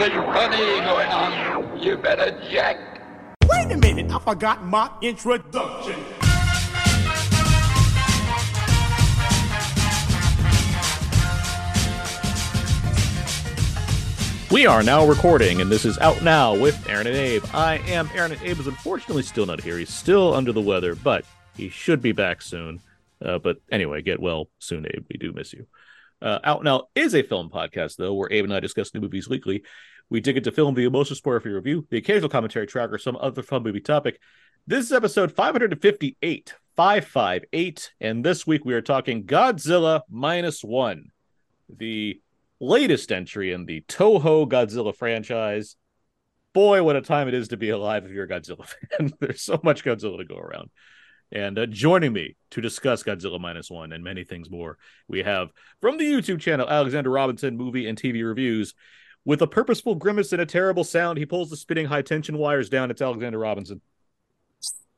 something funny going on. You better check. Wait a minute, I forgot my introduction. We are now recording, and this is out now with Aaron and Abe. I am Aaron, and Abe is unfortunately still not here. He's still under the weather, but he should be back soon. Uh, but anyway, get well soon, Abe. We do miss you. Uh, out now is a film podcast, though, where Abe and I discuss new movies weekly. We dig into film most of spoiler free review, the occasional commentary track, or some other fun movie topic. This is episode 558, 558, and this week we are talking Godzilla minus one, the latest entry in the Toho Godzilla franchise. Boy, what a time it is to be alive if you're a Godzilla fan. There's so much Godzilla to go around. And uh, joining me to discuss Godzilla Minus One and many things more, we have from the YouTube channel Alexander Robinson Movie and TV Reviews. With a purposeful grimace and a terrible sound, he pulls the spinning high tension wires down. It's Alexander Robinson.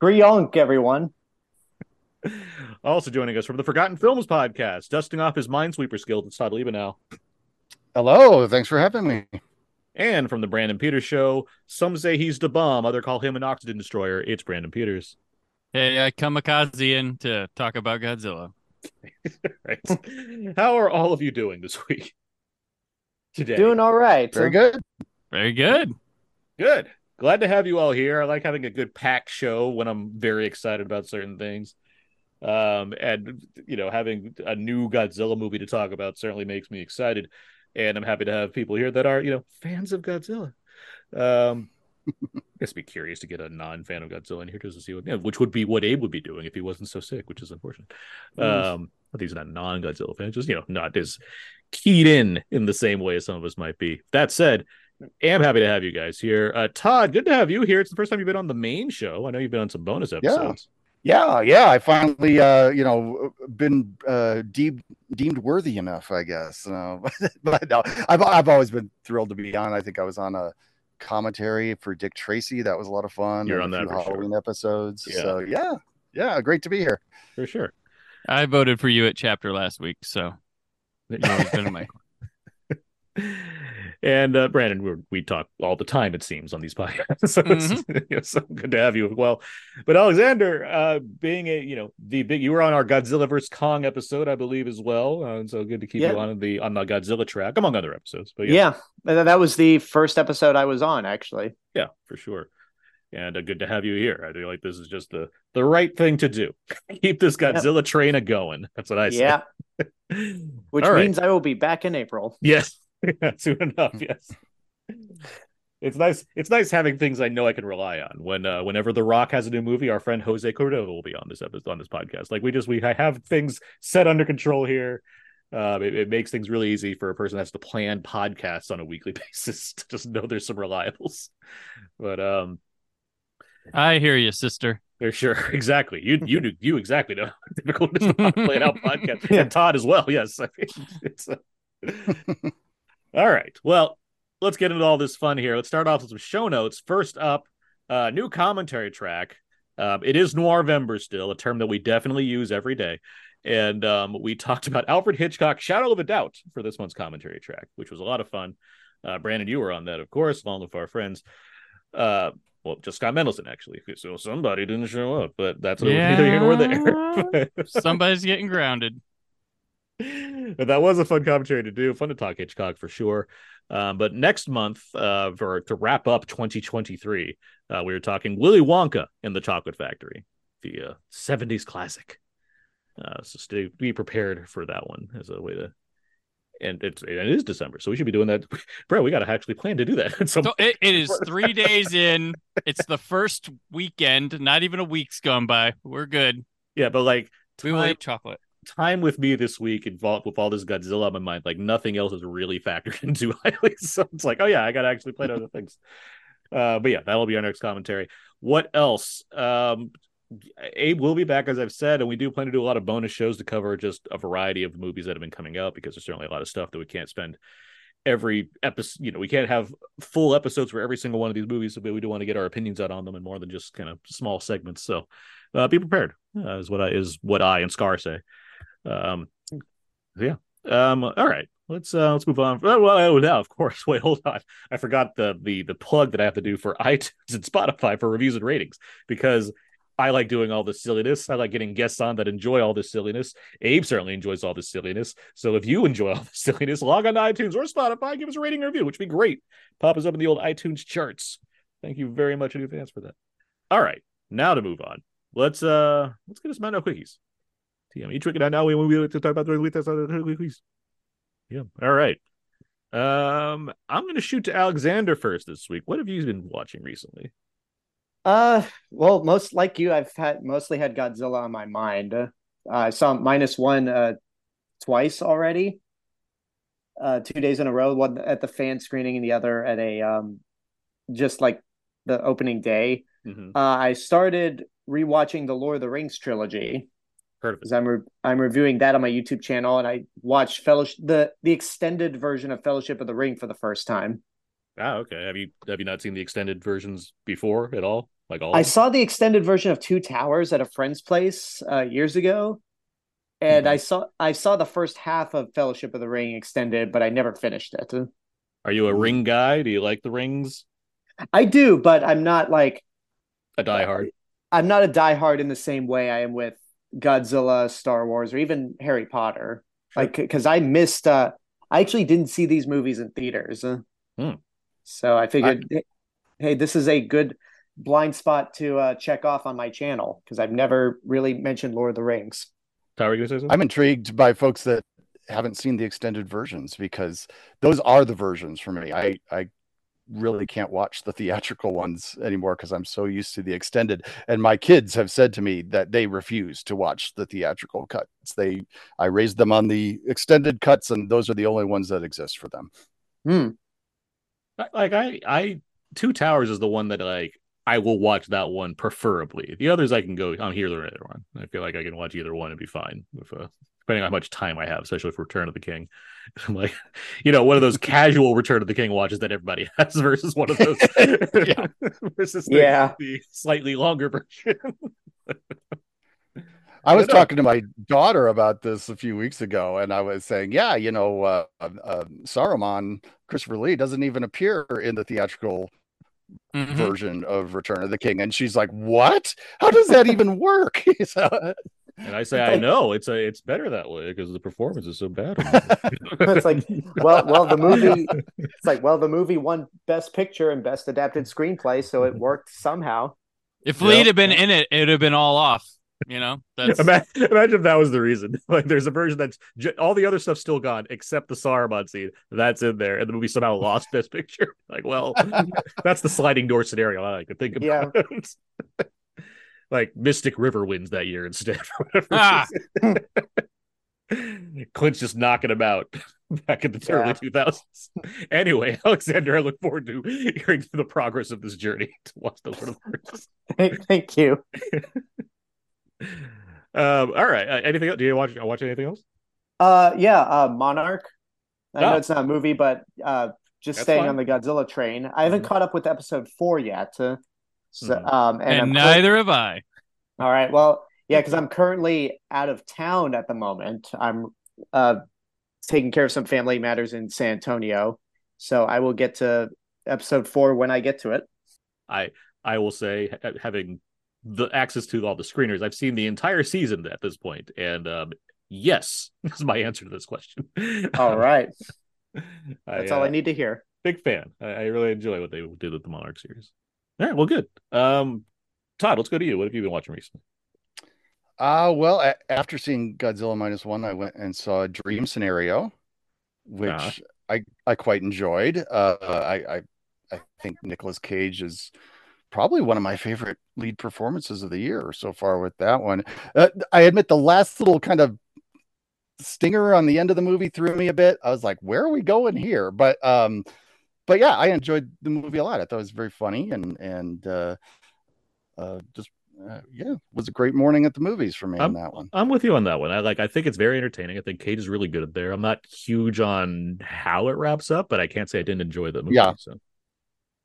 Grionk, everyone. Also joining us from the Forgotten Films podcast, dusting off his Minesweeper skills, it's Todd Liebenow. Hello, thanks for having me. And from the Brandon Peters Show, some say he's the bomb, other call him an oxygen destroyer. It's Brandon Peters. Hey, I kamikaze in to talk about Godzilla. right. How are all of you doing this week? Today. Doing all right. Very good. Very good. Good. Glad to have you all here. I like having a good packed show when I'm very excited about certain things. Um, and you know, having a new Godzilla movie to talk about certainly makes me excited. And I'm happy to have people here that are, you know, fans of Godzilla. Um, I guess be curious to get a non-fan of Godzilla in here just to see what, know, which would be what Abe would be doing if he wasn't so sick, which is unfortunate. Um, but he's not non-Godzilla fan, just you know, not as keyed in in the same way as some of us might be. That said, am happy to have you guys here. Uh, Todd, good to have you here. It's the first time you've been on the main show. I know you've been on some bonus episodes. Yeah, yeah. I finally, uh, you know, been uh, deemed deemed worthy enough, I guess. Uh, but no, I've I've always been thrilled to be on. I think I was on a commentary for Dick Tracy. That was a lot of fun. You're on that few for sure. Halloween episodes. Yeah. So yeah, yeah. Great to be here. For sure. I voted for you at chapter last week, so you've been in my and uh, Brandon, we're, we talk all the time, it seems, on these podcasts. So it's you know, so good to have you as well. But Alexander, uh, being a you know the big, you were on our Godzilla vs Kong episode, I believe, as well. Uh, and so good to keep Yeah. you on the on the Godzilla track, among other episodes. But Yeah. That that was the first episode I was on, actually. yeah, for sure. And uh, good to have you here. I feel like this is just the the right thing to do. Keep this Godzilla train a going. That's what I say. Yeah. Which right. means I will be back in April. Yes, soon enough. Yes, it's nice. It's nice having things I know I can rely on. When uh, whenever The Rock has a new movie, our friend Jose Cordova will be on this episode on this podcast. Like we just we have things set under control here. Uh, it, it makes things really easy for a person that has to plan podcasts on a weekly basis to just know there's some reliables. But um, I hear you, sister. they're sure exactly you you do you exactly know how difficult it is to plan out podcast Yeah. and Todd as well. Yes, I mean, it's uh, all right. Well, let's get into all this fun here. Let's start off with some show notes. First up, uh, new commentary track. Um, it is Noirvember still, a term that we definitely use every day. And um, we talked about Alfred Hitchcock, Shadow of a Doubt, for this month's commentary track, which was a lot of fun. Uh, Brandon, you were on that, of course, along with our friends. Uh, well, just Scott Mendelson, actually. So somebody didn't show up, but that's neither here nor there. Somebody's getting grounded. But that was a fun commentary to do. Fun to talk Hitchcock for sure. Um, but next month, uh, for to wrap up 2023, uh, we were talking Willy Wonka and the Chocolate Factory, the uh, 70s classic. Uh, so stay be prepared for that one as a way to. And it's it is December, so we should be doing that. Bro, we got to actually plan to do that. So it, it is three days in. It's the first weekend. Not even a week's gone by. We're good. yeah, but like We will eat chocolate. Time with me this week involved with all this Godzilla on my mind, like nothing else is really factored into highly. So it's like, oh yeah, I gotta actually play other things. Uh, but yeah, that'll be our next commentary. What else? Um, Abe will be back, as I've said, and we do plan to do a lot of bonus shows to cover just a variety of movies that have been coming out because there's certainly a lot of stuff that we can't spend every episode. You know, we can't have full episodes for every single one of these movies, but we do want to get our opinions out on them and more than just kind of small segments. So uh, be prepared, uh, is what I is what I and Scar say. Um, yeah. Um, all right. let's uh let's move on. Well, well, now of course. Wait, hold on. I forgot the the the plug that I have to do for iTunes and Spotify for reviews and ratings because I like doing all this silliness. I like getting guests on that enjoy all this silliness. Abe certainly enjoys all this silliness. So if you enjoy all this silliness, log on to iTunes or Spotify, give us a rating and review, which would be great. Pop us up in the old iTunes charts. Thank you very much in advance for that. All right, now to move on. Let's uh let's get us Mando quickies. TM each week and now we we like to talk about the quickies. Yeah. All right. Um, I'm gonna shoot to Alexander first this week. What have you been watching recently? Uh, well, most like you, I've had mostly had Godzilla on my mind. Uh, I saw minus one uh twice already. Uh, two days in a row, one at the fan screening and the other at a um, just like the opening day. Mhm. Uh, I started rewatching the Lord of the Rings trilogy Heard of it? because I'm re- I'm reviewing that on my YouTube channel, and I watched Fellowship the the extended version of Fellowship of the Ring for the first time. Ah, okay. Have you have you not seen the extended versions before at all? Like all? I saw the extended version of Two Towers at a friend's place uh, years ago, and Mhm. I saw I saw the first half of Fellowship of the Ring extended, but I never finished it. Are you a ring guy? Do you like the rings? I do, but I'm not like A diehard. I'm not a diehard in the same way I am with Godzilla, Star Wars, or even Harry Potter. Sure. Like, because I missed. uh I actually didn't see these movies in theaters, Hmm. so I figured, hey, this is a good blind spot to uh, check off on my channel because I've never really mentioned Lord of the Rings. Tyler, you say something? I'm intrigued by folks that haven't seen the extended versions because those are the versions for me. I I really can't watch the theatrical ones anymore because I'm so used to the extended. And my kids have said to me that they refuse to watch the theatrical cuts. They I raised them on the extended cuts, and those are the only ones that exist for them. Hmm. Like I I Two Towers is the one that like I will watch that one preferably. The others I can go I'm here or either one. I feel like I can watch either one and be fine with uh depending on how much time I have, especially for Return of the King. I'm like, you know, one of those casual Return of the King watches that everybody has versus one of those Yeah. versus the, Yeah. the slightly longer version. I was don't talking to my daughter about this a few weeks ago, and I was saying, yeah, you know, uh, uh, Saruman, Christopher Lee doesn't even appear in the theatrical Mhm. version of Return of the King, and she's like, "What? How does that even work?" So- And I say, It's I know it's a it's better that way because the performance is so bad. it's like, well, well, the movie. It's like, well, the movie won Best Picture and Best Adapted Screenplay, so it worked somehow. If Yeah. Lee had been in it, it would have been all off. You know, that's Ima- Imagine if that was the reason. Like, there's a version that's j- all the other stuff's still gone except the Saruman scene. That's in there, and the movie somehow lost Best Picture. Like, well, that's the sliding door scenario I like to think Yeah. About. like Mystic River wins that year instead. or. Ah. Clint's just knocking him out back in the Yeah. early 2000s. Anyway, Alexander, I look forward to hearing the progress of this journey to watch the Lord of the Rings. Thank you. Um, all right. Uh, anything else? Do you watch watch anything else? Uh, yeah, uh, Monarch. I know Oh. it's not a movie, but uh, just That's staying fine. on the Godzilla train. I haven't Mhm. caught up with episode four yet. uh, so, Mhm. um, and, and I'm neither have I. All right. Well, yeah, because I'm currently out of town at the moment. I'm uh, taking care of some family matters in San Antonio, so I will get to episode four when I get to it. I I will say having the access to all the screeners, I've seen the entire season at this point, and um, yes, is my answer to this question. All right, I, that's all I uh, need to hear. Big fan. I, I really enjoy what they did with the Monarch series. All right, well, good. Um, Todd, let's go to you. What have you been watching recently? Uh, well, a- after seeing Godzilla minus one, I went and saw a Dream Scenario, which Ah. I I quite enjoyed. Uh, I, I I think Nicolas Cage is probably one of my favorite lead performances of the year so far with that one. Uh, I admit the last little kind of stinger on the end of the movie threw me a bit. I was like, where are we going here? But um, but yeah, I enjoyed the movie a lot. I thought it was very funny and and uh, uh, just uh, yeah, it was a great morning at the movies for me Um, on that one. I'm with you on that one. I like. I think it's very entertaining. I think Cage is really good at there. I'm not huge on how it wraps up, but I can't say I didn't enjoy the movie. Yeah. So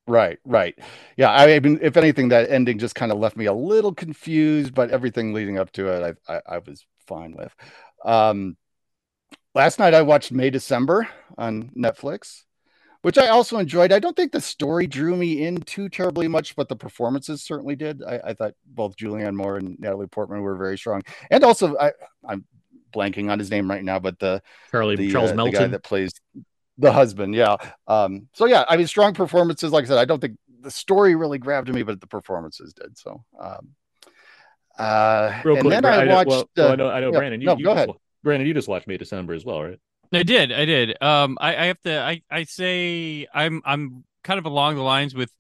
Right, right. Yeah, I mean, if anything, that ending just kind of left me a little confused, but everything leading up to it, I I, I was fine with. Um, last night I watched May December on Netflix, which I also enjoyed. I don't think the story drew me in too terribly much, but the performances certainly did. I, I thought both Julianne Moore and Natalie Portman were very strong, and also I, I'm blanking on his name right now, but the Charlie the, Charles uh, the guy Melton. that plays the husband. Yeah. Um, so yeah, I mean, strong performances. Like I said, I don't think the story really grabbed me, but the performances did. So, um, uh, Real and quick, then I know- watched. well, well, uh, I know, I know, yeah, Brandon. You, no, you go just ahead. Brandon, you just watched May December as well, right? I did, I did. Um, I, I have to. I, I say I'm I'm kind of along the lines with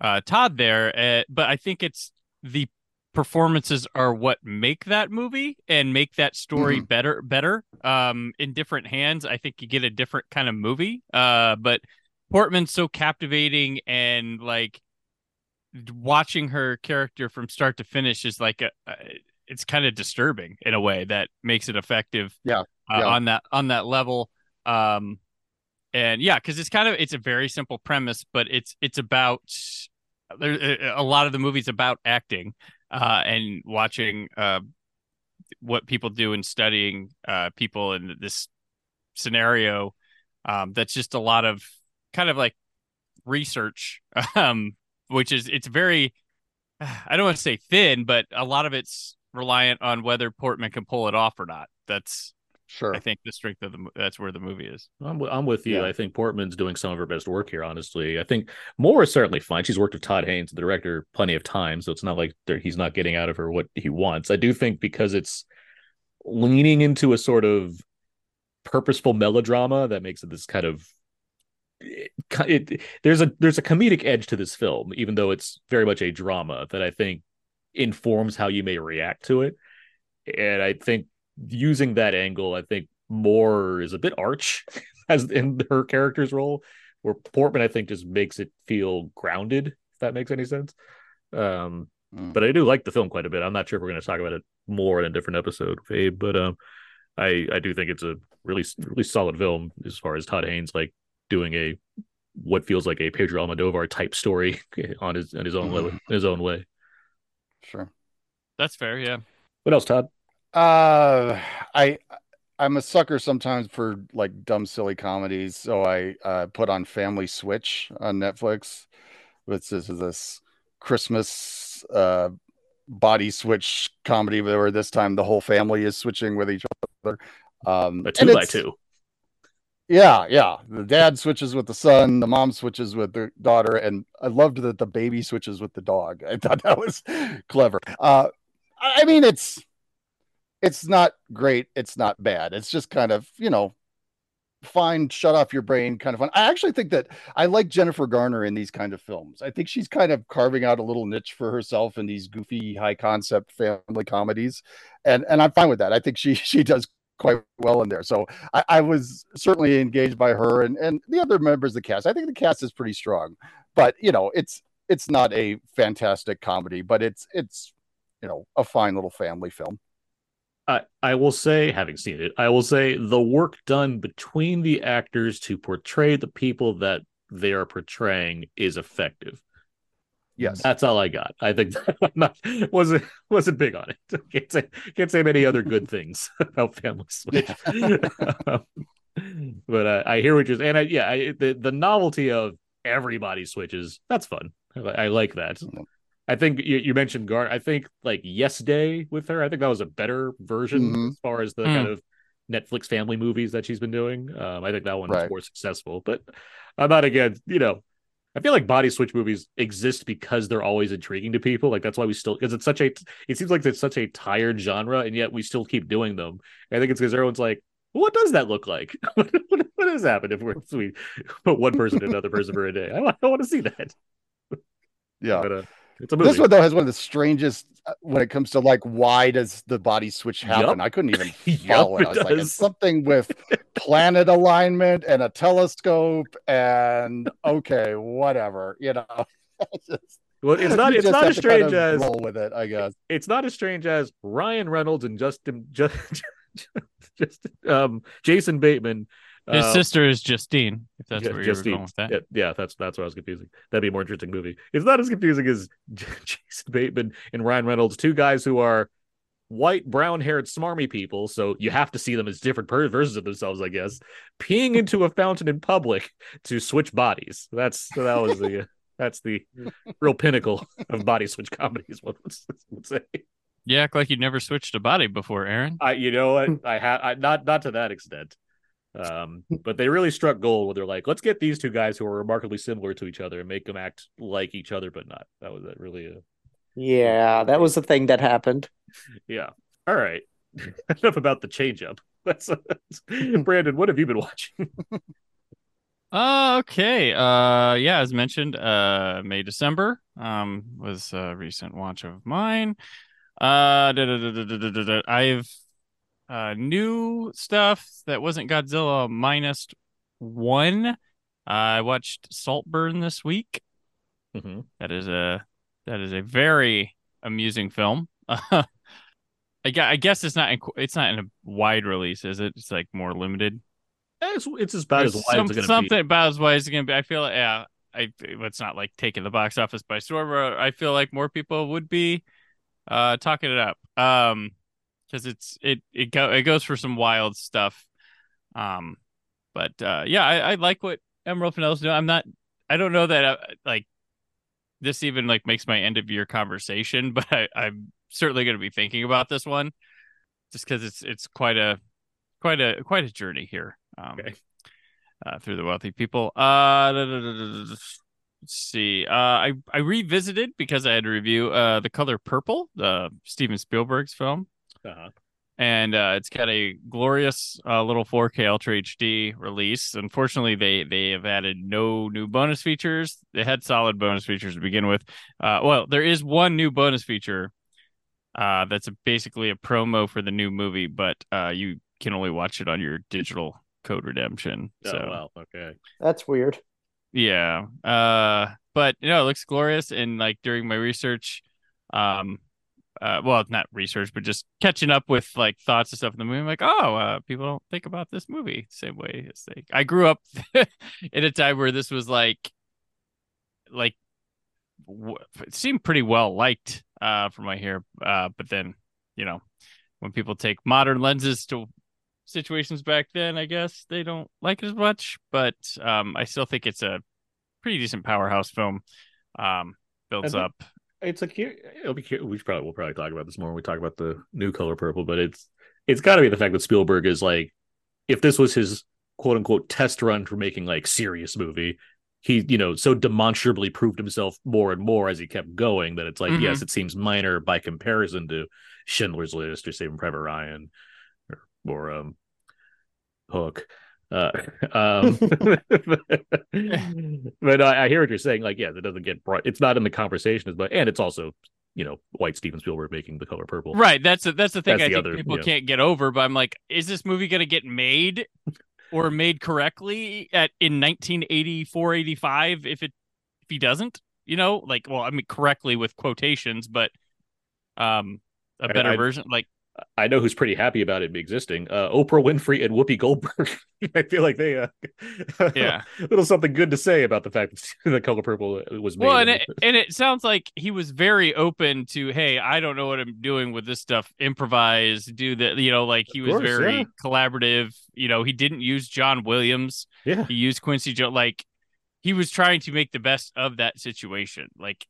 uh Todd there, uh, but I think it's the performances are what make that movie and make that story better better. Um, in different hands, I think you get a different kind of movie. Uh, but Portman's so captivating and like watching her character from start to finish is like a, a it's kind of disturbing in a way that makes it effective Yeah, uh, yeah. on that on that level um and yeah because it's kind of it's a very simple premise but it's it's about there a lot of the movies about acting uh and watching uh what people do and studying uh people in this scenario um that's just a lot of kind of like research um which is it's very I don't want to say thin, but a lot of it's reliant on whether Portman can pull it off or not. That's Sure. I think the strength of the mo- that's where the movie is. I'm, I'm with you. Yeah. I think Portman's doing some of her best work here, honestly. I think Moore is certainly fine. She's worked with Todd Haynes, the director, plenty of times, so it's not like he's not getting out of her what he wants. I do think because it's leaning into a sort of purposeful melodrama that makes it this kind of it, it there's a there's a comedic edge to this film even though it's very much a drama that i think informs how you may react to it and i think using that angle i think Moore is a bit arch as in her character's role where portman i think just makes it feel grounded if that makes any sense um Mm. but i do like the film quite a bit i'm not sure if we're going to talk about it more in a different episode Abe, but um i i do think it's a really really solid film as far as todd haynes like doing a what feels like a Pedro Almodovar type story on his on his own way, his own way. Sure. That's fair, yeah. What else, Todd? Uh, I I'm a sucker sometimes for like dumb, silly comedies. So I uh, put on Family Switch on Netflix. Which is this Christmas uh, body switch comedy where this time the whole family is switching with each other. Um, A two by two. Yeah, yeah. The dad switches with the son, the mom switches with the daughter, and I loved that the baby switches with the dog. I thought that was clever. Uh, I I mean, it's it's not great. It's not bad. It's just kind of you know, fine. Shut off your brain, kind of fun. I actually think that I like Jennifer Garner in these kind of films. I think she's kind of carving out a little niche for herself in these goofy, high concept family comedies, and and I'm fine with that. I think she she does quite well in there. So I, I was certainly engaged by her and, and the other members of the cast. I think the cast is pretty strong, but you know, it's it's not a fantastic comedy, but it's it's you know a fine little family film. I, I will say, having seen it, I will say the work done between the actors to portray the people that they are portraying is effective. Yes. That's all I got. I think I'm not wasn't wasn't big on it. Can't say can't say many other good things about Family Switch. but uh, I hear what you're and I, yeah, I, the the novelty of everybody switches. That's fun. I, I like that. I think you, you mentioned Gar. I think like Yes Day with her. I think that was a better version Mhm. as far as the Hmm. kind of Netflix family movies that she's been doing. Um, I think that one was more successful. But I'm not against. You know, I feel like body switch movies exist because they're always intriguing to people. Like that's why we still because it's such a. It seems like it's such a tired genre, and yet we still keep doing them. I think it's because everyone's like. well, What does that look like? what, what, what has happened if, we're, if we put one person to another person for a day? I, want- I want to see that. Yeah. But uh, it's a movie. This one though has one of the strangest uh, when it comes to like why does the body switch happen? Yup. I couldn't even follow it. it I was like, it's something with planet alignment and a telescope and okay, whatever, you know. Just- Well, it's not. It's not as to kind strange of as roll with it, I guess. it's not as strange as Ryan Reynolds and Justin just just um Jason Bateman. His uh, sister is Justine, if that's Ju- where you're Justine. going with that. Yeah, yeah, that's that's what I was confusing. That'd be a more interesting movie. It's not as confusing as Jason Bateman and Ryan Reynolds, two guys who are white, brown haired, smarmy people. So you have to see them as different per- versions of themselves, I guess. Peeing into a fountain in public to switch bodies. That's that was the that's the real pinnacle of body switch comedies. What would say? You act like you'd never switched a body before, Aaron. I, you know what? I had I, not not to that extent. Um, but they really struck gold when they're like, let's get these two guys who are remarkably similar to each other and make them act like each other, but not. That was that really a Yeah, that was the thing that happened. yeah. All right. Enough about the change up. That's, that's Brandon. What have you been watching? Uh, okay. Uh, yeah, as mentioned, uh, May December um was a recent watch of mine. Uh, da, da, da. I've uh new stuff that wasn't Godzilla minus one. Uh, I watched Saltburn this week. Mhm. That is a that is a very amusing film. I guess, I guess it's not in, it's not in a wide release, is it? It's like more limited. It's, it's as There's wide some- as something be. about as wide as it's gonna be. I feel yeah, I it's not like taking the box office by storm. I feel like more people would be uh talking it up. Um, because it's it it go it goes for some wild stuff. Um, but uh, yeah, I, I like what Emerald Fennell's doing. I'm not. I don't know that uh, like this even like makes my end of year conversation, but I, I'm certainly going to be thinking about this one just because it's it's quite a quite a quite a journey here. Um, Okay. uh, through the wealthy people. Uh, let's see. Uh, I I revisited because I had to review uh the color purple, the Steven Spielberg's film Uh-huh. and uh, it's got a glorious uh, little 4K Ultra HD release. Unfortunately, they they have added no new bonus features. They had solid bonus features to begin with. Uh, well, there is one new bonus feature uh, that's a, basically a promo for the new movie, but uh, you can only watch it on your digital code redemption. Oh, so wow. Okay. That's weird. yeah. Uh but you know, it looks glorious and like during my research um uh well, not research, but just catching up with like thoughts and stuff in the movie. I'm like, oh, uh, people don't think about this movie the same way as they. I grew up in a time where this was like, like, w- it seemed pretty well liked uh from my hear. Uh, but then, you know, when people take modern lenses to situations back then, I guess they don't like it as much. But um, I still think it's a pretty decent powerhouse film. Um, builds think- up. It's a cute. It'll be cute. We probably we'll probably talk about this more when we talk about the new color purple. But it's it's got to be the fact that Spielberg is like, if this was his quote unquote test run for making like serious movie, he you know so demonstrably proved himself more and more as he kept going that it's like Mhm. yes, it seems minor by comparison to Schindler's List or Saving Private Ryan or or um Hook. Uh, um, but I, I hear what you're saying. Like, yeah, it doesn't get brought. It's not in the conversation as much, and it's also, you know, white Steven Spielberg making the color purple. Right. That's a, that's the thing That's I the think other- people yeah. can't get over. But I'm like, is this movie going to get made or made correctly at in 1984, 85? If it if he doesn't, you know, like, well, I mean, correctly with quotations, but um, a better I- version, like. I know who's pretty happy about it existing. Uh, Oprah Winfrey and Whoopi Goldberg. I feel like they, uh, Yeah. a little something good to say about the fact that the color purple was made. Well, and it, and it sounds like he was very open to, hey, I don't know what I'm doing with this stuff. Improvise, do the, you know, like he Of was course, very yeah. collaborative. You know, he didn't use John Williams. yeah, He used Quincy Jones. Like he was trying to make the best of that situation. Like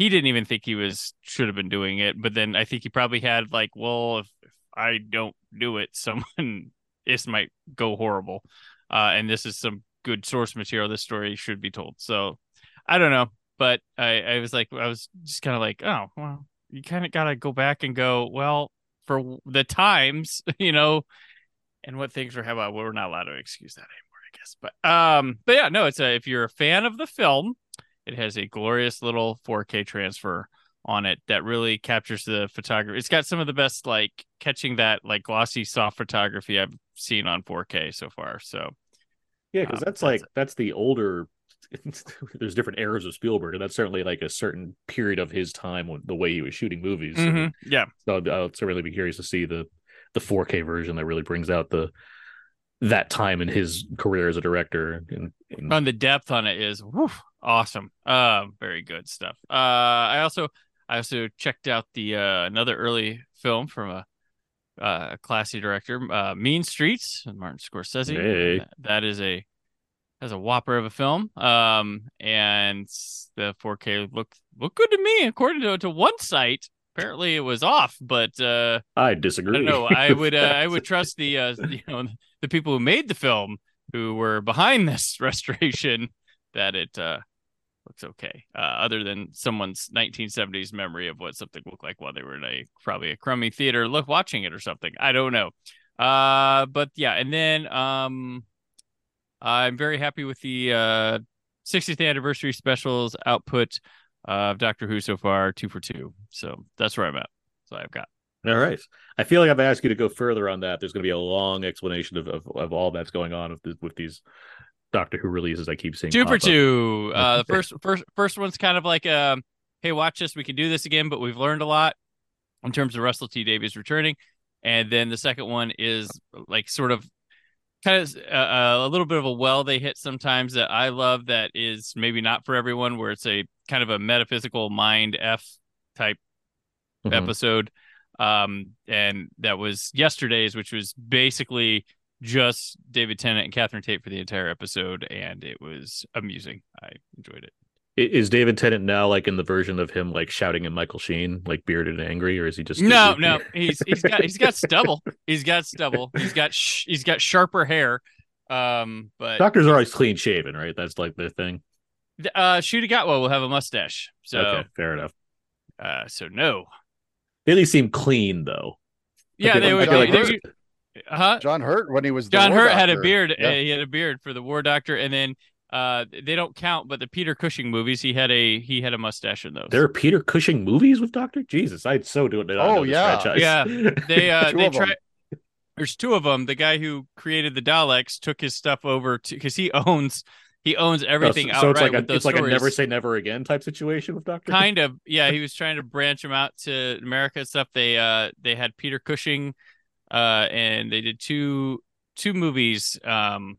he didn't even think he was should have been doing it, but then I think he probably had like, well, if, if I don't do it, someone this might go horrible. Uh, and this is some good source material. This story should be told. So I don't know, but I, I was like, I was just kind of like, oh, well, you kind of got to go back and go, well, for the times, you know, and what things were, how about, we're not allowed to excuse that anymore, I guess. But, um, but yeah, no, it's a, if you're a fan of the film, it has a glorious little 4K transfer on it that really captures the photography. It's got some of the best, like, catching that, like, glossy, soft photography I've seen on 4K so far. So, yeah, because Um, that's that's like it. that's the older. there's different eras of Spielberg, and that's certainly like a certain period of his time when the way he was shooting movies. Mhm, yeah. So I'll, I'll certainly be curious to see the the 4K version that really brings out the that time in his career as a director. And, and on the depth on it is woof, awesome. Uh, very good stuff. Uh, I also I also checked out the uh, another early film from a uh, classy director, uh, Mean Streets, and Martin Scorsese. Hey. That- that is a that's a whopper of a film. Um, and the 4K looked looked good to me, according to to one site. Apparently, it was off, but uh, I disagree. don't. I would uh, I would trust the uh, you know the people who made the film who were behind this restoration that it uh, looks okay. Uh, other than someone's 1970s memory of what something looked like while they were in a probably a crummy theater look watching it or something. I don't know. Uh, but yeah, and then um, I'm very happy with the uh 60th anniversary specials output of Doctor Who so far, two for two. So that's where I'm at. So I've got. All right. I feel like I've asked you to go further on that. There's going to be a long explanation of, of, of all that's going on with, the, with these Doctor Who releases. I keep seeing two for two. Uh, the first first first one's kind of like um, hey, watch this. We can do this again, but we've learned a lot in terms of Russell T Davies returning. And then the second one is like sort of kind of uh, a little bit of a well they hit sometimes that I love that is maybe not for everyone, where it's a kind of a metaphysical mind f type Mhm. episode. Um, and that was yesterday's, which was basically just David Tennant and Catherine Tate for the entire episode, and it was amusing. I enjoyed it. I- Is David Tennant now like in the version of him like shouting at Michael Sheen, like bearded and angry, or is he just No, no, he's he's got he's got stubble. He's got stubble. He's got sh- he's got sharper hair. Um, but Doctors are always clean shaven, right? That's like their thing. uh, Ncuti Gatwa will have a mustache. So, okay, fair enough. uh, so no. They at least seem clean though. Yeah, feel- they I would. feel like they- those- huh? John Hurt when he was the John war Hurt had a beard. Yeah. Uh, he had a beard for the War Doctor, and then uh, they don't count. But the Peter Cushing movies, he had a he had a mustache in those. There are Peter Cushing movies with Doctor Jesus. I so do it. Oh, know yeah. franchise. Yeah. they uh they of 'em. try. There's two of them. The guy who created the Daleks took his stuff over to because he owns he owns everything Oh, so, so it's like a those it's like a never say never again type situation with Doctor. kind of yeah he was trying to branch them out to america and stuff they uh they had peter cushing uh and they did two two movies um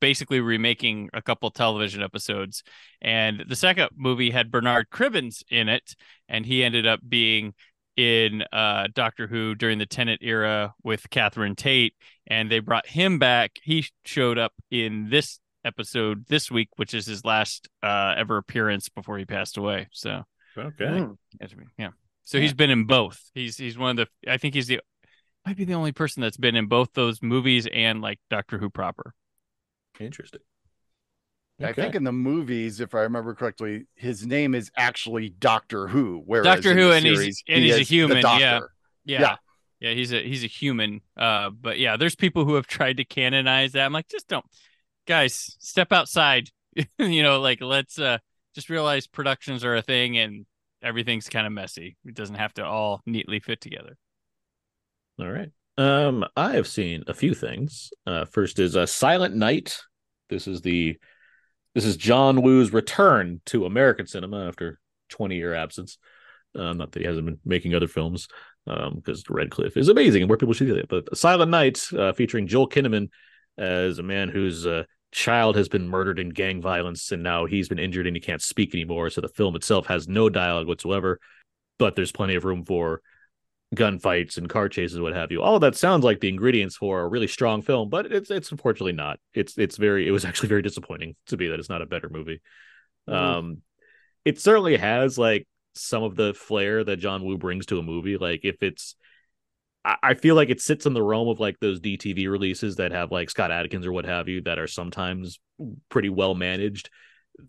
basically remaking a couple television episodes and the second movie had bernard cribbins in it and he ended up being in uh doctor who during the Tennant era with catherine tate and they brought him back he showed up in this episode this week which is his last uh ever appearance before he passed away so Okay. Mm. Yes, I yeah. So he's been in both. He's he's one of the. I think he's the might be the only person that's been in both those movies and like Doctor Who proper. Interesting. I think in the movies, if I remember correctly, his name is actually Doctor Who. Whereas Doctor in Who, the and he's- and he he's a human, yeah. Yeah. Yeah. yeah. he's a he's a human. Uh, but yeah, there's people who have tried to canonize that. I'm like, just don't, guys, step outside. you know, like let's uh just realize productions are a thing and everything's kind of messy. It doesn't have to all neatly fit together. All right. Um, I have seen a few things. Uh, first is a Silent Night. This is the this is John Woo's return to American cinema after 20 year absence. Uh, not that he hasn't been making other films, um, because Red Cliff is amazing and where people should see it. But Silent Night, uh, featuring Joel Kinnaman as a man whose uh, child has been murdered in gang violence, and now he's been injured and he can't speak anymore. So the film itself has no dialogue whatsoever, but there's plenty of room for gunfights and car chases, what have you. All that sounds like the ingredients for a really strong film, but it's it's unfortunately not. It's it's very it was actually very disappointing to be that it's not a better movie. Mhm. Um, it certainly has like some of the flair that John Woo brings to a movie. Like if it's, I, I feel like it sits in the realm of like those DTV releases that have like Scott Adkins or what have you that are sometimes pretty well managed.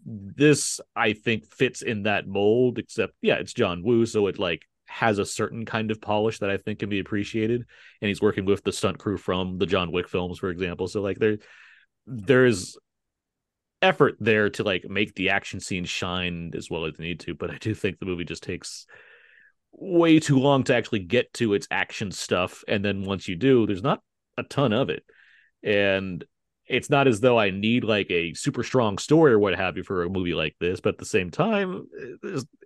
This I think fits in that mold, except yeah, it's John Woo, so it like has a certain kind of polish that I think can be appreciated. And he's working with the stunt crew from the John Wick films, for example. So like there there's effort there to like make the action scenes shine as well as they need to, but I do think the movie just takes way too long to actually get to its action stuff. And then once you do, there's not a ton of it. And it's not as though I need like a super strong story or what have you for a movie like this, but at the same time,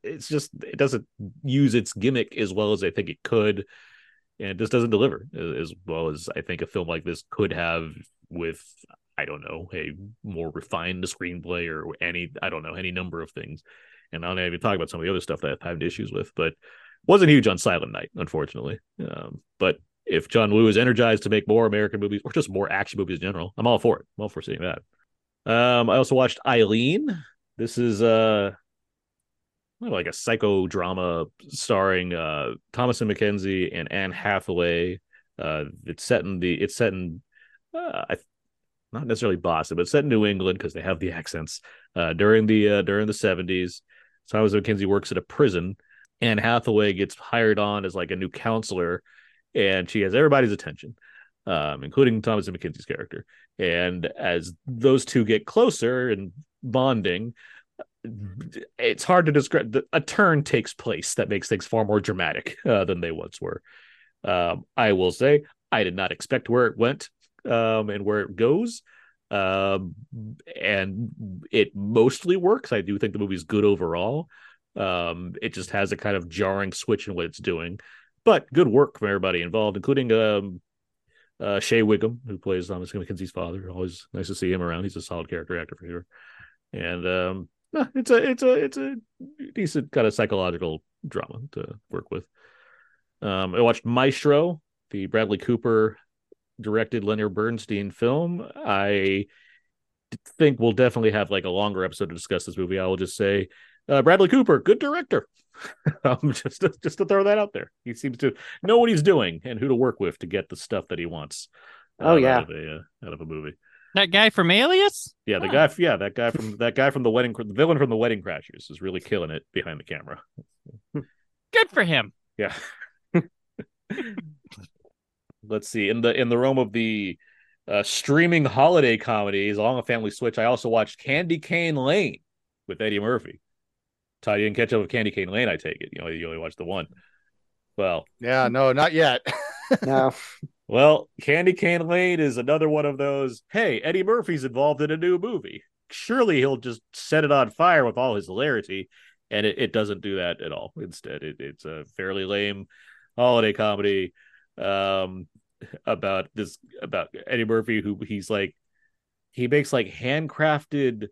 it's, just it doesn't use its gimmick as well as I think it could, and it just doesn't deliver as well as I think a film like this could have with I don't know a more refined screenplay or any I don't know any number of things. and I'll not even talk about some of the other stuff that I've had issues with, but wasn't huge on Silent Night, unfortunately. Um, but if John Woo is energized to make more American movies or just more action movies in general, I'm all for it. I'm all for seeing that. Um, I also watched Eileen. This is uh like a psychodrama starring uh and McKenzie and Anne Hathaway. Uh, it's set in the it's set in uh, I, not necessarily Boston, but it's set in New England because they have the accents. Uh, during the uh, during the seventies, Thomasin McKenzie works at a prison. Anne Hathaway gets hired on as like a new counselor, and she has everybody's attention, um, including and McKenzie's character. And as those two get closer and bonding, it's hard to describe. A turn takes place that makes things far more dramatic uh, than they once were. Um, I will say I did not expect where it went um, and where it goes. Um, and it mostly works. I do think the movie's good overall. Um, it just has a kind of jarring switch in what it's doing, but good work from everybody involved, including um, uh, Shea Whigham, who plays Thomasin McKenzie's father. Always nice to see him around. He's a solid character actor for sure. And um, it's a it's a it's a decent kind of psychological drama to work with. Um, I watched Maestro, the Bradley Cooper directed Leonard Bernstein film. I think we'll definitely have like a longer episode to discuss this movie. I will just say, uh, Bradley Cooper, good director. um, just to, just to throw that out there, he seems to know what he's doing and who to work with to get the stuff that he wants. Oh yeah, out of a, uh, out of a movie. That guy from Alias? Yeah, the guy. Yeah, that guy from that guy from the wedding, the villain from the Wedding Crashers, is really killing it behind the camera. Good for him. Yeah. Let's see. In the in the realm of the uh, streaming holiday comedies along a family switch, I also watched Candy Cane Lane with Eddie Murphy. Ty, you didn't catch up with Candy Cane Lane, I take it. You know, you only watched the one. Well, yeah, no, not yet. no. Well, Candy Cane Lane is another one of those. Hey, Eddie Murphy's involved in a new movie. Surely he'll just set it on fire with all his hilarity, and it, it doesn't do that at all. Instead, it, it's a fairly lame holiday comedy um, about this about Eddie Murphy, who he's like he makes like handcrafted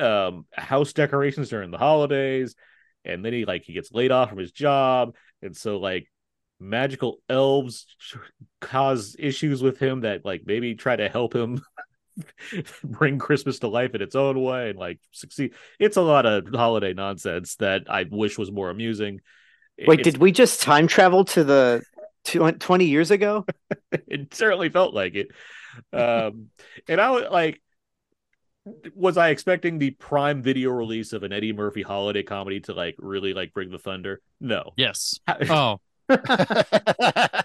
um house decorations during the holidays and then he like he gets laid off from his job and so like magical elves cause issues with him that like maybe try to help him bring christmas to life in its own way and like succeed. It's a lot of holiday nonsense that i wish was more amusing. Wait it's... did we just time travel to the 20 years ago? It certainly felt like it. Um and i was like was I expecting the prime video release of an Eddie Murphy holiday comedy to like really like bring the thunder? No. Yes. Oh.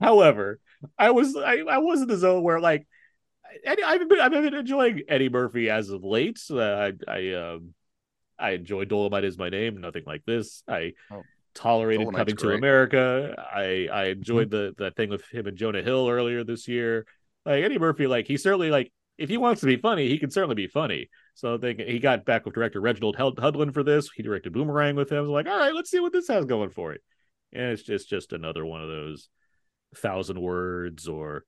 However, I was I, I was in the zone where like Eddie, I've been I've been enjoying Eddie Murphy as of late. Uh, I I um I enjoy Dolomite is my name. Nothing like this. I oh, tolerated Dolomite's coming great. to America. I I enjoyed mm-hmm. the that thing with him and Jonah Hill earlier this year. Like Eddie Murphy, like he certainly like if he wants to be funny, he can certainly be funny. So they, he got back with director Reginald Hudlin for this. He directed Boomerang with him. I was like, all right, let's see what this has going for it. And it's just just another one of those thousand words or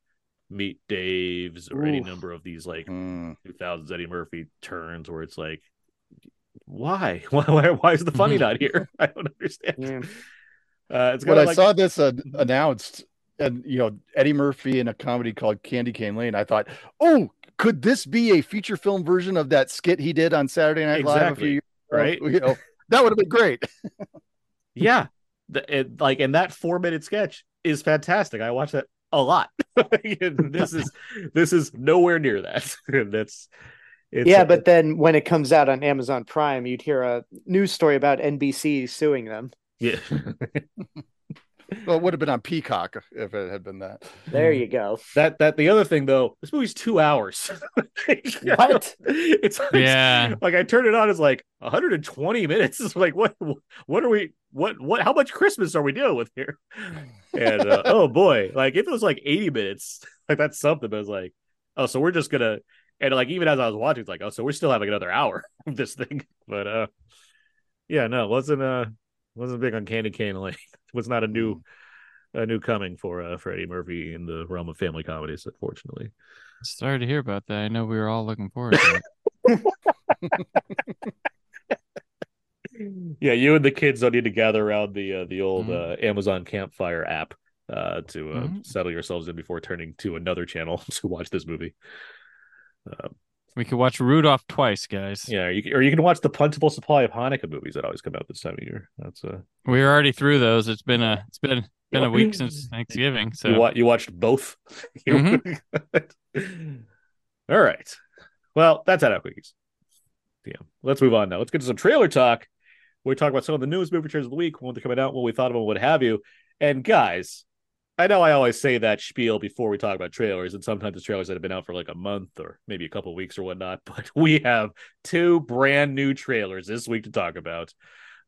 meet Dave's or Ooh. any number of these like mm. 2000s Eddie Murphy turns where it's like, why? Why, why, why is the funny not here? I don't understand. Yeah. Uh, it's when I like... saw this uh, announced, and you know Eddie Murphy in a comedy called Candy Cane Lane, I thought, oh, could this be a feature film version of that skit he did on Saturday Night exactly. Live a few years right? You know, that would have been great. yeah, the, it, like and that four minute sketch is fantastic. I watched that a lot. this is this is nowhere near that. That's yeah, but then when it comes out on Amazon Prime, you'd hear a news story about NBC suing them. Yeah. Well, it would have been on Peacock if it had been that. There you go. That that the other thing though, this movie's two hours. what? It's like, yeah. Like I turned it on, it's like 120 minutes. It's like what what are we what what how much Christmas are we dealing with here? And uh, oh boy, like if it was like 80 minutes, like that's something. But I was like, oh, so we're just gonna and like even as I was watching, it's like, oh, so we're still having another hour of this thing. But uh, yeah, no, wasn't uh wasn't big on Candy Cane Lane. Was not a new mm. a new coming for uh Freddie Murphy in the realm of family comedies, unfortunately. Sorry to hear about that. I know we were all looking forward to it. yeah, you and the kids don't need to gather around the uh, the old Mhm. uh, Amazon Campfire app uh, to uh, Mhm. settle yourselves in before turning to another channel to watch this movie. We could watch Rudolph twice, guys. Yeah, or you, or you can watch the plentiful supply of Hanukkah movies that always come out this time of year. That's uh, We're already through those. It's been a it's been been a week since Thanksgiving. So you, wa- you watched both. Mhm. All right. Well, that's out of quickies. Yeah. Let's move on now. Let's get to some trailer talk. We talk about some of the newest movie trailers of the week, when they're coming out, what we thought of them, what have you. And guys, I know I always say that spiel before we talk about trailers, and sometimes it's trailers that have been out for like a month or maybe a couple weeks or whatnot. But we have two brand new trailers this week to talk about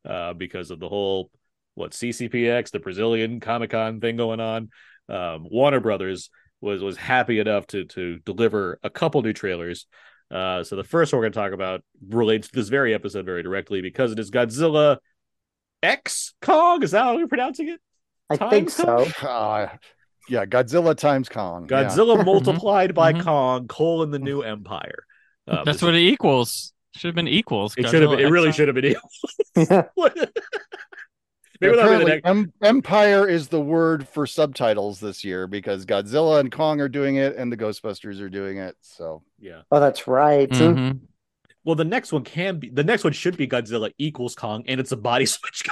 uh, because of the whole what CCXP, the Brazilian Comic Con thing going on. Um, Warner Brothers was was happy enough to to deliver a couple new trailers. Uh, so the first one we're going to talk about relates to this very episode very directly because it is Godzilla X Kong. Is that how you're pronouncing it? I Time think so. Uh, yeah, Godzilla times Kong. yeah. Godzilla multiplied by Mhm. Kong, colon the new empire. Um, that's what it equals. Should have been equals. it should have. been. It really should have been. Equals. Maybe that'll the Apparently, next. em- Empire is the word for subtitles this year because Godzilla and Kong are doing it, and the Ghostbusters are doing it. So Yeah. Oh, that's right. Mhm. Well, the next one can be. The next one should be Godzilla equals Kong, and it's a body switch.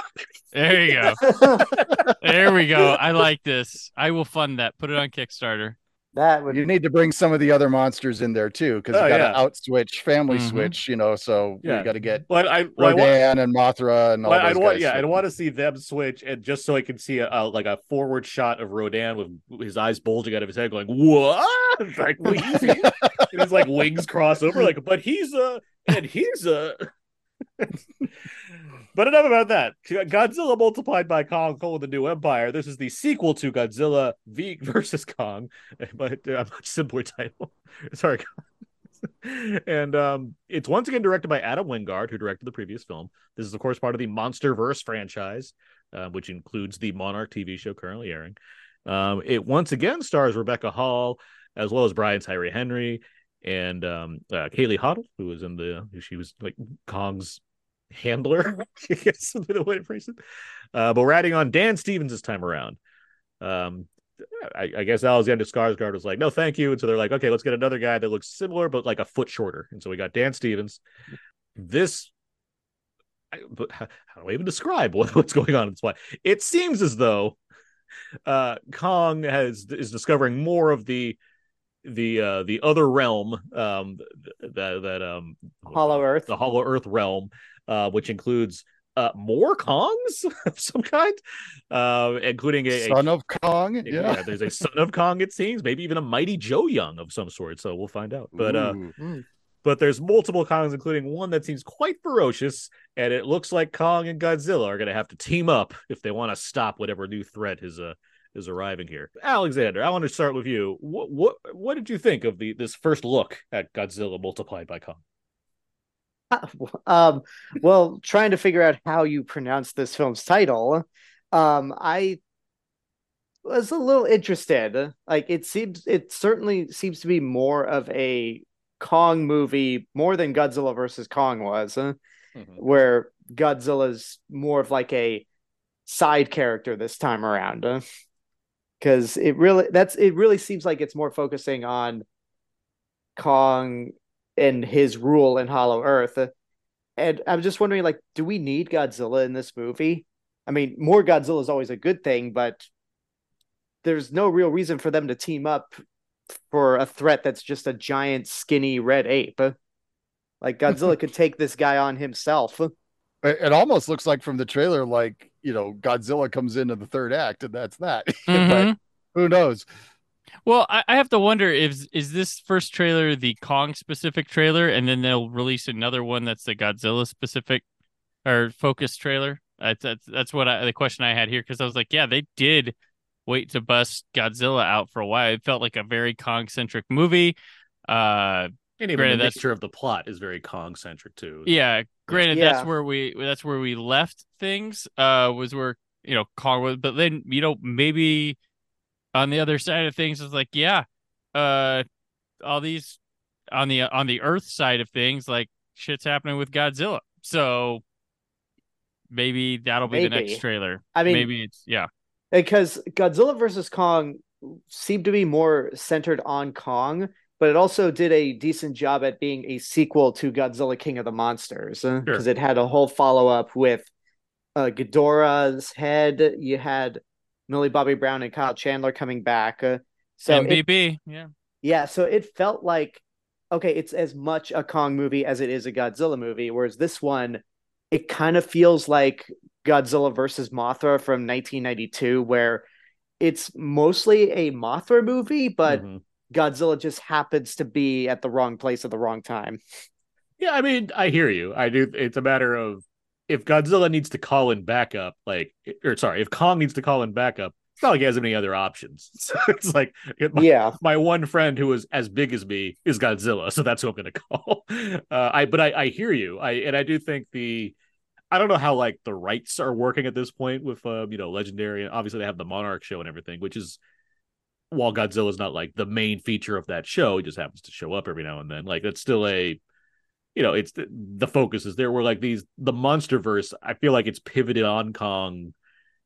There you go. There we go. I like this. I will fund that. Put it on Kickstarter. that would you need to bring some of the other monsters in there too, because Oh, you got to yeah. out switch, family Mhm. switch. You know, so Yeah. you got to get But I, well, I want, Rodan and Mothra and all well, I'd want, guys yeah, I'd want to see them switch, and just so I can see a, a like a forward shot of Rodan with his eyes bulging out of his head, going "What?" like wings, and his like wings cross over, like, but he's a and he's a. but enough about that. Godzilla multiplied by Kong, colon the new empire. This is the sequel to Godzilla v versus Kong, but a much simpler title. Sorry. and um, it's once again directed by Adam Wingard, who directed the previous film. This is, of course, part of the MonsterVerse franchise, uh, which includes the Monarch TV show currently airing. Um, it once again stars Rebecca Hall, as well as Brian Tyree Henry and um, uh, Kaylee Hottle, who was in the she was like Kong's handler, I guess is the way to phrase it. Uh, but we're adding on Dan Stevens this time around. Um, I, I guess Alexander Skarsgård was like, no, thank you. And so they're like, okay, let's get another guy that looks similar, but like a foot shorter. And so we got Dan Stevens. This, I, but how, how do I even describe what, what's going on in this plot? It seems as though uh, Kong has is discovering more of the the uh the other realm um that that um Hollow Earth. the hollow earth realm uh which includes uh more kongs of some kind uh including a, a Son of Kong. yeah. Yeah. there's a son of Kong, it seems, maybe even a mighty Joe Young of some sort. So we'll find out. But uh, Ooh. but there's multiple Kongs, including one that seems quite ferocious, and it looks like Kong and Godzilla are gonna have to team up if they want to stop whatever new threat is uh is arriving here. Alexander, I want to start with you. What what what did you think of the this first look at Godzilla multiplied by Kong? um well trying to figure out how you pronounce this film's title um i was a little interested. Like it seems it certainly seems to be more of a kong movie more than godzilla versus kong was uh, where godzilla's more of like a side character this time around because it really that's it really seems like it's more focusing on kong and his rule in Hollow Earth. And I'm just wondering, like, do we need Godzilla in this movie? I mean, more Godzilla is always a good thing, but there's no real reason for them to team up for a threat that's just a giant, skinny red ape. Like Godzilla could take this guy on himself. It, it almost looks like from the trailer, like you know, Godzilla comes into the third act, and that's that. Mhm. but who knows? Well, I, I have to wonder if is this first trailer the Kong specific trailer, and then they'll release another one that's the Godzilla specific or focus trailer. That's that's, that's what I, the question I had here because I was like, yeah, they did wait to bust Godzilla out for a while. It felt like a very Kong centric movie. Uh, And even Granted, the that's- mixture of the plot is very Kong centric too. yeah, granted, Yeah. that's where we that's where we left things. Uh, was where you know Kong was, but then you know maybe on the other side of things is like yeah, uh, all these on the on the Earth side of things like shit's happening with Godzilla. So maybe that'll be the next trailer. I mean, maybe it's yeah. because Godzilla versus Kong seemed to be more centered on Kong, but it also did a decent job at being a sequel to Godzilla King of the Monsters because Sure. it had a whole follow up with uh, Ghidorah's head. You had Millie Bobby Brown and Kyle Chandler coming back. Uh, so it- MBB, yeah. yeah, so it felt like okay, it's as much a Kong movie as it is a Godzilla movie, whereas this one it kind of feels like Godzilla versus Mothra from 1992 where it's mostly a Mothra movie, but Mhm. Godzilla just happens to be at the wrong place at the wrong time. Yeah, I mean, I hear you. I do. It's a matter of if Godzilla needs to call in backup, like, or sorry, if Kong needs to call in backup, it's not like he has any other options. So it's like my, Yeah. my one friend who is as big as me is Godzilla, so that's who I'm going to call. Uh, I but I, I hear you. I and I do think the I don't know how like the rights are working at this point with um, you know legendary. Obviously, they have the Monarch show and everything, which is while Godzilla is not like the main feature of that show, it just happens to show up every now and then. Like that's still a you know, it's the, the focus is there. Where like these the monster verse I feel like it's pivoted on Kong,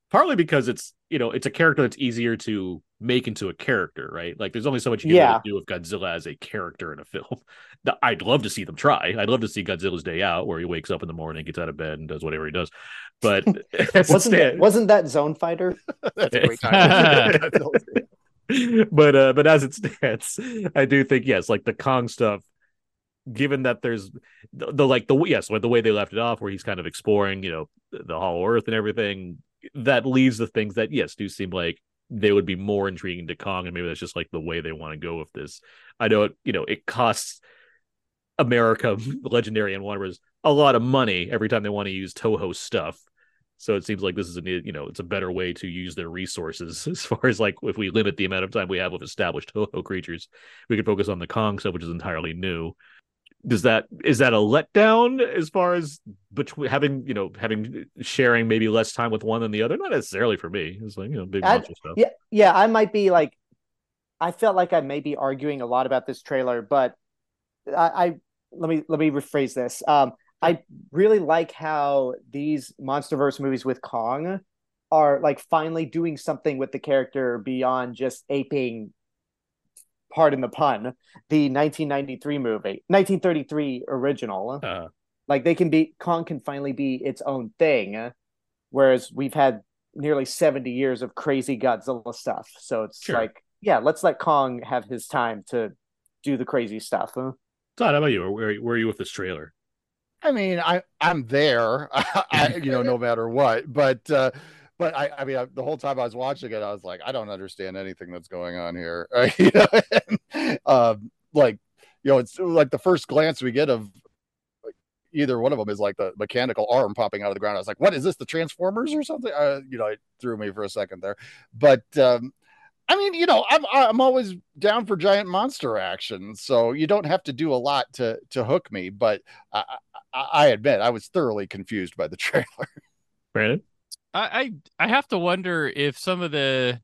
partly because it's you know it's a character that's easier to make into a character, right? Like there's only so much you can Yeah. really do with Godzilla as a character in a film. I'd love to see them try. I'd love to see Godzilla's Day Out, where he wakes up in the morning, gets out of bed, and does whatever he does. But it Wasn't that, wasn't that Zone Fighter? That's a great time. but uh but as it stands i do think yes like the kong stuff given that there's the, the like the yes the way they left it off where he's kind of exploring you know the hollow earth and everything that leaves the things that yes do seem like they would be more intriguing to kong and maybe that's just like the way they want to go with this i know it you know it costs america legendary and Warners a lot of money every time they want to use toho stuff so it seems like this is a you know it's a better way to use their resources as far as like if we limit the amount of time we have with established Toho creatures, we could focus on the Kong stuff, which is entirely new. Does that is that a letdown as far as between having you know having sharing maybe less time with one than the other? Not necessarily for me. It's like you know big monster stuff. Yeah, yeah, I might be like, I felt like I may be arguing a lot about this trailer, but I, I let me let me rephrase this. Um, I really like how these MonsterVerse movies with Kong are like finally doing something with the character beyond just aping. Pardon the pun. The 1993 movie, 1933 original. Uh, like they can be Kong can finally be its own thing, whereas we've had nearly 70 years of crazy Godzilla stuff. So it's Sure. like, yeah, let's let Kong have his time to do the crazy stuff. huh? Todd, how about you? Where where are you with this trailer? I mean, I I'm there, I, you know, no matter what. But uh, but I I mean, I, the whole time I was watching it, I was like, I don't understand anything that's going on here. you know, and, um, like you know, it's like the first glance we get of like, either one of them is like the mechanical arm popping out of the ground. I was like, what is this? The Transformers or something? Uh, you know, it threw me for a second there. But um, I mean, you know, I'm I'm always down for giant monster action, so you don't have to do a lot to to hook me. But I, I, I admit I was thoroughly confused by the trailer. Brandon? I, I I have to wonder if some of the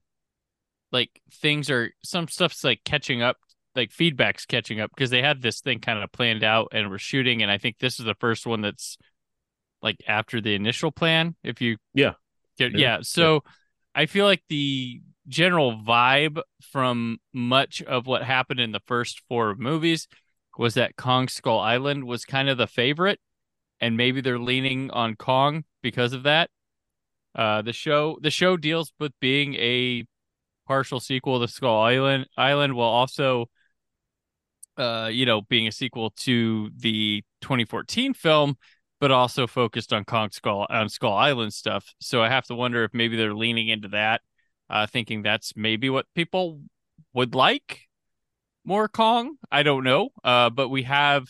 like things are some stuff's like catching up, like feedback's catching up because they had this thing kind of planned out and we're shooting, and I think this is the first one that's like after the initial plan. If you Yeah. yeah, Yeah. yeah. So I feel like the general vibe from much of what happened in the first four movies was that Kong Skull Island was kind of the favorite, and maybe they're leaning on Kong because of that. Uh, the show the show deals with being a partial sequel to Skull Island Island while also uh you know being a sequel to the 2014 film but also focused on Kong Skull on Skull Island stuff. So I have to wonder if maybe they're leaning into that, uh thinking that's maybe what people would like more Kong. I don't know. Uh but we have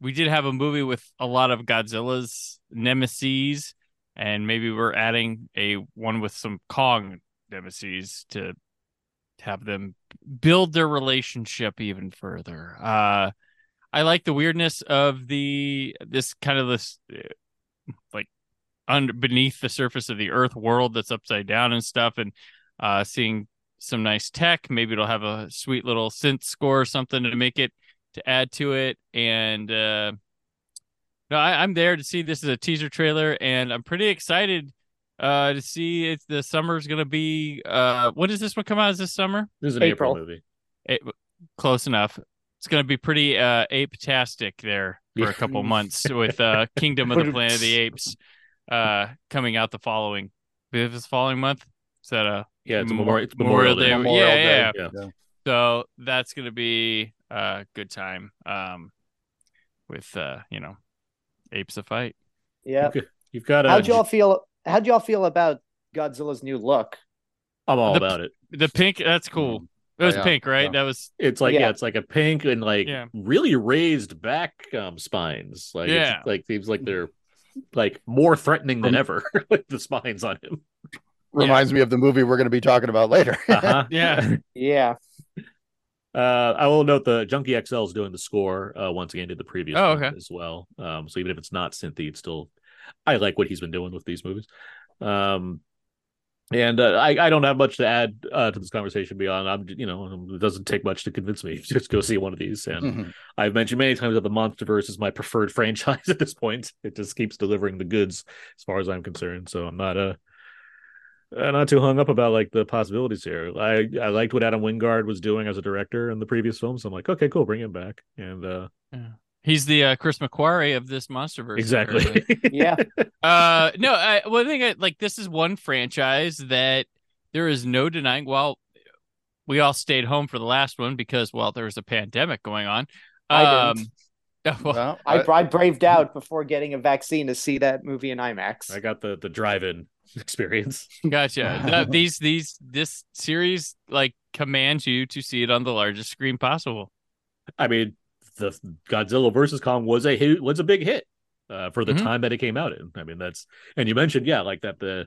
we did have a movie with a lot of Godzilla's nemesis and maybe we're adding a one with some Kong nemesis to have them build their relationship even further. Uh I like the weirdness of the this kind of this uh, like under beneath the surface of the earth world that's upside down and stuff and uh seeing some nice tech maybe it'll have a sweet little synth score or something to make it to add to it and uh no, I, I'm there to see this is a teaser trailer, and I'm pretty excited uh, to see if the summer's gonna be. Uh, when does this one come out? Is this summer? This is an April, April. movie. Eh, close enough. It's gonna be pretty uh ape-tastic there for a couple months with uh Kingdom of the Planet of the Apes uh coming out the following. If it's following month, is that a Yeah, it's a Memorial- Memorial, it's Memorial Day. Memorial Day. Yeah, yeah. Yeah. So that's gonna be a good time. Um, with uh, you know, apes a fight. Yeah. Okay. You've got a. How'd y'all feel? How'd y'all feel about Godzilla's new look? I'm all the- about it. The pink, that's cool. It was yeah, pink, right? yeah. That was It's like yeah. Yeah. it's like a pink and like Yeah. really raised back um spines. Like Yeah. it's like seems like they're like more threatening than ever. like the spines on him. Reminds me of the movie we're going to be talking about later. Uh-huh. yeah. Yeah. Uh, I will note the Junkie XL is doing the score uh, once again. Did the previous Oh, one okay. as well. Um, so even if it's not Cynthia, it's still I like what he's been doing with these movies. Um, and uh, I I don't have much to add uh, to this conversation beyond I'm you know it doesn't take much to convince me just go see one of these. And Mhm. I've mentioned many times that the MonsterVerse is my preferred franchise at this point. It just keeps delivering the goods as far as I'm concerned. So I'm not a uh, not too hung up about like the possibilities here. I I liked what Adam Wingard was doing as a director in the previous films. So I'm like, okay, cool, bring him back. And uh, He's the uh, Chris McQuarrie of this MonsterVerse. apparently. exactly, Yeah. uh no I, well, I think I, like this is one franchise that there is no denying well we all stayed home for the last one because well there was a pandemic going on I didn't. um well, Well, I, I- I braved out before getting a vaccine to see that movie in IMAX. I got the the drive-in experience. gotcha Th- these these this series like commands you to see it on the largest screen possible I mean, the Godzilla versus Kong was a hit, was a big hit uh, for the Mhm. time that it came out in. I mean, that's and you mentioned yeah, like that the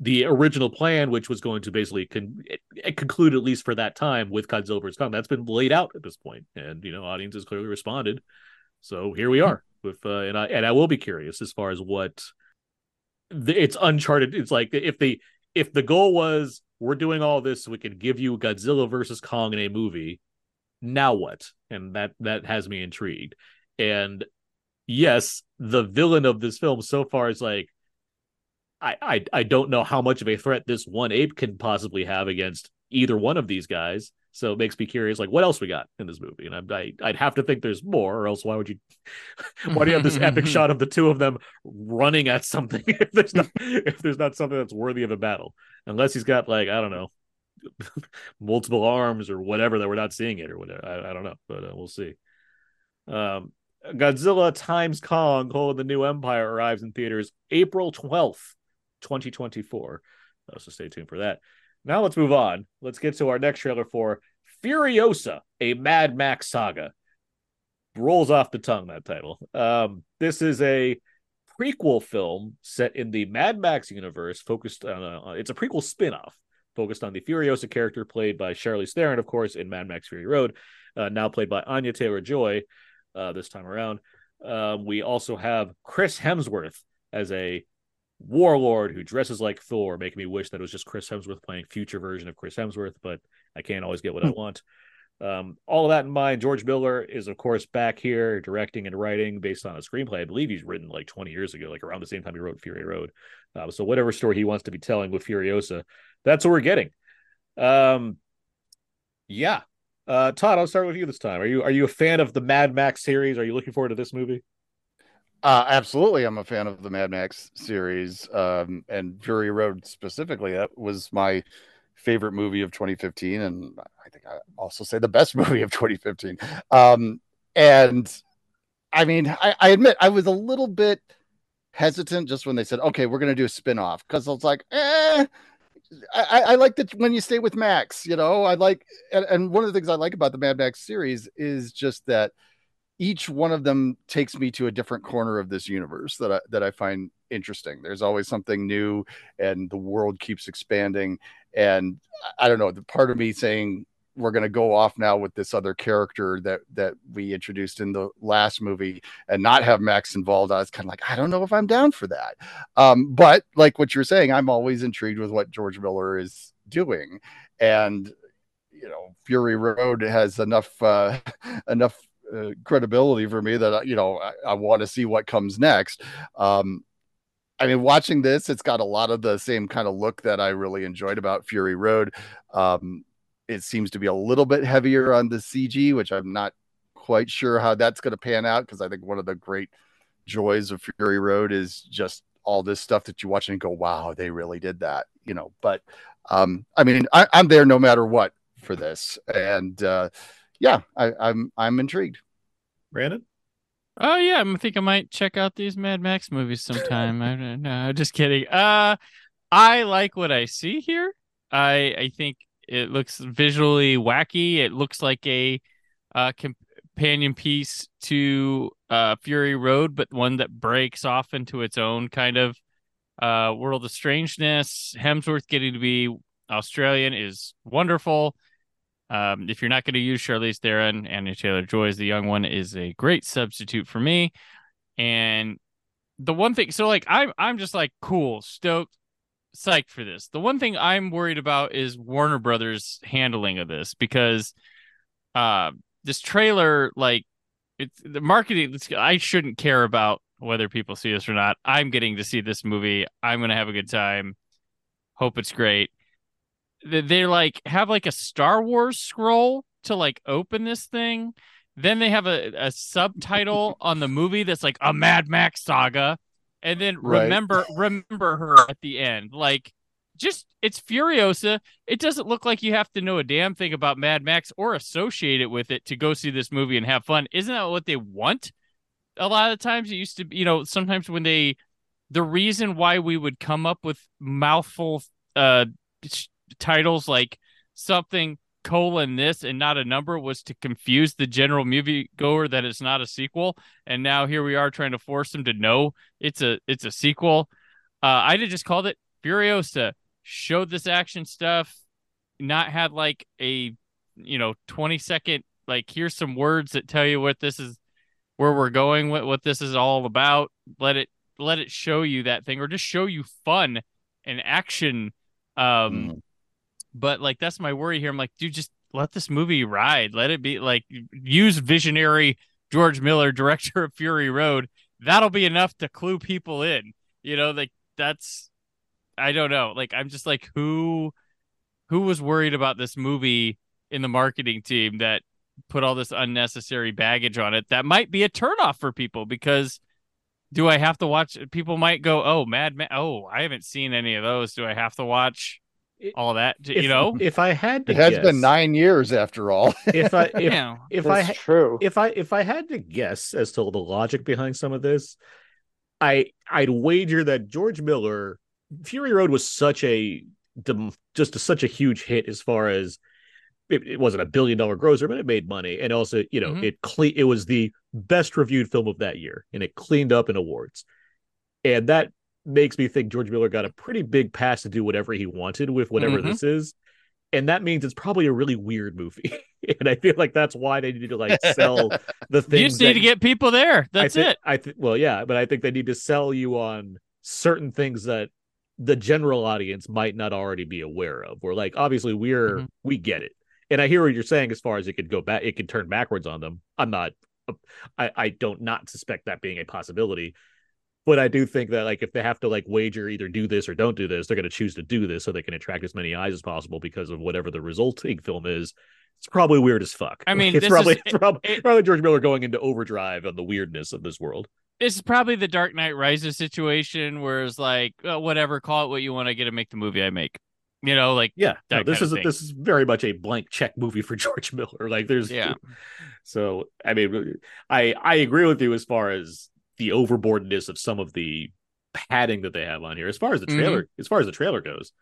the original plan, which was going to basically con- conclude at least for that time with Godzilla versus Kong, that's been laid out at this point, and you know, audiences clearly responded. So here we are with, uh, and I and I will be curious as far as what it's uncharted. It's like if the if the goal was we're doing all this so we can give you Godzilla versus Kong in a movie, now what? And that that has me intrigued. And yes, the villain of this film so far is like I, I I don't know how much of a threat this one ape can possibly have against either one of these guys. So it makes me curious, like what else we got in this movie? And I'm, I I'd have to think there's more, or else why would you? why do you have this epic shot of the two of them running at something if there's not if there's not something that's worthy of a battle? Unless he's got like I don't know, multiple arms or whatever that we're not seeing it or whatever. I, I don't know, but uh, we'll see. Um, Godzilla times Kong, Hole in the New Empire arrives in theaters April 12th, 2024. Uh, so stay tuned for that. Now let's move on. Let's get to our next trailer for Furiosa, a Mad Max saga. Rolls off the tongue, that title. Um, this is a prequel film set in the Mad Max universe, focused on a, it's a prequel spin off focused on the Furiosa character played by Charlize Theron, of course, in Mad Max Fury Road, uh, now played by Anya Taylor Joy uh, this time around. Um, we also have Chris Hemsworth as a warlord who dresses like Thor, making me wish that it was just Chris Hemsworth playing future version of Chris Hemsworth, but I can't always get what I want. Um, all of that in mind, George Miller is, of course, back here directing and writing based on a screenplay. I believe he's written like 20 years ago, like around the same time he wrote Fury Road. Uh, so, whatever story he wants to be telling with Furiosa, that's what we're getting. Um, yeah. Uh, Todd, I'll start with you this time. Are you are you a fan of the Mad Max series? Are you looking forward to this movie? Uh, absolutely, I'm a fan of the Mad Max series, um, and Fury Road specifically. That was my favorite movie of 2015, and I think I also say the best movie of 2015. Um, and I mean, I, I admit I was a little bit hesitant just when they said, "Okay, we're going to do a spin-off," because I was like, "Eh." I, I like that when you stay with Max, you know. I like, and, and one of the things I like about the Mad Max series is just that each one of them takes me to a different corner of this universe that I, that I find interesting. There's always something new, and the world keeps expanding. And I don't know, the part of me saying we're going to go off now with this other character that that we introduced in the last movie and not have Max involved. I was kind of like, I don't know if I'm down for that. Um, but like what you're saying, I'm always intrigued with what George Miller is doing, and you know, Fury Road has enough uh, enough uh, credibility for me that you know I, I want to see what comes next. Um, I mean, watching this, it's got a lot of the same kind of look that I really enjoyed about Fury Road. Um, it seems to be a little bit heavier on the CG, which I'm not quite sure how that's going to pan out because I think one of the great joys of Fury Road is just all this stuff that you watch and go, wow, they really did that, you know. But um, I mean, I, am there no matter what for this, and uh, yeah, I, I'm I'm intrigued. Brandon. Oh yeah, I think I might check out these Mad Max movies sometime. I don't know, just kidding. Uh, I like what I see here. I I think it looks visually wacky. It looks like a uh, companion piece to uh, Fury Road, but one that breaks off into its own kind of uh, world of strangeness. Hemsworth getting to be Australian is wonderful. Um, if you're not going to use Charlize Theron, Anya Taylor Joy as the young one is a great substitute for me. And the one thing, so like I'm, I'm just like cool, stoked, psyched for this. The one thing I'm worried about is Warner Brothers' handling of this because, uh, this trailer, like, it's the marketing. I shouldn't care about whether people see this or not. I'm getting to see this movie. I'm gonna have a good time. Hope it's great they like have like a Star Wars scroll to like open this thing. Then they have a, a subtitle on the movie that's like a Mad Max saga. And then Right. remember remember her at the end. Like just it's Furiosa. It doesn't look like you have to know a damn thing about Mad Max or associate it with it to go see this movie and have fun. Isn't that what they want? A lot of times it used to be, you know, sometimes when they the reason why we would come up with mouthful uh titles like something colon this and not a number was to confuse the general movie goer that it's not a sequel. And now here we are trying to force them to know it's a it's a sequel. Uh i'd have just called it furiosa. Showed this action stuff not had like a you know 20 second like here's some words that tell you what this is where we're going what, what this is all about. Let it let it show you that thing or just show you fun and action um Mm. But like that's my worry here i'm like dude just let this movie ride let it be like use visionary george miller director of fury road that'll be enough to clue people in you know like that's i don't know like i'm just like who who was worried about this movie in the marketing team that put all this unnecessary baggage on it that might be a turnoff for people because do I have to watch? People might go, "Oh, Mad Men. Oh, I haven't seen any of those. Do I have to watch It- all that? If, you know, if I had to, It has guess, been nine years after all. If I if yeah, if I true. if I if I had to guess as to the logic behind some of this, I I'd wager that George Miller Fury Road was such a just a, such a huge hit as far as it, it wasn't a billion dollar grosser, but it made money, and also you know Mhm. it cle- it was the best reviewed film of that year, and it cleaned up in awards, and that makes me think George Miller got a pretty big pass to do whatever he wanted with whatever Mhm. this is. And that means it's probably a really weird movie, and I feel like that's why they need to like sell the things. you just need to get people there. That's I think, it. I think. Well, yeah, but I think they need to sell you on certain things that the general audience might not already be aware of. Where like obviously we're Mhm. we get it, and I hear what you're saying as far as it could go back, it could turn backwards on them. I'm not. I I don't not suspect that being a possibility. But I do think that like if they have to like wager either do this or don't do this, they're going to choose to do this so they can attract as many eyes as possible because of whatever the resulting film is. It's probably weird as fuck. I mean, it's probably is- probably, it- probably George Miller going into overdrive on the weirdness of this world. This is probably the Dark Knight Rises situation, where it's like, oh, whatever, call it what you want. I get to make the movie I make. You know, like Yeah, no, this is a, this is very much a blank check movie for George Miller. Like there's Yeah. So I mean, I I agree with you as far as the overboardness of some of the padding that they have on here. As far as the Mhm. trailer, as far as the trailer goes,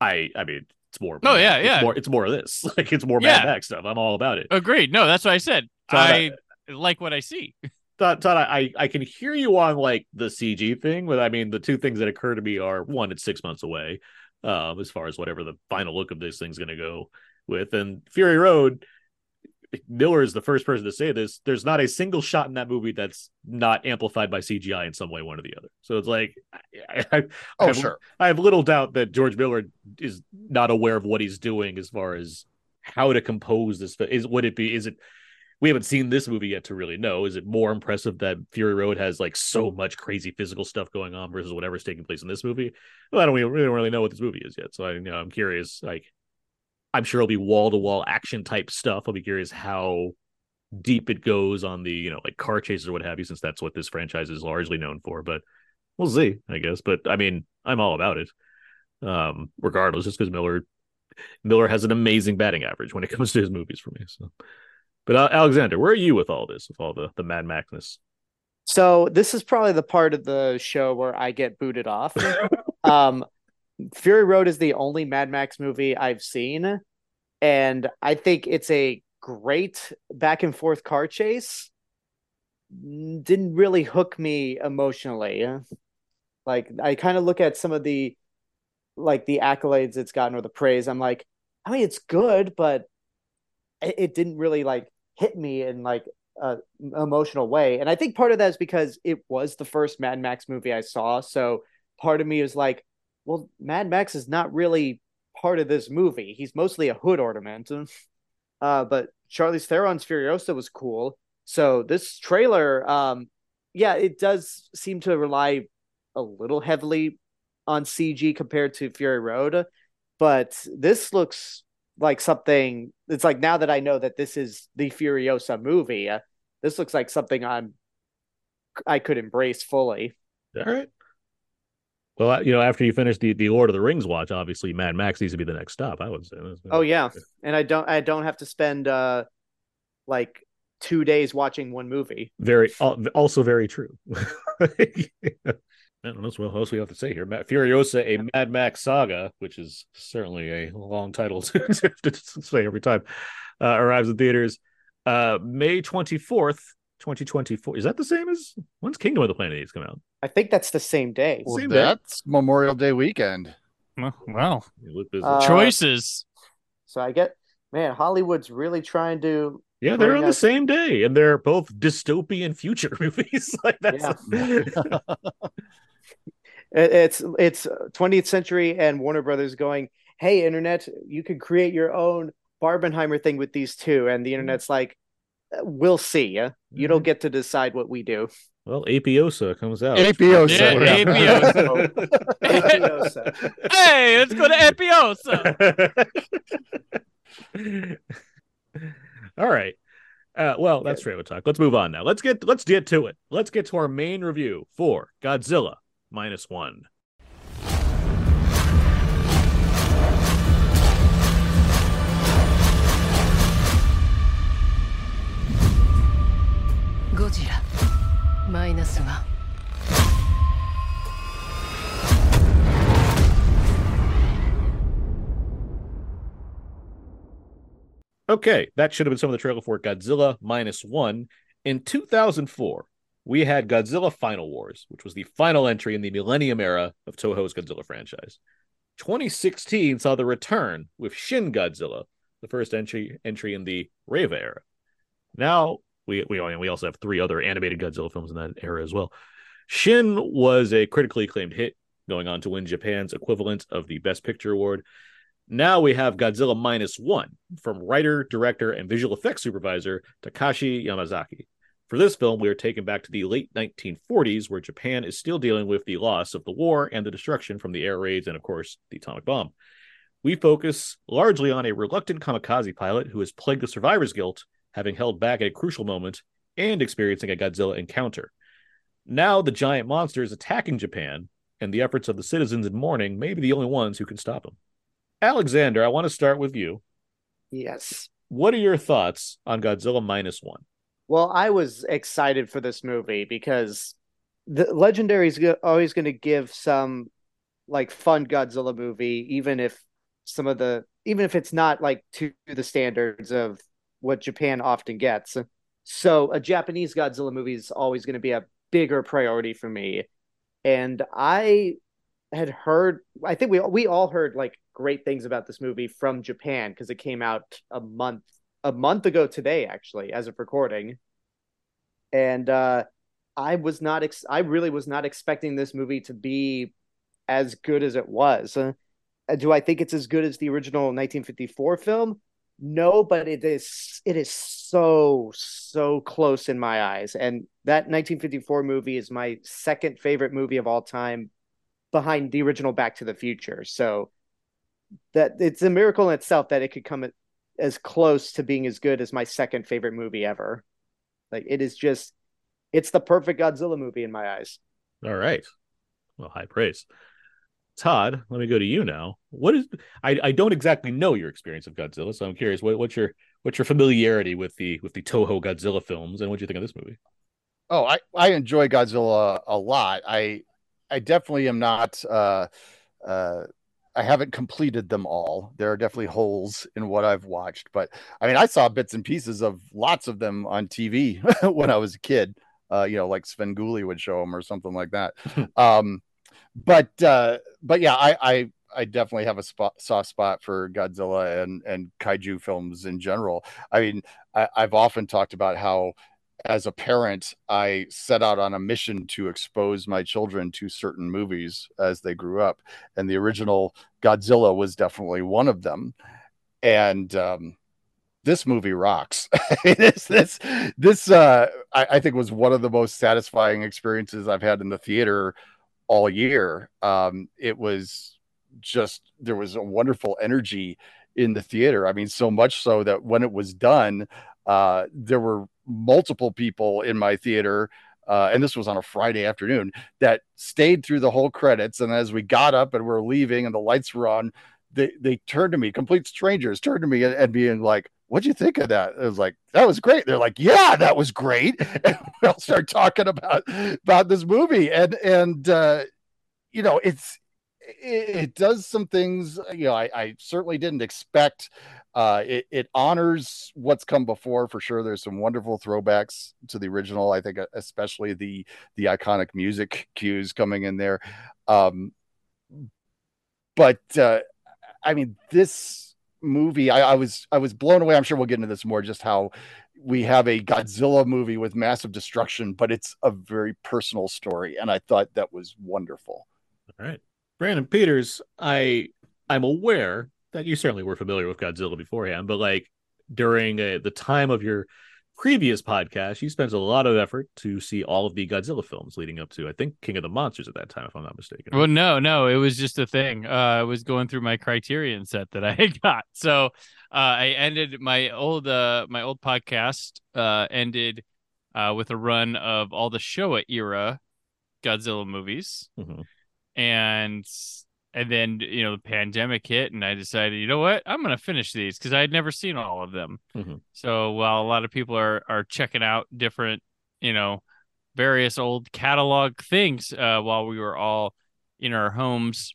I I mean it's more. Oh, yeah, it's yeah. More, it's more of this. Like it's more Yeah. Mad Max stuff. I'm all about it. agreed. No, that's what I said. Todd, I like what I see. Todd, Todd, I I can hear you on like the CG thing, but I mean the two things that occur to me are one, it's six months away, um, as far as whatever the final look of this thing's going to go with, and Fury Road. Miller is the first person to say this. There's not a single shot in that movie that's not amplified by CGI in some way, one or the other. So it's like, I, I, I Oh, have, sure. I have little doubt that George Miller is not aware of what he's doing as far as how to compose this. Is would it be? Is it we haven't seen this movie yet to really know. Is it more impressive that Fury Road has like so much crazy physical stuff going on versus whatever's taking place in this movie? Well, I don't really, don't really know what this movie is yet, so I you know I'm curious. Like, I'm sure it'll be wall to wall action type stuff. I'll be curious how deep it goes on the you know like car chases or what have you, since that's what this franchise is largely known for. But we'll see, I guess. But I mean, I'm all about it, um, regardless, just because Miller Miller has an amazing batting average when it comes to his movies for me. So. But uh, Alexander, where are you with all this, with all the the Mad Maxness? So this is probably the part of the show where I get booted off. um, Fury Road is the only Mad Max movie I've seen, and I think it's a great back and forth car chase. Didn't really hook me emotionally. Like I kind of look at some of the like the accolades it's gotten or the praise. I'm like, I mean, it's good, but it, it didn't really like hit me in like a emotional way. And I think part of that is because it was the first Mad Max movie I saw. So part of me is like, well, Mad Max is not really part of this movie. He's mostly a hood ornament. Uh, but Charlize Theron's Furiosa was cool. So this trailer, um, yeah, it does seem to rely a little heavily on CG compared to Fury Road, but this looks like something it's like now that I know that this is the Furiosa movie, uh, this looks like something I'm I could embrace fully. All right. Well, you know, after you finish the, the Lord of the Rings watch, obviously Mad Max needs to be the next stop. I would say. Oh yeah, and I don't I don't have to spend uh like two days watching one movie. Very also very true. I don't know what else we have to say here. Furiosa, a Mad Max saga, which is certainly a long title to, to say every time, uh, arrives in theaters uh, May 24th, 2024. Is that the same as when's Kingdom of the Planet Apes come out? I think that's the same day. Well, Same that's Memorial Day weekend. Wow. Uh, Choices. So I get man, Hollywood's really trying to yeah, they're bring on the same day, and they're both dystopian future movies. like that's It- It's it's 20th century and Warner Brothers going, "Hey internet, you can create your own Barbenheimer thing with these two, And the internet's like, "Uh, "We'll see. You don't get to decide what we do." Well, Apiosa comes out. Apiosa. Yeah, Apiosa. Apiosa. hey, let's go to Apiosa. All right. Uh, well, that's Trailer Talk. Let's move on now. Let's get let's get to it. Let's get to our main review for Godzilla minus one. Godzilla. Okay, that should have been some of the trailer for Godzilla Minus One. In 2004, we had Godzilla Final Wars, which was the final entry in the Millennium era of Toho's Godzilla franchise. 2016 saw the return with Shin Godzilla, the first entry entry in the Reiwa era. Now we we we also have three other animated Godzilla films in that era as well. Shin was a critically acclaimed hit, going on to win Japan's equivalent of the Best Picture award. Now we have Godzilla minus one from writer, director, and visual effects supervisor Takashi Yamazaki. For this film, we are taken back to the late 1940s, where Japan is still dealing with the loss of the war and the destruction from the air raids and, of course, the atomic bomb. We focus largely on a reluctant kamikaze pilot who is plagued with survivor's guilt, having held back at a crucial moment and experiencing a Godzilla encounter. Now the giant monster is attacking Japan, and the efforts of the citizens in mourning may be the only ones who can stop him. Alexander, I want to start with you. Yes. What are your thoughts on Godzilla minus one? Well, I was excited for this movie because the Legendary is always going to give some like fun Godzilla movie, even if some of the even if it's not like to the standards of what Japan often gets. So a Japanese Godzilla movie is always going to be a bigger priority for me. And I had heard I think we we all heard like great things about this movie from Japan because it came out a month a month ago today actually as of recording. And uh I was not ex- I really was not expecting this movie to be as good as it was. Uh, do I think it's as good as the original 1954 film? No, but it is it is so so close in my eyes. And that 1954 movie is my second favorite movie of all time behind the original Back to the Future. So that it's a miracle in itself that it could come as close to being as good as my second favorite movie ever. Like it is just it's the perfect Godzilla movie in my eyes. All right. Well, high praise. Todd, let me go to you now. What is I, I don't exactly know your experience of Godzilla, so I'm curious what, what's your what's your familiarity with the with the Toho Godzilla films and what do you think of this movie? Oh, I I enjoy Godzilla a lot. I I definitely am not uh uh I haven't completed them all. There are definitely holes in what I've watched, but I mean, I saw bits and pieces of lots of them on TV when I was a kid. Uh, you know, like Sven Svengoolie would show them or something like that. um, but uh, but yeah, I, I I definitely have a spot, soft spot for Godzilla and and kaiju films in general. I mean, I, I've often talked about how as a parent, I set out on a mission to expose my children to certain movies as they grew up, and the original Godzilla was definitely one of them. And um, this movie rocks. this this this uh, I, I, think was one of the most satisfying experiences I've had in the theater all year. Um, it was just there was a wonderful energy in the theater. I mean, so much so that when it was done, uh, there were multiple people in my theater. Uh, and this was on a Friday afternoon that stayed through the whole credits. And as we got up and we are leaving and the lights were on, they, they turned to me, complete strangers turned to me and, and being like, what'd you think of that? It was like, that was great. They're like, yeah, that was great. And we'll start talking about, about this movie. And, and, uh, you know, it's, it, it, does some things, you know, I, I certainly didn't expect, uh, it, it honors what's come before for sure. There's some wonderful throwbacks to the original. I think, especially the, the iconic music cues coming in there. Um, but, uh, I mean, this, movie I, I, was i was blown away. I'm sure we'll get into this more just how we have a godzilla movie with massive destruction but it's a very personal story and i thought that was wonderful. All right. Brandon peters i i'm aware that you certainly were familiar with godzilla beforehand but like during uh, the time of your previous podcast, you spent a lot of effort to see all of the Godzilla films leading up to, I think, King of the Monsters at that time, if I'm not mistaken. Well, no, no, it was just a thing. Uh, I was going through my Criterion set that I had got, so uh, I ended my old uh, my old podcast uh, ended uh, with a run of all the Showa era Godzilla movies, mm-hmm. and and then you know the pandemic hit and i decided you know what i'm going to finish these because i had never seen all of them mm-hmm. so while a lot of people are are checking out different you know various old catalog things uh, while we were all in our homes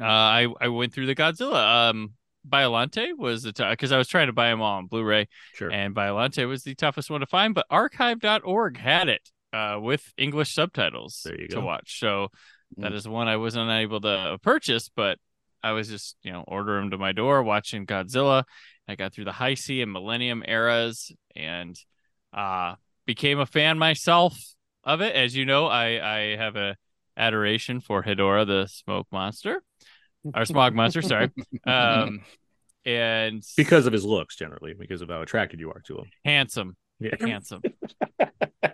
uh, i i went through the godzilla um Biollante was the because I was trying to buy them all on Blu-ray, sure. and Biollante was the toughest one to find, but Archive.org had it uh, with English subtitles to watch. So that mm. one I was unable to purchase, but I was just, you know, order them to my door, watching Godzilla. I got through the Heisei and Millennium eras and uh became a fan myself of it. As you know, I I have a adoration for Hedorah the smoke monster or smog monster, sorry. Um and because of his looks generally, because of how attracted you are to him. Handsome. Yeah. Handsome.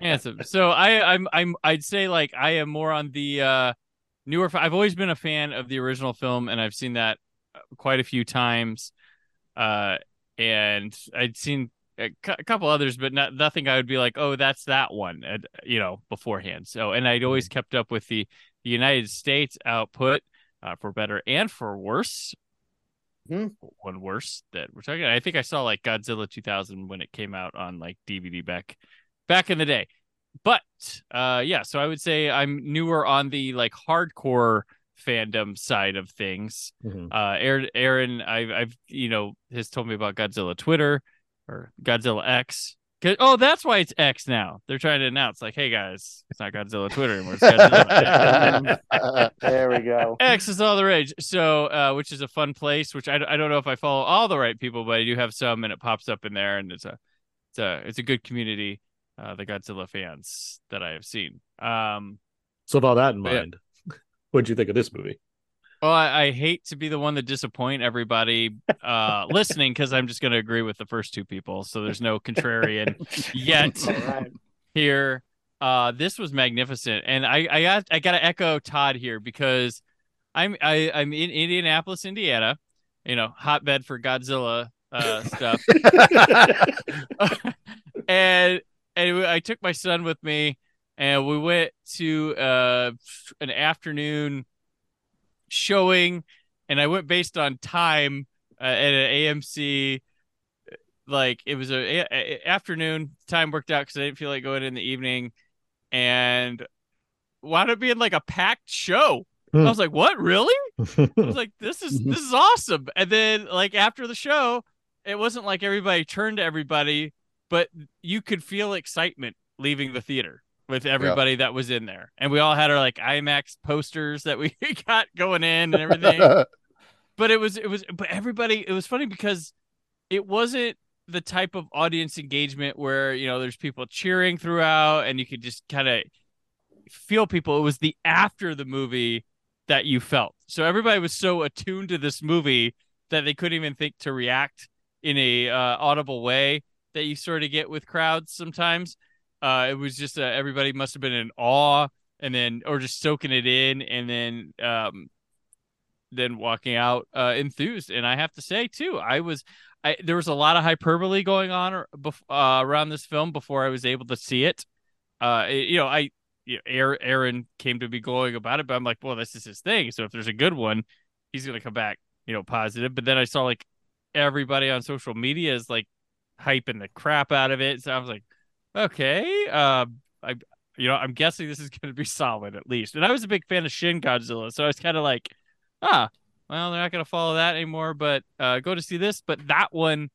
Handsome. So I I'm I'm I'd say like I am more on the uh newer. I've always been a fan of the original film, and I've seen that uh, quite a few times. Uh, and I'd seen a, cu- a couple others, but not, nothing I would be like, oh, that's that one, and, you know, beforehand. So, and I'd always mm-hmm. kept up with the, the United States output uh, for better and for worse. Hmm. One worse that we're talking. I think I saw like Godzilla 2000 when it came out on like DVD back back in the day but uh yeah so i would say i'm newer on the like hardcore fandom side of things. Mm-hmm. uh aaron, aaron I've, I've you know has told me about godzilla twitter or godzilla x. Oh that's why it's x now. They're trying to announce like hey guys it's not godzilla twitter anymore godzilla there we go. X is all the rage. So uh which is a fun place which I, I don't know if i follow all the right people but i do have some and it pops up in there and it's a it's a it's a good community uh, the Godzilla fans that I have seen. Um, so with all that in mind, yeah. what did you think of this movie? Well, I, I hate to be the one to disappoint everybody uh, listening because I'm just going to agree with the first two people. So there's no contrarian yet right. here. Uh, this was magnificent, and I I got I got to echo Todd here because I'm I I'm in Indianapolis, Indiana, you know, hotbed for Godzilla uh, stuff, and and I took my son with me, and we went to uh an afternoon showing, and I went based on time uh, at an AMC. Like it was a, a- a- afternoon time worked out because I didn't feel like going in the evening, and wound up being like a packed show. Hmm. I was like, "What? Really?" I was like, "This is this is awesome." And then like after the show, it wasn't like everybody turned to everybody, but you could feel excitement leaving the theater with everybody that was in there, and we all had our like IMAX posters that we got going in and everything. But it was it was but everybody it was funny because it wasn't the type of audience engagement where you know there's people cheering throughout and you could just kind of feel people. It was the after the movie that you felt. So everybody was so attuned to this movie that they couldn't even think to react in a uh, audible way that you sort of get with crowds sometimes uh it was just uh, everybody must have been in awe and then or just soaking it in and then um then walking out uh, enthused. And I have to say too, I was, I there was a lot of hyperbole going on bef- uh, around this film before I was able to see it. Uh, it- you know, I, you know, Aaron, Aaron came to be glowing about it, but I'm like, well, this is his thing. So if there's a good one, he's gonna come back, you know, positive. But then I saw like everybody on social media is like hyping the crap out of it. So I was like, okay, uh, I, you know, I'm guessing this is gonna be solid at least. And I was a big fan of Shin Godzilla, so I was kind of like ah, well, they're not going to follow that anymore, but uh, go to see this. But that one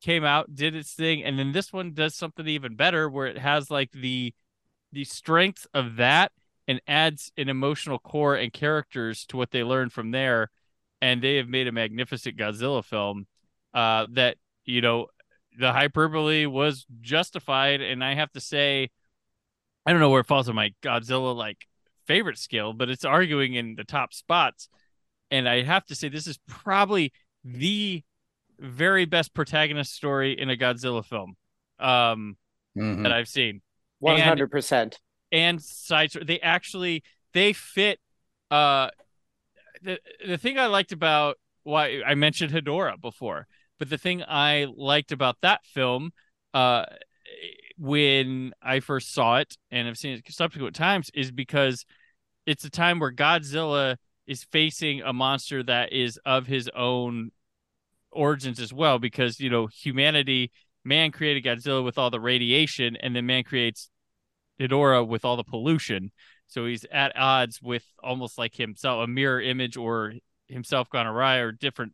came out, did its thing, and then this one does something even better, where it has like the the strength of that and adds an emotional core and characters to what they learned from there, and they have made a magnificent Godzilla film. Uh, that you know, the hyperbole was justified, and I have to say, I don't know where it falls on my Godzilla like favorite scale, but it's arguing in the top spots and I have to say this is probably the very best protagonist story in a Godzilla film um, Mhm. that I've seen. One hundred percent. And side story, they actually they fit. Uh, the the thing I liked about why I mentioned Hedorah before, but the thing I liked about that film, uh, when I first saw it and I've seen it subsequent times, is because it's a time where Godzilla is facing a monster that is of his own origins as well because you know humanity man created Godzilla with all the radiation and then man creates Ghidorah with all the pollution. So he's at odds with almost like himself a mirror image or himself gone awry or different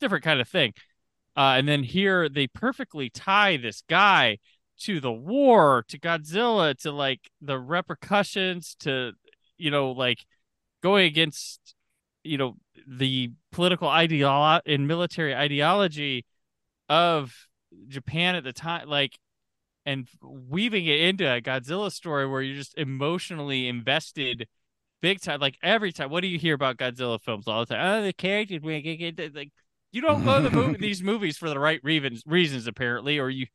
different kind of thing uh, and then here they perfectly tie this guy to the war to Godzilla to like the repercussions to you know like going against you know the political ideology and military ideology of Japan at the time like and weaving it into a Godzilla story where you're just emotionally invested big time like every time what do you hear about Godzilla films all the time? Oh the characters like you don't to the movie, these movies for the right reasons reasons apparently or you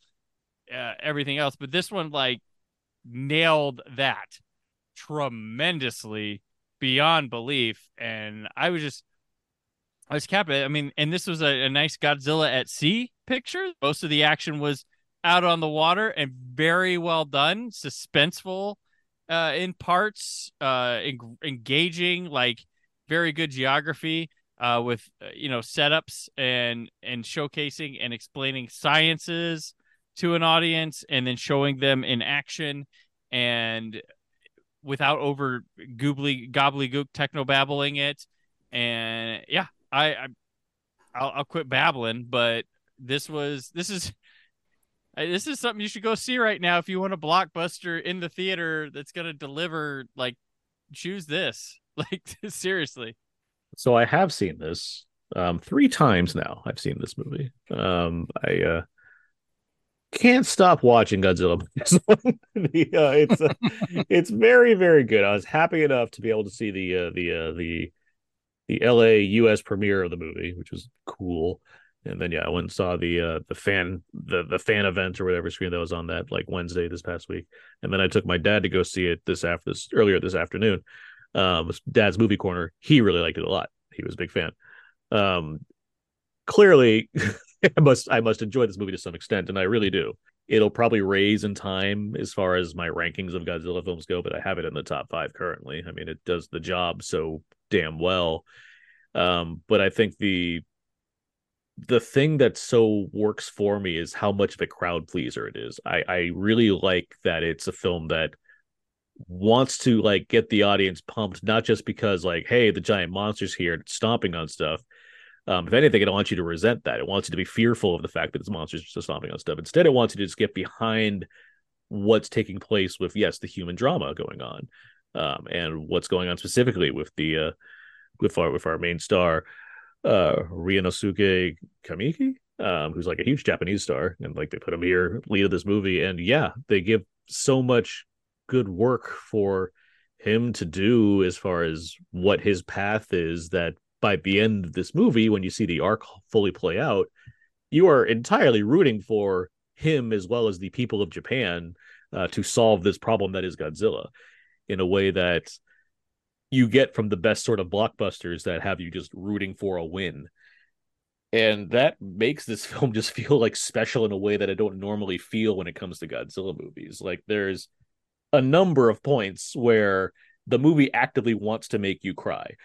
uh, everything else but this one like nailed that tremendously beyond belief and i was just i was captivated i mean and this was a, a nice godzilla at sea picture. Most of the action was out on the water and very well done suspenseful uh in parts uh en- engaging like very good geography uh with uh, you know setups and and showcasing and explaining sciences to an audience and then showing them in action and without over goobly gobbledygook techno babbling it. And yeah i, I I'll, I'll quit babbling but this was this is this is something you should go see right now if you want a blockbuster in the theater that's going to deliver like choose this. Like seriously So I have seen this um, three times now. I've seen this movie. Um, I uh, can't stop watching Godzilla. the, uh, it's uh, it's very very good. I was happy enough to be able to see the uh, the uh, the the LA US premiere of the movie, which was cool. And then yeah, I went and saw the uh the fan the the fan event or whatever screen that was on that like Wednesday this past week. And then I took my dad to go see it this after this earlier this afternoon. Um dad's movie corner. He really liked it a lot. He was a big fan. Um clearly I must I must enjoy this movie to some extent, and I really do. It'll probably raise in time as far as my rankings of Godzilla films go, but I have it in the top five currently. I mean, it does the job so damn well. Um, but I think the the thing that so works for me is how much of a crowd pleaser it is. I, I really like that it's a film that wants to like get the audience pumped, not just because like, hey, the giant monster's here stomping on stuff, um, if anything, it wants you to resent that. It wants you to be fearful of the fact that this monsters just stomping on stuff. Instead, it wants you to just get behind what's taking place with yes, the human drama going on, um, and what's going on specifically with the uh, with our with our main star, uh, Ryunosuke Kamiki, um, who's like a huge Japanese star, and like they put him here lead of this movie, and yeah, they give so much good work for him to do as far as what his path is that by the end of this movie, when you see the arc fully play out, you are entirely rooting for him as well as the people of Japan uh, to solve this problem that is Godzilla in a way that you get from the best sort of blockbusters that have you just rooting for a win. And that makes this film just feel like special in a way that I don't normally feel when it comes to Godzilla movies. Like there's a number of points where the movie actively wants to make you cry.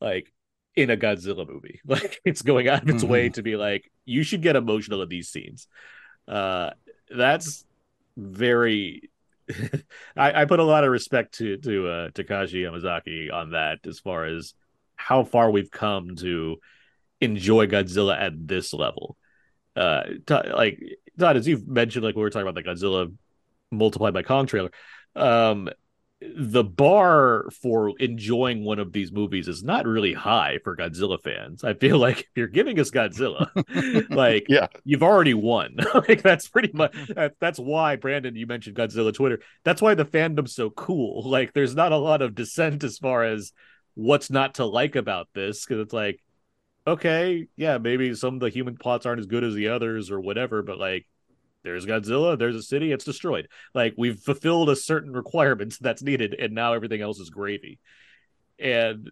Like in a Godzilla movie. Like it's going out of its mm-hmm. way to be like, you should get emotional in these scenes. Uh, that's very. I, I put a lot of respect to to uh, Takashi Yamazaki on that, as far as how far we've come to enjoy Godzilla at this level. Uh, t- like Todd, as you've mentioned, like we were talking about the Godzilla multiplied by Kong trailer. Um, the bar for enjoying one of these movies is not really high for Godzilla fans. I feel like if you're giving us Godzilla, like yeah, you've already won. like that's pretty much that's why Brandon, you mentioned Godzilla Twitter. That's why the fandom's so cool. Like there's not a lot of dissent as far as what's not to like about this because it's like, okay, yeah, maybe some of the human plots aren't as good as the others or whatever, but like there's Godzilla, there's a city, it's destroyed. Like we've fulfilled a certain requirements that's needed, and now everything else is gravy. And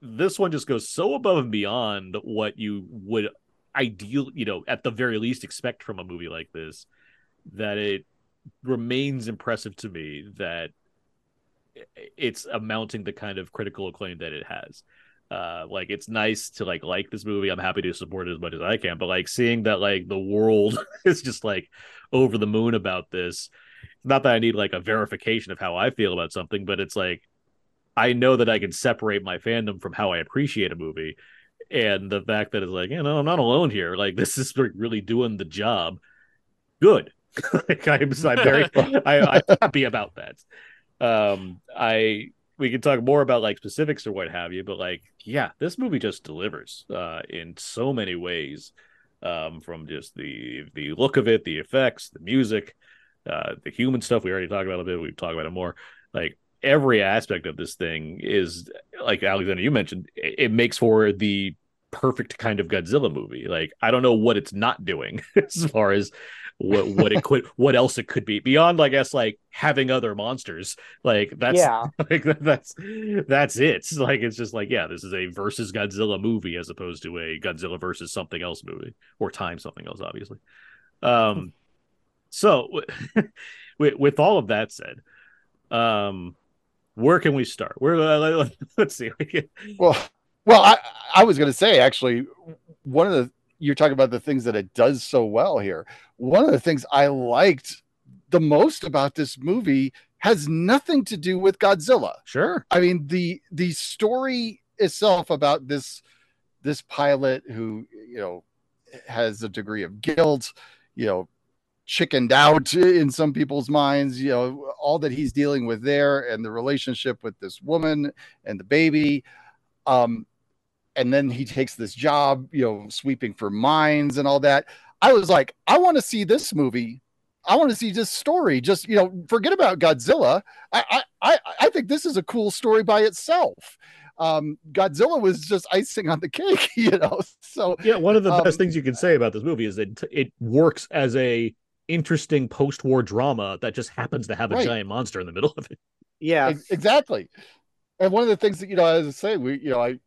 this one just goes so above and beyond what you would ideal, you know, at the very least expect from a movie like this, that it remains impressive to me that it's amounting the kind of critical acclaim that it has uh like it's nice to like like this movie. I'm happy to support it as much as i can. But like seeing that like the world is just like over the moon about this not that i need like a verification of how i feel about something but it's like i know that i can separate my fandom from how i appreciate a movie. And the fact that it's like you know i'm not alone here. Like this is really doing the job. Good. Like i'm, I'm very I, i'm happy about that. Um i we can talk more about like specifics or what have you, but like, yeah, this movie just delivers uh, in so many ways. Um, from just the the look of it, the effects, the music, uh, the human stuff we already talked about a bit. We've talked about it more. Like every aspect of this thing is like Alexander, you mentioned, it, it makes for the perfect kind of Godzilla movie. Like I don't know what it's not doing as far as what what it could what else it could be beyond I guess like having other monsters. Like that's yeah. like that's that's it. Like it's just like yeah, this is a versus Godzilla movie as opposed to a Godzilla versus something else movie or time something else obviously. Um so with, with all of that said, um where can we start? Where uh, let's see. well, well, I I was going to say actually one of the you're talking about the things that it does so well here. One of the things I liked the most about this movie has nothing to do with Godzilla. Sure. I mean the the story itself about this this pilot who, you know, has a degree of guilt, you know, chickened out in some people's minds, you know, all that he's dealing with there and the relationship with this woman and the baby. Um, and then he takes this job, you know, sweeping for mines and all that. I was like, I want to see this movie. I want to see this story. Just you know, forget about Godzilla. I I I think this is a cool story by itself. um, Godzilla was just icing on the cake, you know. So Yeah, one of the Um, best things you can say about this movie is that it works as a interesting post-war drama that just happens to have a Right. giant monster in the middle of it. Yeah. Exactly. And one of the things that you know, as I say, we you know, I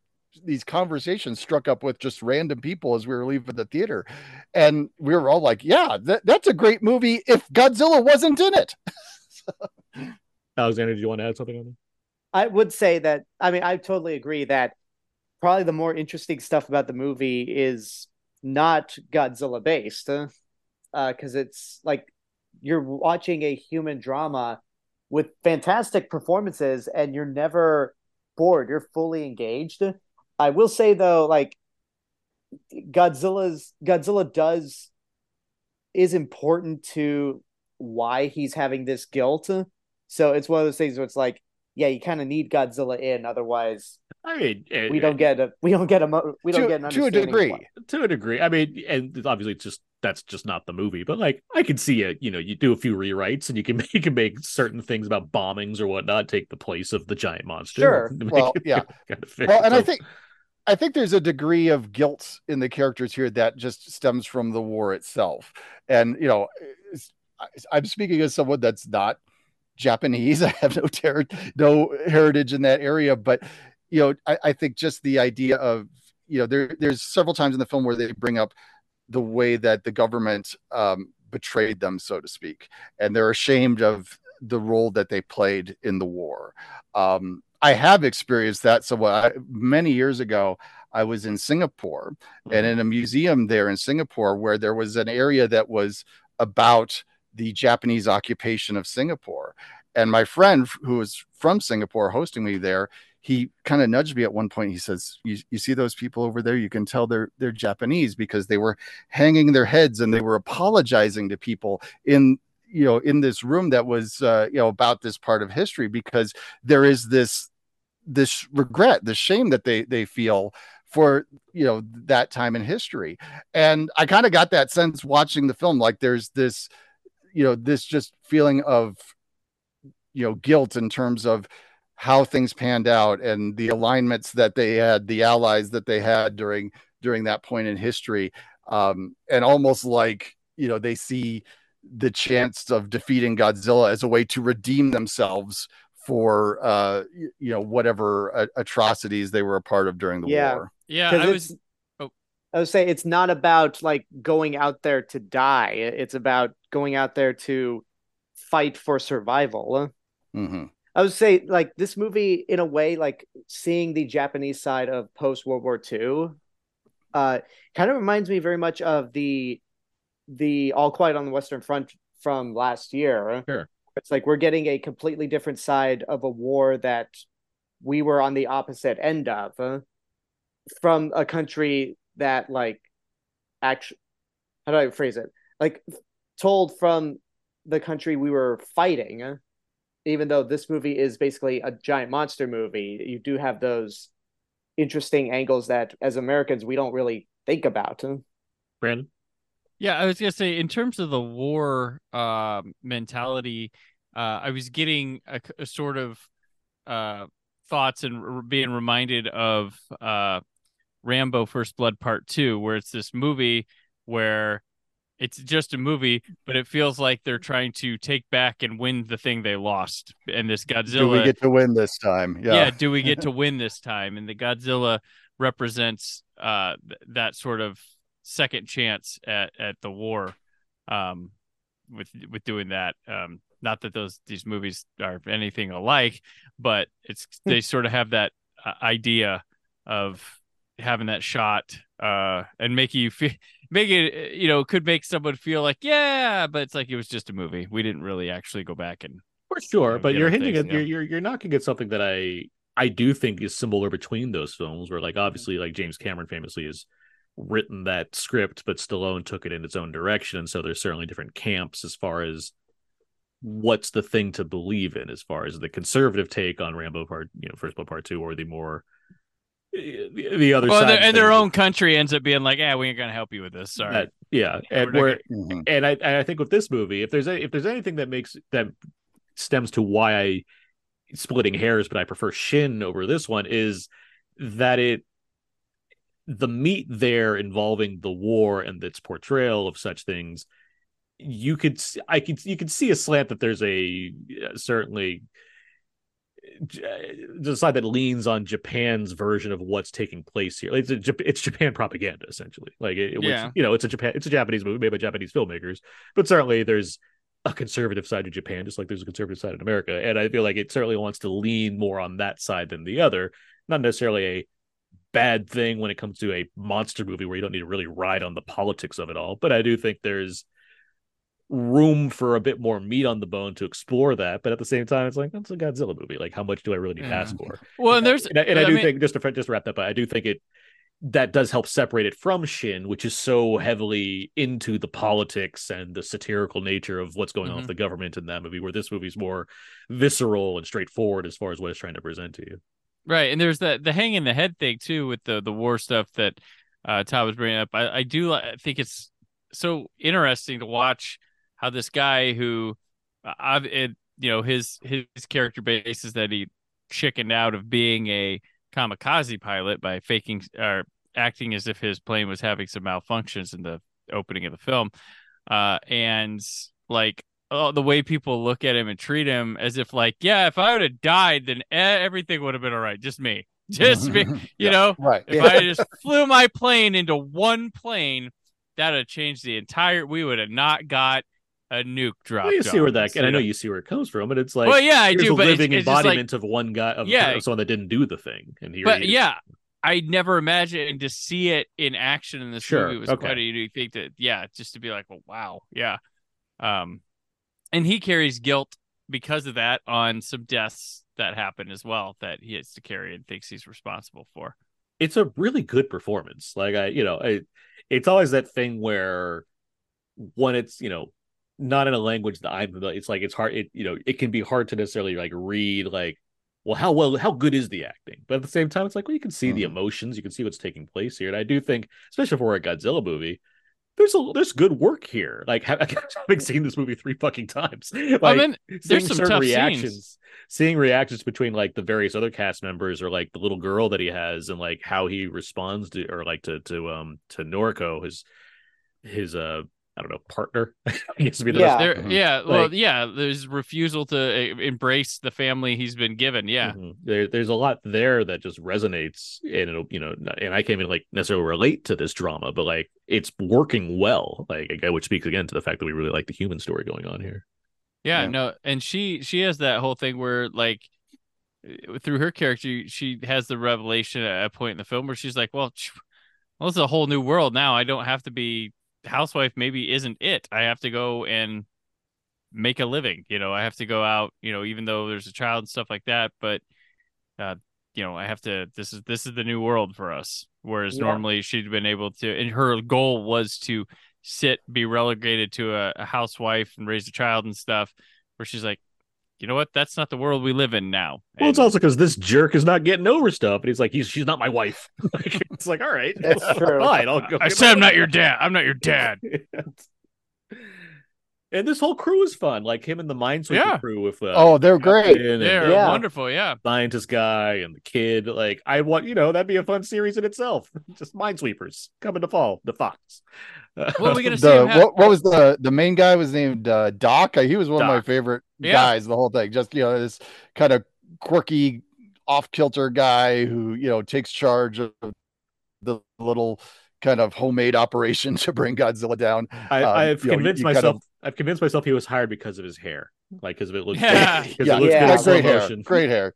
these conversations struck up with just random people as we were leaving the theater, and we were all like, "Yeah, that, that's a great movie if Godzilla wasn't in it." Alexander, do you want to add something on that? I would say that I mean I totally agree that probably the more interesting stuff about the movie is not Godzilla based, uh, because it's like you're watching a human drama with fantastic performances and you're never bored. You're fully engaged. I will say though, like Godzilla's Godzilla does is important to why he's having this guilt. So it's one of those things where it's like, yeah, you kind of need Godzilla in, otherwise I mean, eh, we don't get a we don't get a we don't to, get an to a degree. to a degree. I mean, and obviously, it's just that's just not the movie. But like, I can see it. You know, you do a few rewrites, and you can you can make certain things about bombings or whatnot take the place of the giant monster. Sure. Well, yeah. kind of. Well, and I think I think there's a degree of guilt in the characters here that just stems from the war itself. And you know, I'm speaking as someone that's not Japanese. I have no ter- no heritage in that area, but you know, I, I think just the idea of you know, there there's several times in the film where they bring up the way that the government um, betrayed them, so to speak, and they're ashamed of the role that they played in the war. Um, I have experienced that. So I, many years ago, I was in Singapore and mm-hmm. in a museum there in Singapore where there was an area that was about the Japanese occupation of Singapore. And my friend who was from Singapore hosting me there, he kind of nudged me at one point. He says, you, you see those people over there? You can tell they're they're Japanese because they were hanging their heads and they were apologizing to people in you know in this room that was uh, you know about this part of history because there is this this regret, this shame that they they feel for you know that time in history. And i kind of got that sense watching the film like there's this you know this just feeling of you know guilt in terms of how things panned out and the alignments that they had the allies that they had during during that point in history. Um and almost like you know they see the chance of defeating godzilla as a way to redeem themselves for uh you know whatever uh, atrocities they were a part of during the war. Yeah. war Yeah, 'Cause I was. oh. I would say it's not about like going out there to die. It's about going out there to fight for survival. Mhm. I would say like this movie in a way like seeing the Japanese side of post World War II uh kind of reminds me very much of the the All Quiet on the Western Front from last year. Sure. It's like we're getting a completely different side of a war that we were on the opposite end of uh, from a country that like actually how do I phrase it? Like told from the country we were fighting uh, even though this movie is basically a giant monster movie, you do have those interesting angles that as Americans we don't really think about. Brandon. Yeah, I was gonna say in terms of the war uh, mentality, uh, I was getting a, a sort of uh, thoughts and r- being reminded of uh, Rambo: First Blood Part Two, where it's this movie where it's just a movie, but it feels like they're trying to take back and win the thing they lost. And this Godzilla, do we get to win this time yeah. yeah, do we get to win this time and the godzilla represents uh th- that sort of second chance at at the war um with with doing that. Um not that those these movies are anything alike but it's they sort of have that uh, idea of having that shot uh and making you feel make it you know could make someone feel like yeah but it's like it was just a movie. We didn't really actually go back and For sure, know, but you're hinting things, at you're, you're you're knocking at something that I I do think is similar between those films, where like obviously like James Cameron famously has written that script, but Stallone took it in its own direction, and so there's certainly different camps as far as what's the thing to believe in, as far as the conservative take on Rambo Part, you know, First Blood Part Two, or the more the, the other well side, their- and their own country ends up being like yeah we ain't gonna help you with this. Sorry. That- yeah, Yeah, and we're not where Mhm. and I and I think with this movie, if there's a, if there's anything that makes that stems to why I splitting hairs, but I prefer Shin over this one is that it the meat there involving the war and its portrayal of such things you could i could you could see a slant that there's a uh, certainly the side that leans on Japan's version of what's taking place here. It's a, it's Japan propaganda essentially. Like it, it Yeah. was, you know, it's a Japan, it's a Japanese movie made by Japanese filmmakers, but certainly there's a conservative side to Japan, just like there's a conservative side in America, and I feel like it certainly wants to lean more on that side than the other. Not necessarily a bad thing when it comes to a monster movie where you don't need to really ride on the politics of it all, but I do think there's room for a bit more meat on the bone to explore that. But at the same time, it's like that's a Godzilla movie. Like, how much do I really need to ask for? Well, and there's and I, and I do mean- think just to just to wrap that up, I do think it that does help separate it from Shin, which is so heavily into the politics and the satirical nature of what's going on Mhm. with the government in that movie. Where this movie's more visceral and straightforward as far as what it's trying to present to you. Right, and there's the the hang in the head thing too with the the war stuff that uh, Todd was bringing up. I, I do li- think it's so interesting to watch how this guy who uh, I've it, you know his his character base is that he chickened out of being a kamikaze pilot by faking or acting as if his plane was having some malfunctions in the opening of the film, uh, and like oh, the way people look at him and treat him as if like, yeah, if I would have died, then everything would have been all right. Just me, just me. You know, Right. if I just flew my plane into one plane, that would have changed the entire. We would have not got a nuke drop. Well, you see where that, and I know you see where it comes from, but it's like, well, yeah, I do, a but living it's like, embodiment of one guy of, Yeah. someone that didn't do the thing, and here, but he yeah, I never imagined to see it in action in this Sure, movie was okay. quite a unique thing. To yeah, just to be like, well, wow, yeah, um, and he carries guilt because of that on some deaths that happen as well that he has to carry and thinks he's responsible for. it's a really good performance. Like I, you know, I, it's always that thing where when it's you know not in a language that I'm familiar, it's like it's hard. It you know it can be hard to necessarily like read like, well, how well how good is the acting? But at the same time, it's like well, you can see the Mhm. emotions, you can see what's taking place here, and I do think, especially for a Godzilla movie. There's a there's good work here. Like having seen this movie three fucking times, like I mean, there's some tough reactions scenes. seeing reactions between like the various other cast members or like the little girl that he has and like how he responds to or like to to um to Noriko his his uh I don't know partner I guess to be the Yeah. There, yeah, well, Like- yeah. There's refusal to uh, embrace the family he's been given. Yeah, Mhm. there, there's a lot there that just resonates and it'll you know and I can't even like necessarily relate to this drama but like it's working well like which speaks again to the fact that we really like the human story going on here yeah, Yeah. no, and she she has that whole thing where like uh, through her character, she has the revelation at a point in the film where she's like, well, sh- well, it's a whole new world now. I don't have to be housewife. Maybe isn't it? I have to go and make a living. You know, I have to go out. You know, even though there's a child and stuff like that, but uh, you know, I have to. This is this is the new world for us. Whereas Yeah. normally she'd been able to, and her goal was to sit, be relegated to a, a housewife and raise a child and stuff. Where she's like, you know what? That's not the world we live in now. well it's also because this jerk is not getting over stuff and he's like he's she's not my wife it's like all right That's true. fine I'll go I said I'm not your dad. I'm not your dad. And this whole crew is fun, like him and the Minesweeper Yeah. crew with uh, Oh, they're great. They're Yeah. wonderful. Yeah. scientist guy and the kid. Like I want, you know, that'd be a fun series in itself. Just Minesweepers coming to fall, the Fox. What are we gonna see? The, him have- what, what was the the main guy was named uh, Doc. Uh, He was one of my favorite Yeah. guys. The whole thing, just you know, this kind of quirky, off kilter guy who you know takes charge of the little kind of homemade operation to bring Godzilla down. I, Um, I've you know, convinced kind myself. of- I've convinced myself he was hired because of his hair, like because it looks, Yeah. because yeah, it looks Yeah. good yeah, great hair, great hair.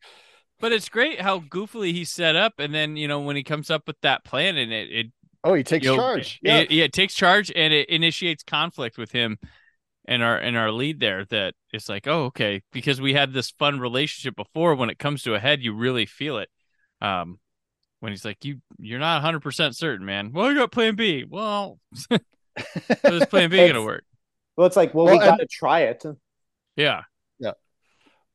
But it's great how goofily he's set up, and then you know when he comes up with that plan, and it it Oh, he takes you know, charge. Yeah, it, yeah, it takes charge and it initiates conflict with him and our and our lead there. That it's like, oh, okay, because we had this fun relationship before. When it comes to a head, you really feel it. Um, when he's like, you you're not 100 percent certain, man. Well, I got Plan B. Well, how is Plan B gonna work? Well, it's like, well, Well, we got to try it. Yeah, Yeah.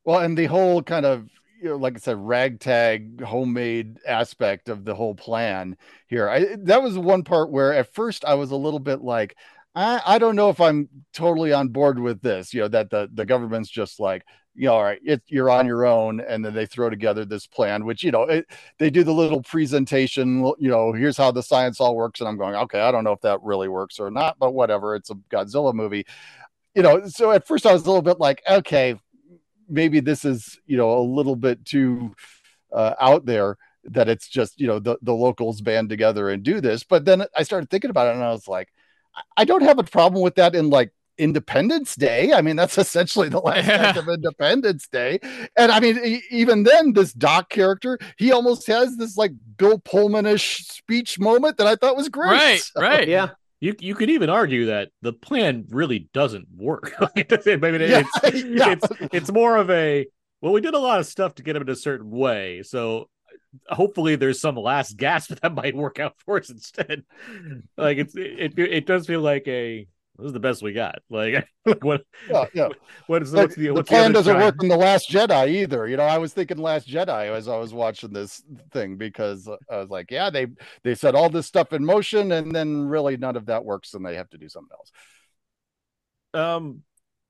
Well, and the whole kind of you know, like I said, ragtag homemade aspect of the whole plan here. I that was the one part where at first I was a little bit like, I, I don't know if I'm totally on board with this. You know, that the the government's just like, you know, all right, it, you're on your own, and then they throw together this plan, which you know, it, they do the little presentation. You know, here's how the science all works, and I'm going, okay, I don't know if that really works or not, but whatever. It's a Godzilla movie, you know. So at first, I was a little bit like, okay, maybe this is you know a little bit too uh, out there that it's just you know the the locals band together and do this. But then I started thinking about it, and I was like, I don't have a problem with that in like Independence Day. I mean, that's essentially the last act of Independence Day. And I mean, even then, this Doc character, he almost has this like Bill Pullman-ish speech moment that I thought was great. Right, So- right. Yeah. You you could even argue that the plan really doesn't work. I mean, Yeah, it's, yeah. it's it's more of a well, we did a lot of stuff to get him in a certain way, so uh, hopefully there's some last gasp that might work out for us instead. Like it's it it, it does feel like a this is the best we got. Like, like what Yeah, yeah. what is But what's the, the what's plan other doesn't side? work in the Last Jedi either. You know, I was thinking Last Jedi as I was watching this thing because I was like, yeah, they they set all this stuff in motion, and then really none of that works, and they have to do something else. um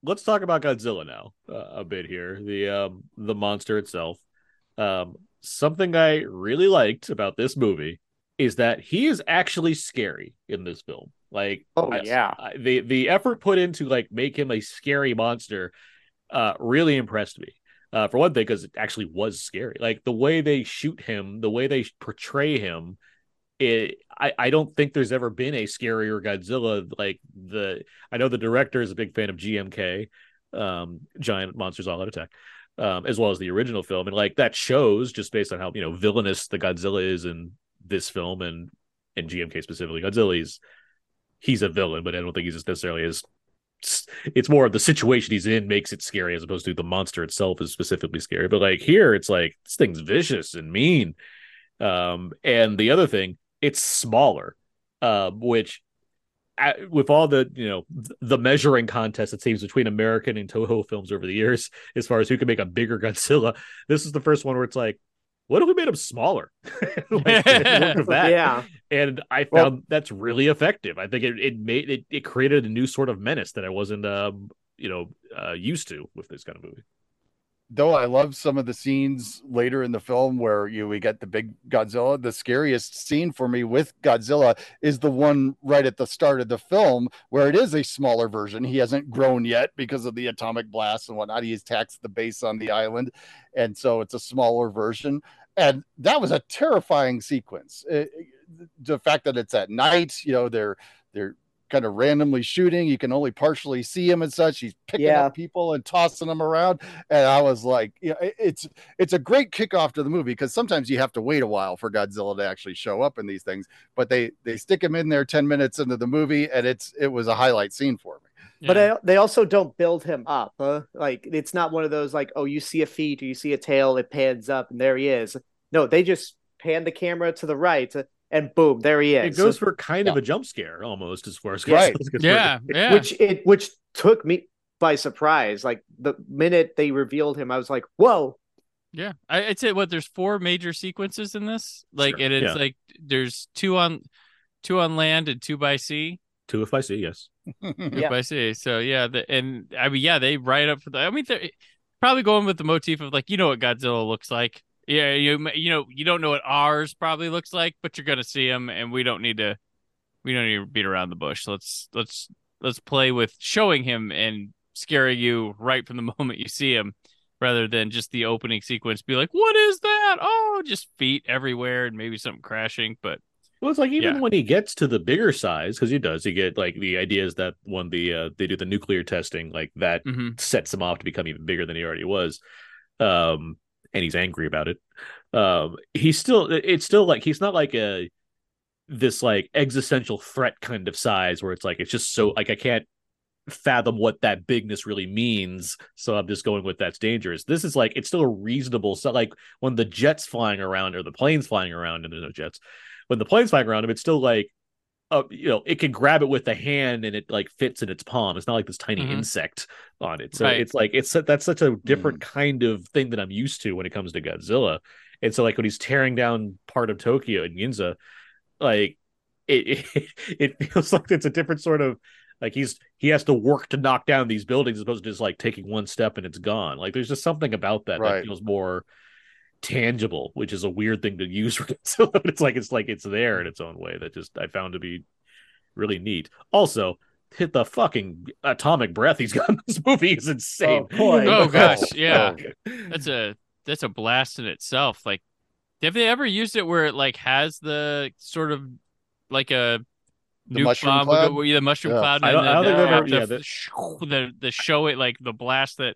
let's talk about godzilla now uh, a bit here the um the monster itself um something i really liked about this movie is that he is actually scary in this film like Oh, I- yeah. I- the the effort put into like make him a scary monster uh really impressed me uh for one thing because it actually was scary like the way they shoot him the way they portray him it I, I don't think there's ever been a scarier Godzilla like the I know the director is a big fan of GMK, um, Giant Monsters All Out Attack, um, as well as the original film, and like that shows just based on how you know villainous the Godzilla is in this film and and GMK specifically. Godzilla is he's a villain, but I don't think he's necessarily as it's more of the situation he's in makes it scary as opposed to the monster itself is specifically scary. But like here, it's like this thing's vicious and mean. Um, and the other thing, it's smaller, uh, which uh, with all the you know the measuring contest it seems between American and Toho films over the years, as far as who can make a bigger Godzilla, this is the first one where it's like, what if we made them smaller? Like, look that. Yeah. And I found Well- that's really effective. I think it, it made it, it created a new sort of menace that I wasn't um you know uh, used to with this kind of movie. Though I love some of the scenes later in the film where you we get the big Godzilla, the scariest scene for me with Godzilla is the one right at the start of the film where it is a smaller version. He hasn't grown yet because of the atomic blast and whatnot. He attacks the base on the island, and so it's a smaller version. And that was a terrifying sequence. It- the fact that it's at night, you know, they're they're kind of randomly shooting. You can only partially see him and such. He's picking Yeah. up people and tossing them around and I was like, yeah, it- it's it's a great kickoff to the movie because sometimes you have to wait a while for Godzilla to actually show up in these things, but they they stick him in there ten minutes into the movie, and it's it was a highlight scene for me. But Yeah. I, they also don't build him up. Huh? Like it's not one of those like, oh, you see a feet or you see a tail, it pans up and there he is. No, they just pan the camera to the right and boom, there he is. It goes for kind of a jump scare almost as far as Right. Godzilla's yeah, yeah. which it which took me by surprise. Like the minute they revealed him, I was like, whoa. Yeah, I, I'd say what there's four major sequences in this. Like, Sure, and it's yeah. like there's two on, two on land and two by sea. Two if I see, yes. Two Yeah. by sea. So yeah, the, and I mean, yeah, they write up for the. I mean, they're probably going with the motif of like, you know what Godzilla looks like. Yeah, you you know you don't know what ours probably looks like, but you're gonna see him, and we don't need to, we don't need to beat around the bush. Let's let's let's play with showing him and scaring you right from the moment you see him, rather than just the opening sequence. Be like, what is that? Oh, just feet everywhere and maybe something crashing. But Well, it's like even Yeah. when he gets to the bigger size, because he does, he get like the idea is that when the uh, they do the nuclear testing, like that mhm. sets him off to become even bigger than he already was. Um, and he's angry about it. Um, he's still it's still like he's not like a this like existential threat kind of size where it's like it's just so like I can't fathom what that bigness really means. So I'm just going with that's dangerous. This is like it's still a reasonable so like when the jets flying around or the planes flying around and there's no jets, when the plane's flying around him, it's still like uh, you know, it can grab it with the hand and it like fits in its palm. It's not like this tiny Mhm. insect on it. So Right. it's like it's that's such a different kind of thing that I'm used to when it comes to Godzilla. And so like when he's tearing down part of Tokyo and Ginza, like it, it it feels like it's a different sort of Like he's he has to work to knock down these buildings as opposed to just like taking one step and it's gone. Like there's just something about that Right. that feels more tangible, which is a weird thing to use for Godzilla. But it's like it's like it's there in its own way that just I found to be really neat. Also, hit the fucking atomic breath he's got in this movie is insane. Oh, boy. Oh gosh, oh, yeah. Oh, That's a that's a blast in itself. Like, have they ever used it where it like has the sort of like a The mushroom bomb cloud? go- where- yeah, the mushroom Yeah. cloud. I don't- and I don't then think the, I've ever- yeah, the, the the show it like the blast that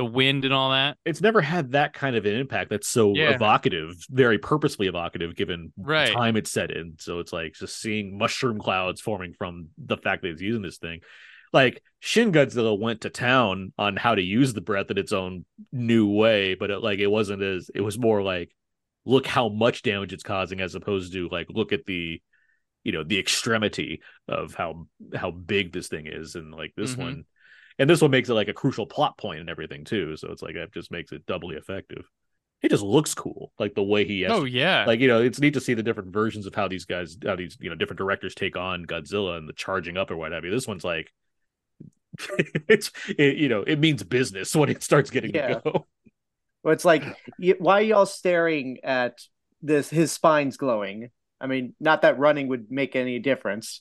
the wind and all that. it's never had that kind of an impact that's so Yeah. evocative, very purposely evocative given Right. the time it's set in. So it's like just seeing mushroom clouds forming from the fact that it's using this thing. Like Shin Godzilla went to town on how to use the breath in its own new way, but it, like it wasn't as it was more like look how much damage it's causing as opposed to like look at the you know the extremity of how how big this thing is and like this Mhm. one and this one makes it like a crucial plot point and everything too so it's like that just makes it doubly effective He just looks cool like the way he has Oh yeah, like you know it's neat to see the different versions of how these guys how these you know different directors take on godzilla and the charging up or what have you this one's like it's it, you know it means business when it starts getting Yeah. to go Well, it's like, why are y'all staring at this? His spine's glowing. I mean, not that running would make any difference.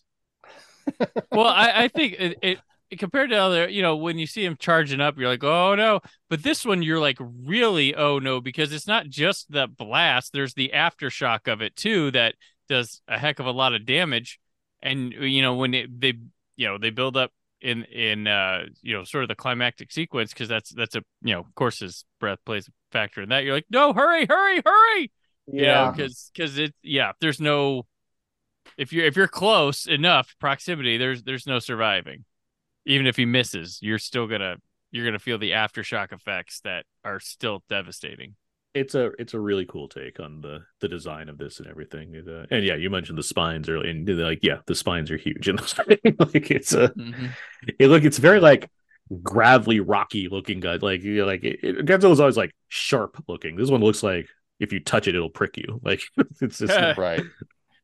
well, I, I think it, it compared to other, you know, when you see him charging up, you're like, oh no. But this one, you're like, really, oh no, because it's not just the blast. There's the aftershock of it too that does a heck of a lot of damage. And you know, when it, they, you know, they build up in in uh you know sort of the climactic sequence because that's that's a you know of course his breath plays a factor in that you're like no hurry hurry hurry Yeah. because because it yeah there's no if you're if you're close enough proximity there's there's no surviving even if he misses you're still gonna you're gonna feel the aftershock effects that are still devastating. It's a it's a really cool take on the the design of this and everything. It, uh, and yeah you mentioned the spines earlier and they're like yeah the spines are huge and like it's a it look it's very like gravelly rocky looking guy like you know, like it, it, Godzilla's always like sharp looking. This one looks like if you touch it it'll prick you. Like it's just right.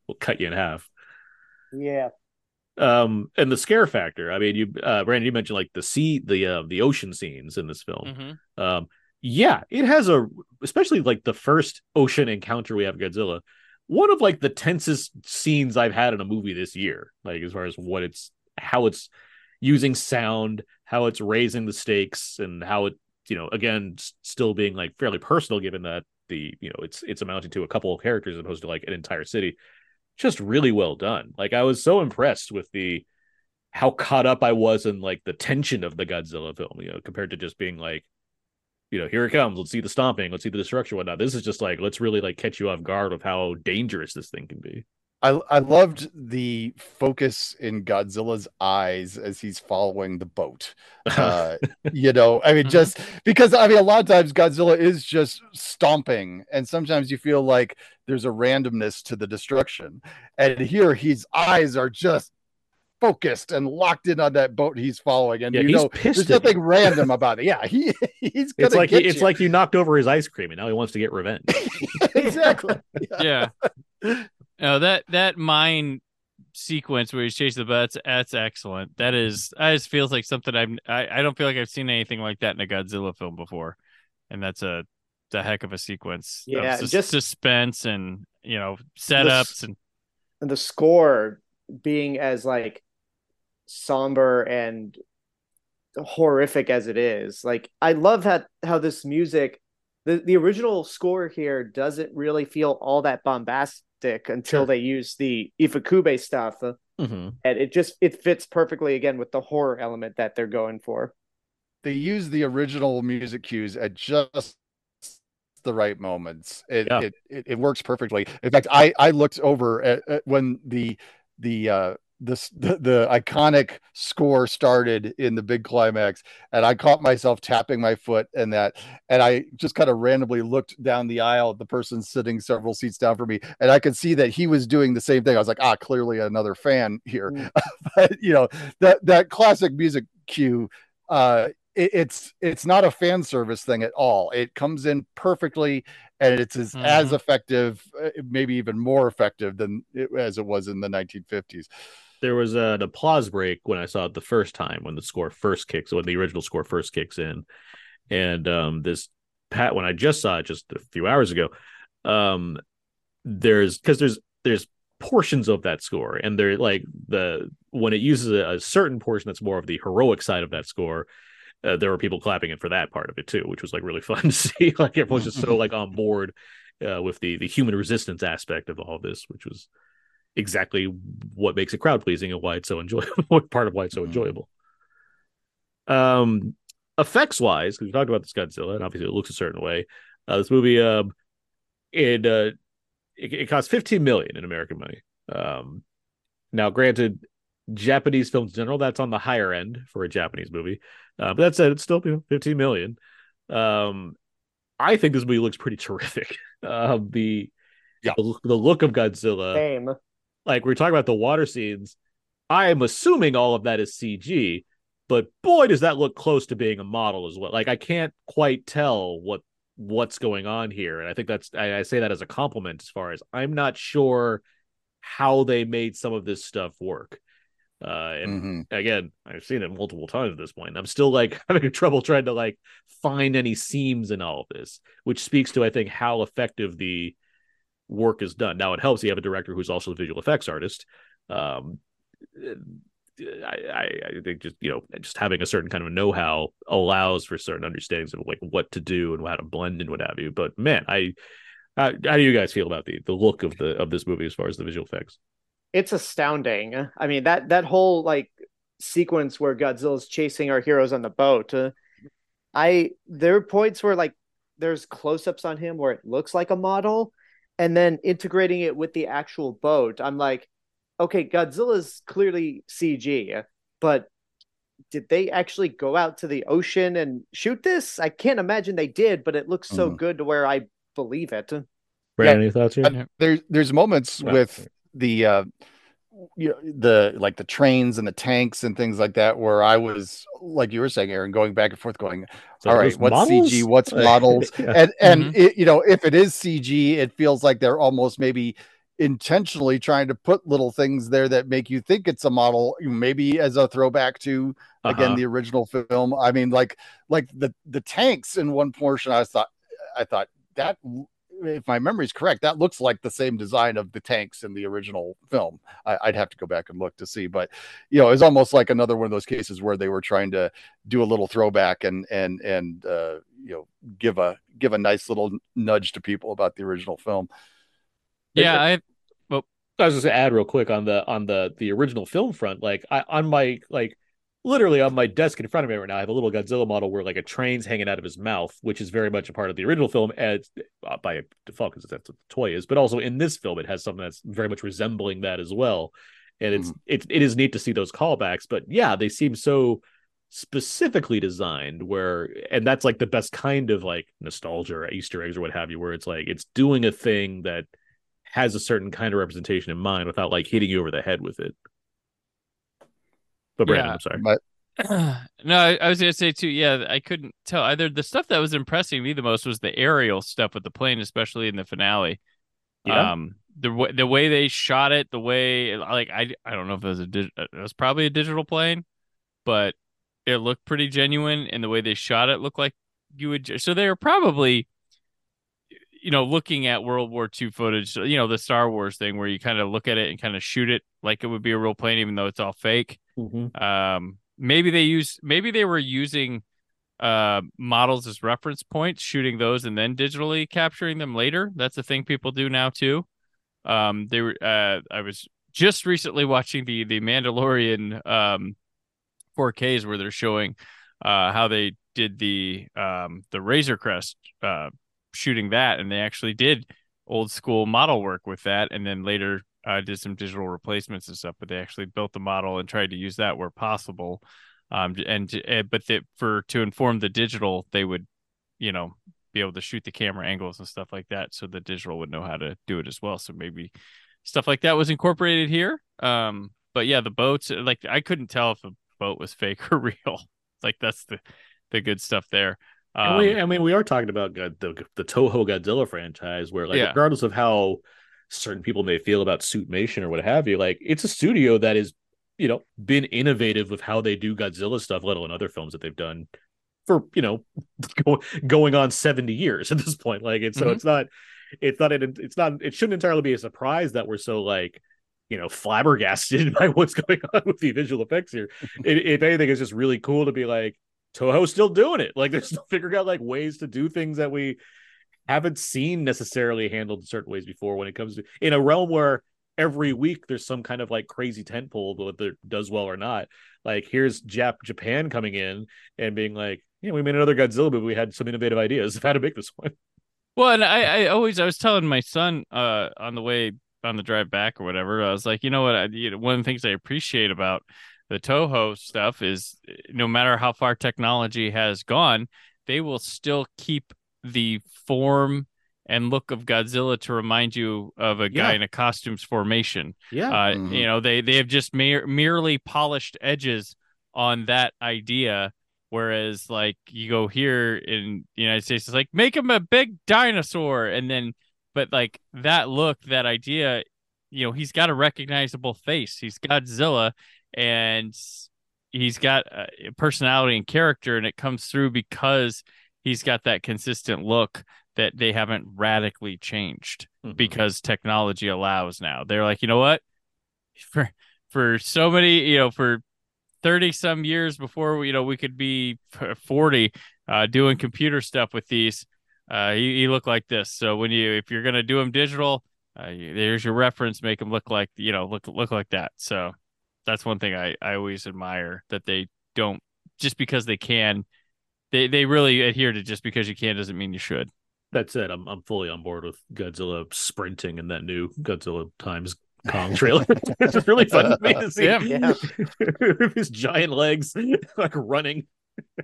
We'll cut you in half. Yeah. Um and the scare factor i mean you uh brandon you mentioned like the sea the uh the ocean scenes in this film Mhm. um yeah it has a especially like the first ocean encounter we have godzilla one of like the tensest scenes i've had in a movie this year like as far as what it's how it's using sound how it's raising the stakes and how it you know again still being like fairly personal given that the you know it's it's amounting to a couple of characters as opposed to like an entire city just really well done like i was so impressed with the how caught up i was in like the tension of the godzilla film you know compared to just being like you know, here it comes. Let's see the stomping. Let's see the destruction, whatnot. This is just like let's really like catch you off guard of how dangerous this thing can be. I I loved the focus in Godzilla's eyes as he's following the boat. Uh, you know, I mean, Mhm. just because I mean, a lot of times Godzilla is just stomping, and sometimes you feel like there's a randomness to the destruction. And here, his eyes are just focused and locked in on that boat he's following, and Yeah, you he's know, pissed there's nothing random about it. Yeah, he he's gonna it's like he, get it's you. like you knocked over his ice cream and now he wants to get revenge. exactly. yeah no that that mine sequence where he's chasing the butts that's excellent. That is that just feels like something i'm I, I don't feel like i've seen anything like that in a godzilla film before. And that's a a heck of a sequence of Yeah, sus- just- suspense and you know setups and And the score being as like somber and horrific as it is. Like I love how how this music the, the original score here doesn't really feel all that bombastic until Sure. they use the Ifukube stuff. mm-hmm. And it just it fits perfectly again with the horror element that they're going for. they use the original music cues at just the right moments. It, Yeah. it, it it works perfectly. In fact, I I looked over at, at when the the uh this the, the iconic score started in the big climax and I caught myself tapping my foot and that and I just kind of randomly looked down the aisle at the person sitting several seats down from me and I could see that he was doing the same thing. I was like, ah, clearly another fan here. Mm. but you know, that that classic music cue uh it, it's it's not a fan service thing at all. It comes in perfectly, and it's as, as Mhm. effective, uh, maybe even more effective than it, as it was in the 1950s. There was an applause break when I saw it the first time when the score first kicks when the original score first kicks in, and um, this pat when I just saw it just a few hours ago, um, there's because there's there's portions of that score and they're like the when it uses a, a certain portion that's more of the heroic side of that score uh, there were people clapping it for that part of it too which was like really fun to see. Like everyone's just so like on board uh, with the the human resistance aspect of all this which was exactly what makes it crowd pleasing and why it's so enjoyable what part of why it's so Mhm. enjoyable um effects wise because we talked about this godzilla and obviously it looks a certain way uh, this movie um it uh it, it cost 15 million in american money um now granted japanese films in general that's on the higher end for a japanese movie uh, but that said it's still you know 15 million um i think this movie looks pretty terrific um the Yeah. the, the look of godzilla Same. Like we are talking about the water scenes i am assuming all of that is cg but boy does that look close to being a model as well like i can't quite tell what what's going on here and i think that's I, I say that as a compliment as far as i'm not sure how they made some of this stuff work uh and Mhm. again i've seen it multiple times at this point point. i'm still like having trouble trying to like find any seams in all of this which speaks to i think how effective the work is done now it helps you have a director who's also a visual effects artist um I, I I think just you know just having a certain kind of know-how allows for certain understandings of like what to do and how to blend and what have you. But man, I how, how do you guys feel about the the look of the of this movie as far as the visual effects? It's astounding. I mean that that whole like sequence where Godzilla's chasing our heroes on the boat. Uh, I there are points where like there's close-ups on him where it looks like a model, and then integrating it with the actual boat. I'm like, okay, Godzilla's clearly CG, but did they actually go out to the ocean and shoot this? I can't imagine they did, but it looks so Mhm. good to where I believe it. Brandon, any thoughts here? Uh, there's there's moments Well, with the uh you know the like the trains and the tanks and things like that where I was like you were saying Aaron going back and forth going So all right what's models? CG what's models yeah. and and Mhm. it, you know if it is CG it feels like they're almost maybe intentionally trying to put little things there that make you think it's a model maybe as a throwback to again Uh-huh. the original film I mean like like the the tanks in one portion I thought I thought that if my memory is correct, that looks like the same design of the tanks in the original film. I, I'd have to go back and look to see, but you know, it's almost like another one of those cases where they were trying to do a little throwback and and and uh, you know give a give a nice little nudge to people about the original film. Yeah, I I was just gonna add real quick on the on the the original film front. Like I on my like literally on my desk in front of me right now, I have a little Godzilla model where like a train's hanging out of his mouth, which is very much a part of the original film, as uh, by default because that's what the toy is. But also in this film, it has something that's very much resembling that as well. And it's it's it is neat to see those callbacks. But yeah, they seem so specifically designed where and that's like the best kind of like nostalgia or easter eggs or what have you where it's like it's doing a thing that has a certain kind of representation in mind without like hitting you over the head with it. But Brandon, Yeah. I'm sorry. But no, I, I was gonna say too. Yeah, I couldn't tell either. The stuff that was impressing me the most was the aerial stuff with the plane, especially in the finale. Yeah. Um, the way the way they shot it, the way like I I don't know if it was a dig- it was probably a digital plane, but it looked pretty genuine, and the way they shot it looked like you would. ju- So they were probably, you know, looking at World War II footage. You know, the Star Wars thing where you kind of look at it and kind of shoot it like it would be a real plane, even though it's all fake Mhm. um maybe they use maybe they were using uh models as reference points shooting those and then digitally capturing them later that's a thing people do now too um they were uh i was just recently watching the the mandalorian um 4ks where they're showing uh how they did the um the razor crest uh shooting that and they actually did old school model work with that and then later uh, did some digital replacements and stuff, but they actually built the model and tried to use that where possible. Um, and uh, but the, for to inform the digital, they would, you know, be able to shoot the camera angles and stuff like that, so the digital would know how to do it as well. So maybe stuff like that was incorporated here. Um, but yeah, the boats, like I couldn't tell if a boat was fake or real. Like that's the the good stuff there. And Um, we, I mean, we are talking about God, the the Toho Godzilla franchise, where like Yeah. regardless of how certain people may feel about Suitmation or what have you, like it's a studio that is you know, been innovative with how they do Godzilla stuff, let alone other films that they've done for, you know, go, going on 70 years at this point. Like it's so Mhm. it's not it's not it's not it shouldn't entirely be a surprise that we're so like you know flabbergasted by what's going on with the visual effects here. if anything, it's just really cool to be like Toho's still doing it. Like they're still figuring out like ways to do things that we haven't seen necessarily handled in certain ways before when it comes to in a realm where every week there's some kind of like crazy tentpole whether it does well or not. Like here's Jap Japan coming in and being like, yeah, we made another Godzilla movie. We had some innovative ideas of how to make this one. Well, and I, I always I was telling my son uh on the way on the drive back or whatever, I was like, you know what, I, you know, one of the things I appreciate about the Toho stuff is no matter how far technology has gone, they will still keep the form and look of Godzilla to remind you of a guy Yeah. in a costumes formation. Yeah. Uh, Mhm. You know, they they have just mere, merely polished edges on that idea. Whereas, like you go here in the United States, it's like make him a big dinosaur, and then, but like that look, that idea, you know, he's got a recognizable face. He's Godzilla, and he's got uh, personality and character, and it comes through because he's got that consistent look that they haven't radically changed Mhm. because technology allows now. They're like, you know what? For for so many, you know, for 30 some years before you know we could be 40 uh doing computer stuff with these uh he, he looked like this so when you if you're gonna do them digital uh there's your reference make them look like you know look look like that so that's one thing i i always admire that they don't just because they can they they really adhere to just because you can doesn't mean you should That said, I'm I'm fully on board with Godzilla sprinting in that new Godzilla times Kong trailer. it's just really fun to me to see Yeah. Yeah. his giant legs like running.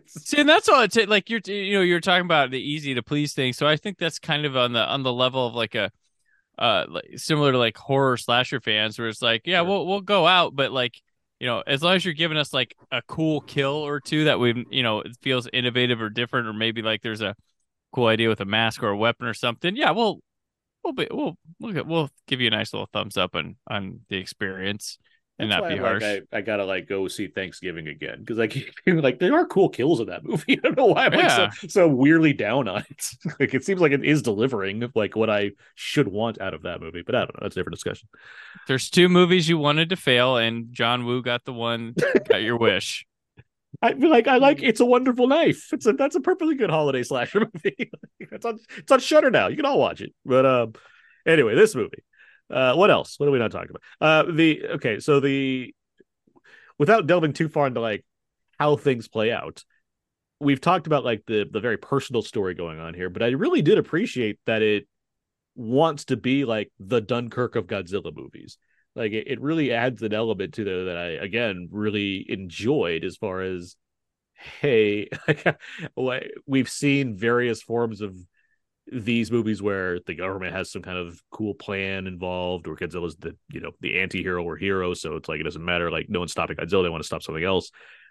See, and that's all it takes. Like you're, you know, you're talking about the easy to please thing. So I think that's kind of on the on the level of like a, uh, like, similar to like horror slasher fans, where it's like, yeah, Sure. we'll we'll go out, but like, you know, as long as you're giving us like a cool kill or two that we, you know, it feels innovative or different, or maybe like there's a cool idea with a mask or a weapon or something. Yeah, we'll we'll be we'll we'll we'll give you a nice little thumbs up on on the experience and That's not be I'm harsh. Like, I, I gotta like go see Thanksgiving again because I keep like there are cool kills in that movie. I don't know why I'm like so, so weirdly down on it. like it seems like it is delivering like what I should want out of that movie, but I don't know. That's a different discussion. There's two movies you wanted to fail, and John Woo got the one got your wish. I feel like I like It's a Wonderful Knife. It's a that's a perfectly good holiday slasher movie. it's on it's on Shudder now. You can all watch it. But um, anyway, this movie. Uh, what else? What are we not talking about? Uh, the okay, so the without delving too far into like how things play out, we've talked about like the the very personal story going on here. But I really did appreciate that it wants to be like the Dunkirk of Godzilla movies. Like it, it really adds an element to there that I again really enjoyed as far as hey, like, we've seen various forms of these movies where the government has some kind of cool plan involved, or Godzilla's the you know the anti-hero or hero, so it's like it doesn't matter. Like no one's stopping Godzilla; they want to stop something else.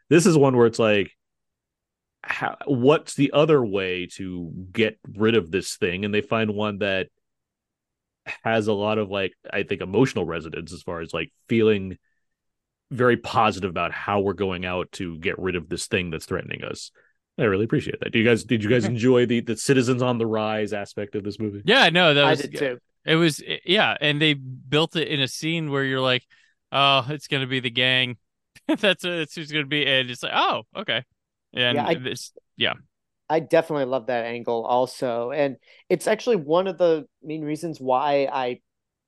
This is one where it's like, how, what's the other way to get rid of this thing? And they find one that has a lot of like I think emotional resonance as far as like feeling very positive about how we're going out to get rid of this thing that's threatening us. I really appreciate that. Do you guys did you guys enjoy the the citizens on the rise aspect of this movie? Yeah, no, that I was did too. it was yeah, and they built it in a scene where you're like, oh, it's gonna be the gang. that's that's who's gonna be, and it's like, oh, okay, and Yeah, I- this, I definitely love that angle also. And it's actually one of the main reasons why I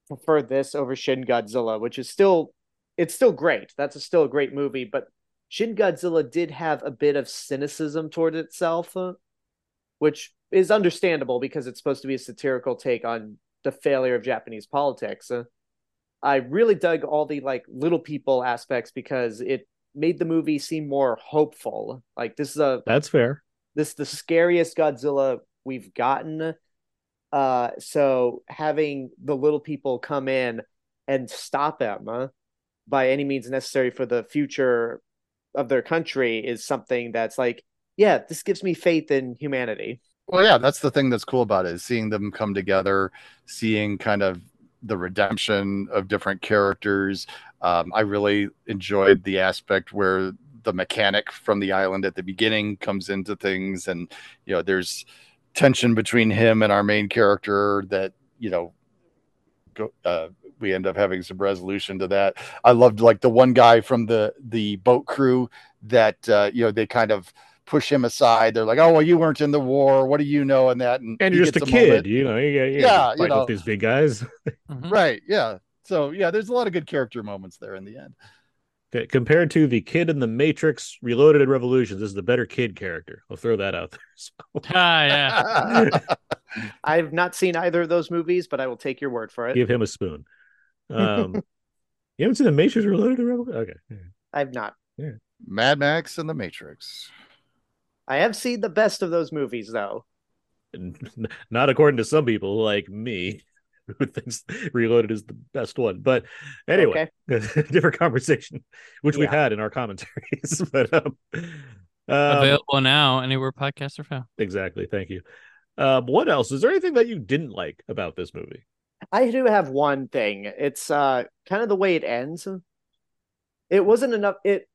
prefer this over Shin Godzilla, which is still it's still great. That's a, still a great movie, but Shin Godzilla did have a bit of cynicism toward itself, uh, which is understandable because it's supposed to be a satirical take on the failure of Japanese politics. Uh, I really dug all the like little people aspects because it made the movie seem more hopeful. Like this is a That's fair. this is the scariest Godzilla we've gotten. Uh, so having the little people come in and stop him uh, by any means necessary for the future of their country is something that's like, yeah, this gives me faith in humanity. Well, yeah, that's the thing that's cool about it is seeing them come together, seeing kind of the redemption of different characters. Um, I really enjoyed the aspect where the mechanic from the island at the beginning comes into things, and you know, there's tension between him and our main character that you know go, uh, we end up having some resolution to that. I loved like the one guy from the the boat crew that uh, you know they kind of push him aside. They're like, "Oh well, you weren't in the war. What do you know?" And that, and, And you're just a gets kid, moment. you know. You, you Yeah, you know. with these big guys. Mhm. right? Yeah. So yeah, there's a lot of good character moments there in the end. Okay, Compared to the kid in the Matrix Reloaded and Revolutions, this is the better kid character. I'll throw that out there. So- Ah, yeah. I've not seen either of those movies, but I will take your word for it. Give him a spoon. Um, you haven't seen the Matrix Reloaded and Revolutions? Okay. I've not. Yeah. Mad Max and the Matrix. I have seen the best of those movies, though. Not according to some people like me, who thinks Reloaded is the best one. But anyway, different conversation, which we've had in our commentaries. but um, um, Available now anywhere podcasts are found. exactly. Thank you. Um, what else? Is there anything that you didn't like about this movie? I do have one thing. It's uh kind of the way it ends. It wasn't enough it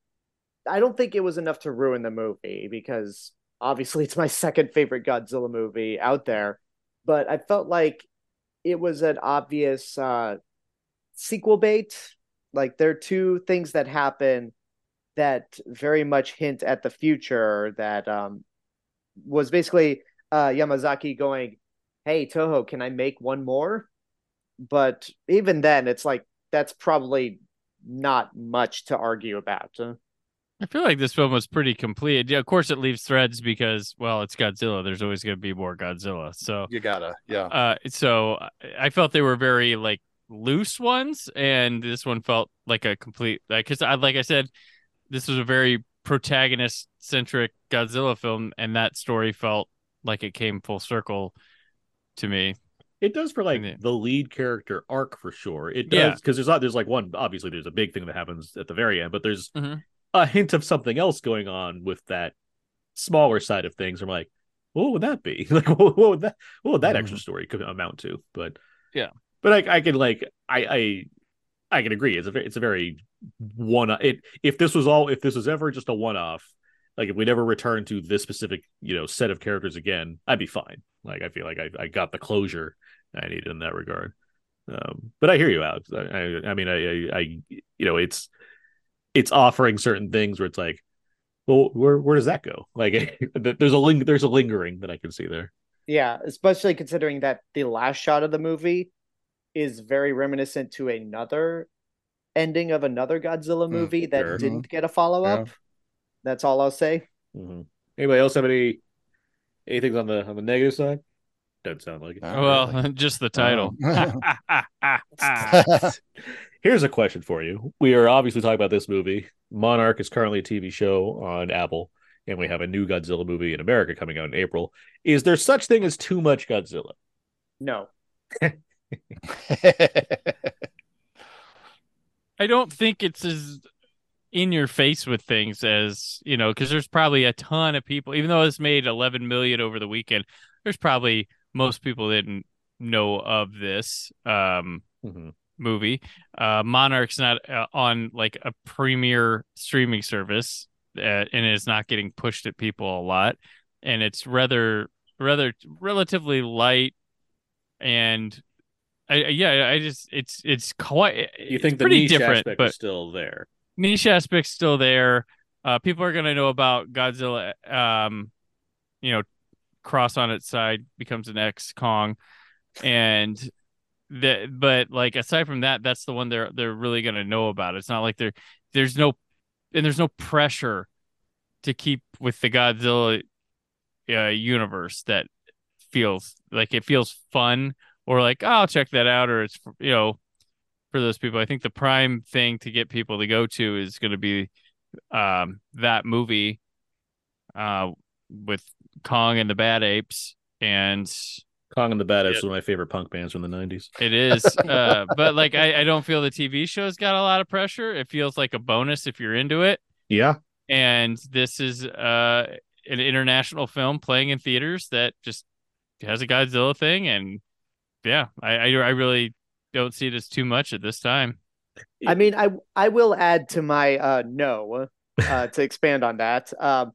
I don't think it was enough to ruin the movie because obviously it's my second favorite Godzilla movie out there, but I felt like it was an obvious uh sequel bait. Like there are two things that happen that very much hint at the future that um was basically uh Yamazaki going, "Hey Toho, can I make one more?" But even then it's like that's probably not much to argue about I feel like this film was pretty complete. Yeah, of course, it leaves threads because, well, it's Godzilla. There's always going to be more Godzilla. So, You gotta, yeah. uh, so I- I felt they were very like loose ones, and this one felt like a complete like because I like I said, this was a very protagonist centric Godzilla film, and that story felt like it came full circle to me. It does for like Yeah. the lead character arc for sure. It does Yeah. because there's not there's like one obviously there's a big thing that happens at the very end, but there's Mhm. a hint of something else going on with that smaller side of things. I'm like, what would that be? Like, what, what would that what would that extra story could amount to? But Yeah. but I I can like I I I can agree. It's a very it's a very one it if this was all if this was ever just a one off. Like if we never return to this specific, you know, set of characters again, I'd be fine. Like I feel like I, I got the closure I need in that regard. Um, but I hear you, Alex. I, I, I mean, I, I, I, you know, it's it's offering certain things where it's like, well, where where does that go? Like, there's a ling- there's a lingering that I can see there. yeah especially considering that the last shot of the movie is very reminiscent to another ending of another godzilla Mm, movie that sure. didn't get a follow-up that's all i'll say Mhm. Anybody else have any anything on the on the negative side? Doesn't sound like it. Uh, well, just the title. Um, Here's a question for you. We are obviously talking about this movie. Monarch is currently a TV show on Apple, and we have a new Godzilla movie in America coming out in April. Is there such thing as too much Godzilla? no I don't think it's as in your face with things as you know because there's probably a ton of people even though it's made 11 million over the weekend there's probably most people didn't know of this um Mhm. movie uh monarch's not uh, on like a premier streaming service uh, and it's not getting pushed at people a lot and it's rather rather relatively light and I, yeah, I just it's it's quite. You think the pretty niche different, aspect but is still there? niche aspect's still there. Uh, people are gonna know about Godzilla. Um, you know, cross on its side becomes an X Kong, and that. But like aside from that, that's the one they're they're really gonna know about. It's not like there there's no and there's no pressure to keep with the Godzilla uh, universe that feels like it feels fun or like oh, I'll check that out or it's you know for those people. I think the prime thing to get people to go to is going to be um, that movie uh, with Kong and the Bad Apes, and Kong and the Badass Yeah. is one of my favorite punk bands from the '90s. it is. uh, but like, I, I don't feel the TV show's got a lot of pressure. It feels like a bonus if you're into it. Yeah, And this is uh, an international film playing in theaters that just has a Godzilla thing, and yeah, I I, I really don't see it as too much at this time. I mean, I I will add to my uh no uh to expand on that. Um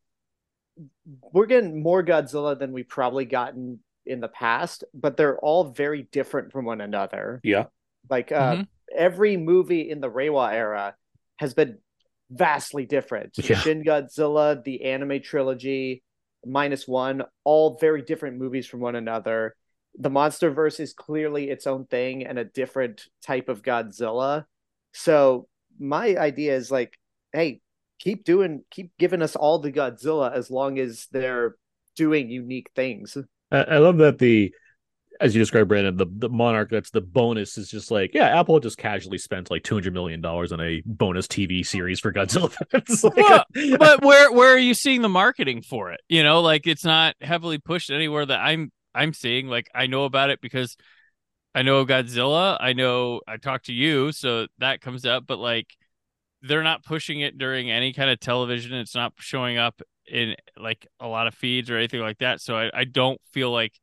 we're getting more Godzilla than we probably gotten in the past, but they're all very different from one another. Yeah. Like uh Mhm. every movie in the Reiwa era has been vastly different. Yeah. Shin Godzilla, the anime trilogy, minus one, all very different movies from one another. The monster verse is clearly its own thing and a different type of Godzilla. So my idea is like, hey, keep doing, keep giving us all the Godzilla as long as they're doing unique things. I, I love that the as you described, Brandon, the, the Monarch that's the bonus is just like, yeah, Apple just casually spent like two hundred million dollars on a bonus TV series for Godzilla. It's like Well, but where where are you seeing the marketing for it? You know, like it's not heavily pushed anywhere that I'm I'm seeing. Like I know about it because I know Godzilla. I know I talked to you, so that comes up. But like they're not pushing it during any kind of television. It's not showing up in like a lot of feeds or anything like that. So I, I don't feel like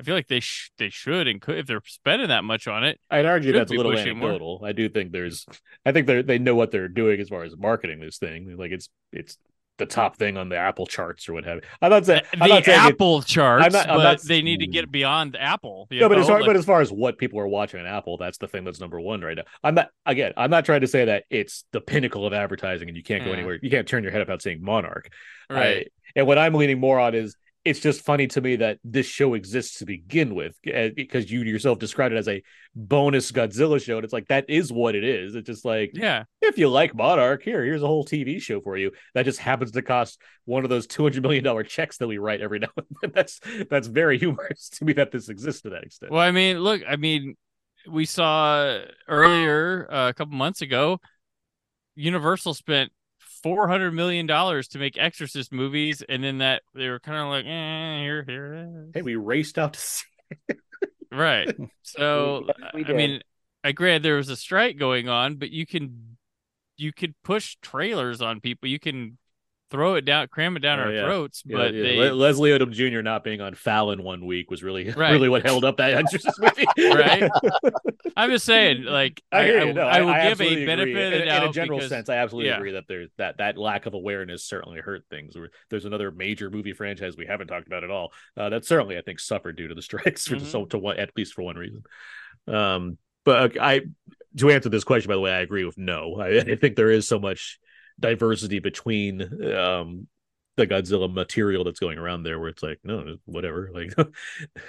I feel like they sh- they should and could if they're spending that much on it. I'd argue that's a little more. anecdotal. I do think there's, I think they they know what they're doing as far as marketing this thing. Like it's it's the top thing on the Apple charts or what have you. I'm not saying I'm the not saying it- Apple charts, I'm not- I'm but not- they need to get mm. beyond Apple. no, but as far, Like- but as far as what people are watching on Apple, that's the thing that's number one right now. I'm not again. I'm not trying to say that it's the pinnacle of advertising and you can't go Yeah. anywhere. You can't turn your head without seeing Monarch. right. I- and what I'm leaning more on is it's just funny to me that this show exists to begin with uh, because you yourself described it as a bonus Godzilla show. And it's like that is what it is. It's just like yeah. if you like Monarch, here, here's a whole TV show for you that just happens to cost one of those two hundred million dollar checks that we write every now and then. That's that's very humorous to me that this exists to that extent. Well, I mean, look, I mean, we saw earlier uh, a couple months ago, Universal spent four hundred million dollars to make Exorcist movies, and then that they were kind of like, eh, here, here. Hey, we raced out to see. Right. So, we I mean, I grant there was a strike going on, but you can you could push trailers on people. You can throw it down, cram it down Oh, our yeah. throats, Yeah, but yeah. they Le- Leslie Odom Jr. not being on Fallon one week was really Right. really what held up that Exorcist movie. Right. I'm just saying, like I, I, I. No, I will give a benefit agree. of the in, in a general because- sense. I absolutely agree that there's that that lack of awareness certainly hurt things. There's another major movie franchise we haven't talked about at all uh, that certainly I think suffered due to the strikes for Mhm. so to one at least for one reason. Um, but uh, I to answer this question by the way, I agree with no. I, I think there is so much diversity between um the Godzilla material that's going around there where it's like no whatever like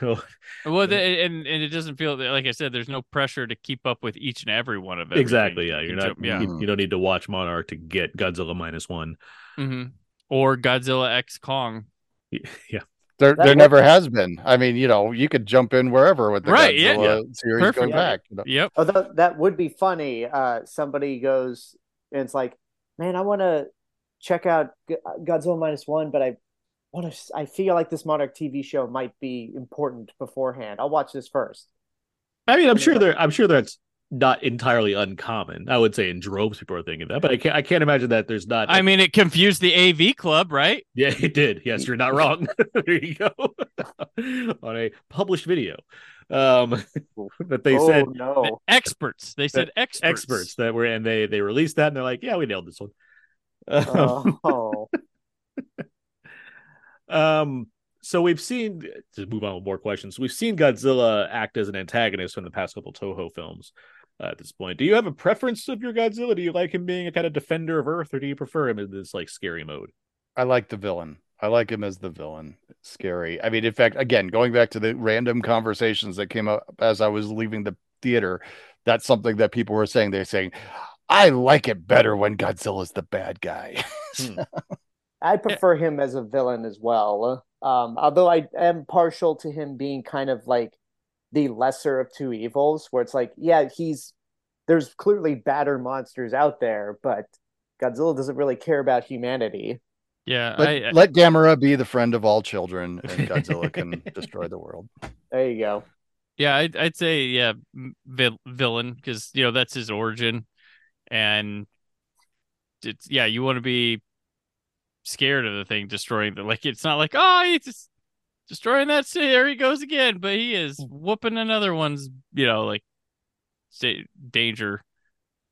Well, the, and and it doesn't feel like I said. There's no pressure to keep up with each and every one of everything. exactly yeah You you're not yeah. you, you don't need to watch Monarch to get Godzilla minus one hmm Or Godzilla X Kong. yeah There, That there works. never has been. I mean, you know, you could jump in wherever with the Right, yeah, Godzilla series Perfect. going Yeah. back. You know? Yep. Although that would be funny. Uh, somebody goes and it's like, man, I want to check out G- uh, Godzilla minus one, but I want to. I feel like this Monarch TV show might be important beforehand. I'll watch this first. I mean I'm Yeah. sure there I'm sure that's not entirely uncommon I would say in droves people are thinking that but I can't I can't imagine that there's not I mean, it confused the AV club, right? yeah it did yes you're not wrong there you go on a published video um that they oh said no! Experts. They said experts. experts that were and they they released that and they're like yeah we nailed this one Um, Oh, Um, so we've seen to move on with more questions. We've seen Godzilla act as an antagonist in the past couple Toho films. Uh, at this point, do you have a preference of your Godzilla? Do you like him being a kind of defender of Earth, or do you prefer him in this like scary mode? I like the villain. I like him as the villain. It's scary. I mean, in fact, again, going back to the random conversations that came up as I was leaving the theater, that's something that people were saying. They're saying, I like it better when Godzilla's the bad guy. I prefer him as a villain as well. Um, although I am partial to him being kind of like the lesser of two evils, where it's like, yeah, he's there's clearly badder monsters out there, but Godzilla doesn't really care about humanity. Yeah. Let, I, I- let Gamera be the friend of all children, and Godzilla can destroy the world. There you go. yeah. I'd, I'd say yeah, m- vil- villain because you know that's his origin, and it's yeah. You want to be scared of the thing destroying the like. It's not like oh, he's just destroying that city. There he goes again, but he is hmm. whooping another one's. You know, like sta- danger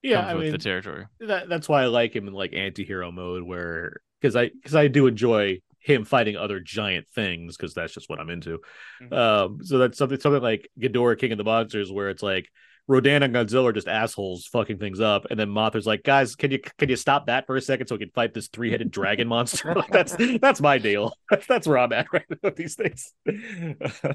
Yeah, comes I with mean the territory. that, that's why I like him in like anti-hero mode where because I because I do enjoy him fighting other giant things because that's just what I'm into. Mhm. Um, so that's something something like Ghidorah, King of the Monsters, where it's like Rodan and Godzilla are just assholes fucking things up, and then Mothra's like, guys, can you can you stop that for a second so we can fight this three-headed dragon monster? Like, that's that's my deal. That's that's where I'm at right now with these things.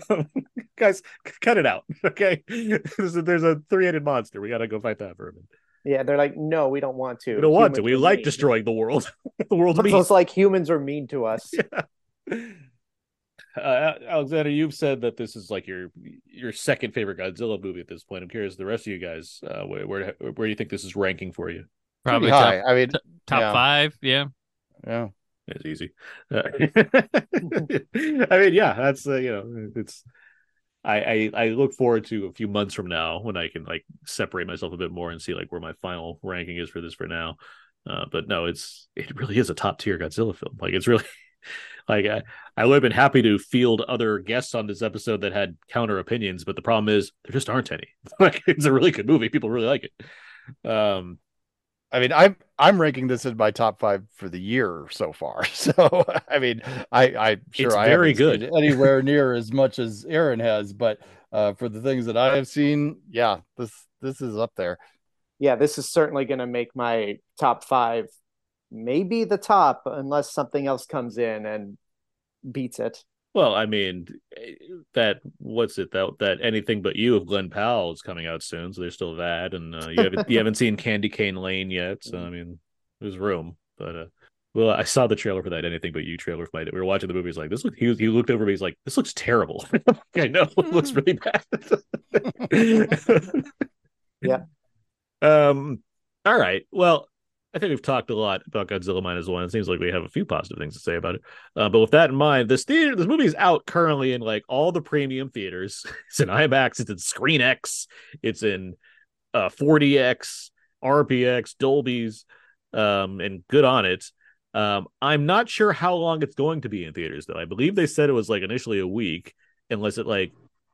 Um, guys, cut it out, okay? There's a, there's a three-headed monster. We gotta go fight that for a minute. Yeah, they're like, no, we don't want to. We don't want to. We like mean." destroying the world. the world. It's mean. almost like humans are mean to us. Uh, Alexander, you've said that this is like your your second favorite Godzilla movie at this point. I'm curious, the rest of you guys, uh, where where, where do you think this is ranking for you? Probably Pretty top, high. I mean, top yeah. five. Yeah. yeah. It's easy. Uh, I mean, yeah, that's uh, you know, it's. I, I I look forward to a few months from now when I can like separate myself a bit more and see like where my final ranking is for this for now. Uh, but no, it's it really is a top tier Godzilla film. Like it's really like I, I would have been happy to field other guests on this episode that had counter opinions, but the problem is there just aren't any. like it's a really good movie. People really like it. Um I mean, I'm I'm ranking this in my top five for the year so far. So I mean, I I'm sure It's I very haven't good. seen anywhere near as much as Aaron has, but uh, for the things that I have seen, yeah, this this is up there. Yeah, this is certainly going to make my top five, maybe the top, unless something else comes in and beats it. Well, I mean, that what's it that that anything but you of Glenn Powell is coming out soon, so there's still that, and uh, you haven't you haven't seen Candy Cane Lane yet, so I mean, there's room. But uh, well, I saw the trailer for that anything but you trailer. For my, we were watching the movie. He's like, this look. He, he looked over me. He's like, this looks terrible. I know it looks really bad. Yeah. Um. All right. Well, I think we've talked a lot about Godzilla minus one. It seems like we have a few positive things to say about it. Uh, but with that in mind, this theater, this movie is out currently in like all the premium theaters. It's in IMAX. It's in Screen X. It's in uh, 4DX, RPX, Dolby's, um, and good on it. Um, I'm not sure how long it's going to be in theaters though. I believe they said it was like initially a week, unless it like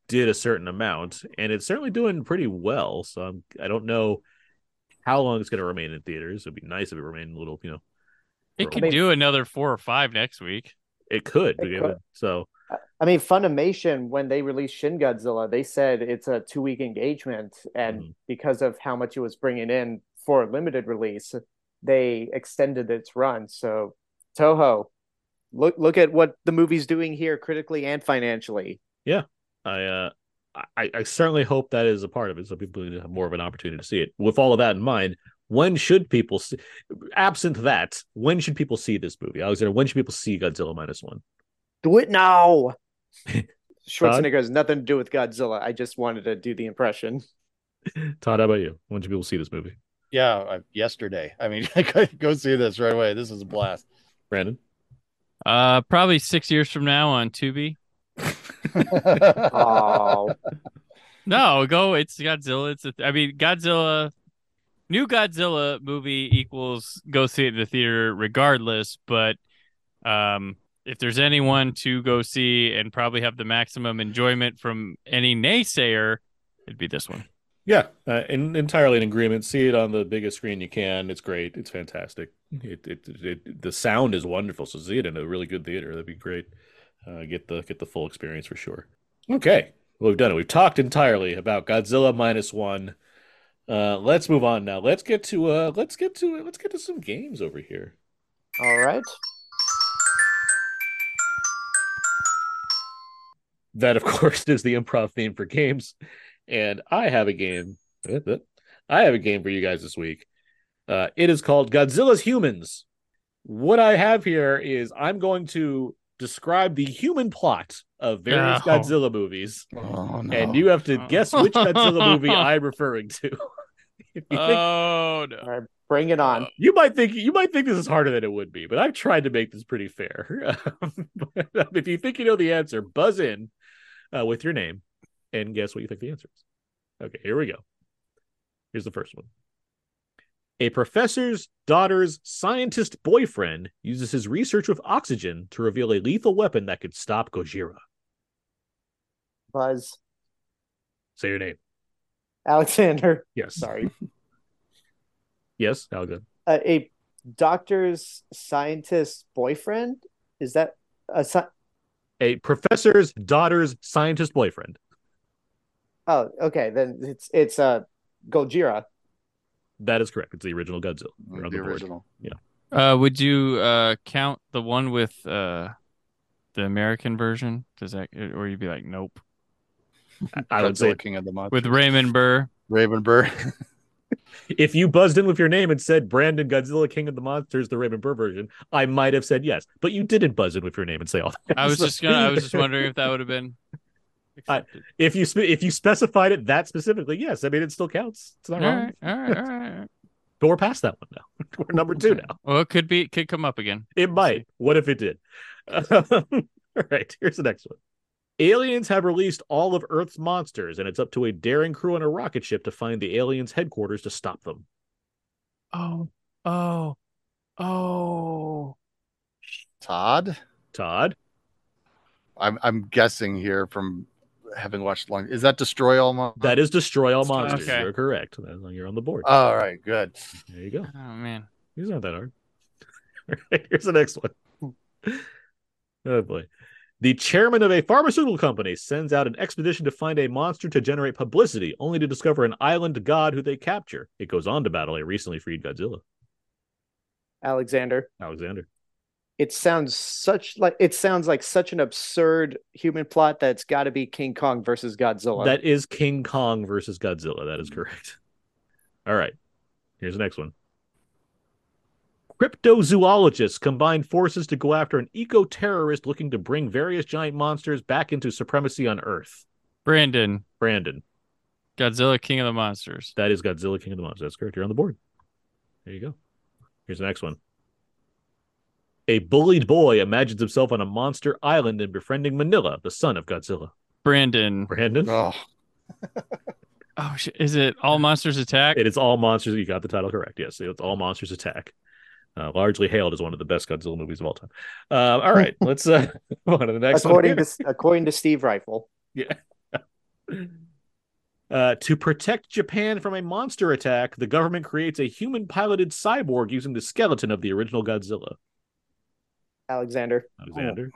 did a certain amount, and it's certainly doing pretty well. So I'm, I don't know how long it's going to remain in theaters. It'd be nice if it remained a little, you know, It for a could do another four or five next week. It could. It yeah, could. So I mean, Funimation, when they released Shin Godzilla, they said it's a two week engagement. And Mhm. because of how much it was bringing in for a limited release, they extended its run. So, Toho, look look at what the movie's doing here critically and financially. Yeah, I uh I, I certainly hope that is a part of it, so people have more of an opportunity to see it. With all of that in mind, when should people see absent that, when should people see this movie? Alexander, when should people see Godzilla minus one? Do it now. Schwarzenegger has nothing to do with Godzilla. I just wanted to do the impression. Todd, how about you? When should people see this movie? Yeah, uh, yesterday. I mean, go see this right away. This is a blast. Brandon? Uh, probably six years from now on Tubi. Oh, No, go. It's Godzilla. It's a, I mean Godzilla. New Godzilla movie equals go see it in the theater regardless. But um, if there's anyone to go see and probably have the maximum enjoyment from any naysayer, it'd be this one. Yeah, uh, in, entirely in agreement. See it on the biggest screen you can. It's great. It's fantastic. It, it, it, it the sound is wonderful. So see it in a really good theater. That'd be great. Uh, get the get the full experience for sure. Okay, well, we've done it. We've talked entirely about Godzilla minus one. Uh, let's move on now. Let's get to uh, let's get to let's get to some games over here. all right. That, of course, is the improv theme for games. And I have a game. I have a game for you guys this week. Uh, it is called Godzilla's Humans. What I have here is I'm going to describe the human plot of various No. Godzilla movies, oh, no. and you have to guess which Godzilla movie I'm referring to. if you think Oh no! All right. Bring it on. you might think you might think this is harder than it would be, but I've tried to make this pretty fair. But if you think you know the answer, buzz in uh, with your name and guess what you think the answer is. Okay, here we go. Here's the first one. A professor's daughter's scientist boyfriend uses his research with oxygen to reveal a lethal weapon that could stop Gojira. Buzz. Say your name. Alexander, Yes. sorry, Yes, good. uh, a doctor's scientist boyfriend. Is that a sci- A professor's daughter's scientist boyfriend. Oh, okay. Then it's it's uh Gojira. That is correct. It's the original Godzilla. You're on the the board. original. Uh, would you uh count the one with uh the American version? Does that or you'd be like, nope. I would say Godzilla King of the Monsters. With Raymond Burr. Raven Burr. if you buzzed in with your name and said Brandon Godzilla King of the Monsters, the Raymond Burr version, I might have said yes. But you didn't buzz in with your name and say all that. I was just gonna. I was just wondering if that would have been. I- if you spe- if you specified it that specifically, yes. I mean, it still counts. It's not all wrong. right, all right, all right, all right. But we're past that one now. we're number two now. Well, it could be. It could come up again. It might. What if it did? all right. Here's the next one. Aliens have released all of Earth's monsters, and it's up to a daring crew on a rocket ship to find the aliens' headquarters to stop them. Oh, oh, oh. Todd. Todd, I'm I'm guessing here from having watched long. Is that Destroy All Monsters? that is destroy all monsters. Okay. You're correct. You're on the board. All right, good. there you go. Oh man. These aren't that hard. All right, here's the next one. Oh boy. The chairman of a pharmaceutical company sends out an expedition to find a monster to generate publicity, only to discover an island god who they capture. It goes on to battle a recently freed Godzilla. Alexander. Alexander. It sounds such like it sounds like such an absurd human plot that's got to be King Kong versus Godzilla. That is King Kong versus Godzilla. That is correct. All right. Here's the next one. Cryptozoologists combine forces to go after an eco terrorist looking to bring various giant monsters back into supremacy on Earth. Brandon, Brandon. Godzilla, King of the Monsters. That is Godzilla King of the Monsters. That's correct. You're on the board. There you go. Here's the next one. A bullied boy imagines himself on a monster island and befriending Minilla, the son of Godzilla. Brandon. Brandon. Oh, Oh, is it All Monsters Attack? It is all monsters. You got the title correct. Yes, it's all monsters attack. Uh, largely hailed as one of the best Godzilla movies of all time. Uh, all right, let's uh, move on to the next according one. to according to Steve Ryfle. Yeah. Uh, to protect Japan from a monster attack, the government creates a human piloted cyborg using the skeleton of the original Godzilla. Alexander. Alexander.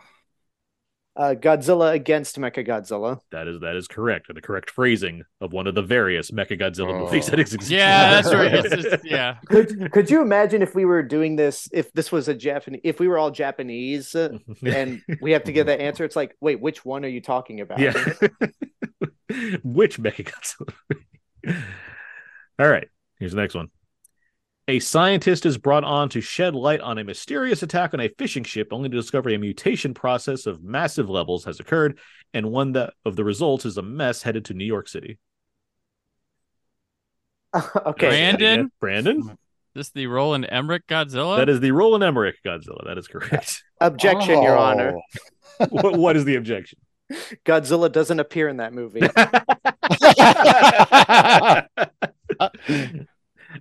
Uh, Godzilla against Mechagodzilla. That is that is correct. And the correct phrasing of one of the various Mechagodzilla Oh. movies that exist. yeah, that's right. It's just, yeah. Could could you imagine if we were doing this if this was a Japanese if we were all Japanese uh, and we have to give that answer? It's like, wait, which one are you talking about? Yeah. Which Mechagodzilla? All right. Here's the next one. A scientist is brought on to shed light on a mysterious attack on a fishing ship, only to discover a mutation process of massive levels has occurred, and one that of the results is a mess headed to New York City. okay. Brandon? Brandon? This the Roland Emmerich Godzilla? That is the Roland Emmerich Godzilla. That is correct. Objection, Your Oh. Honor. what, what is the objection? Godzilla doesn't appear in that movie. Uh,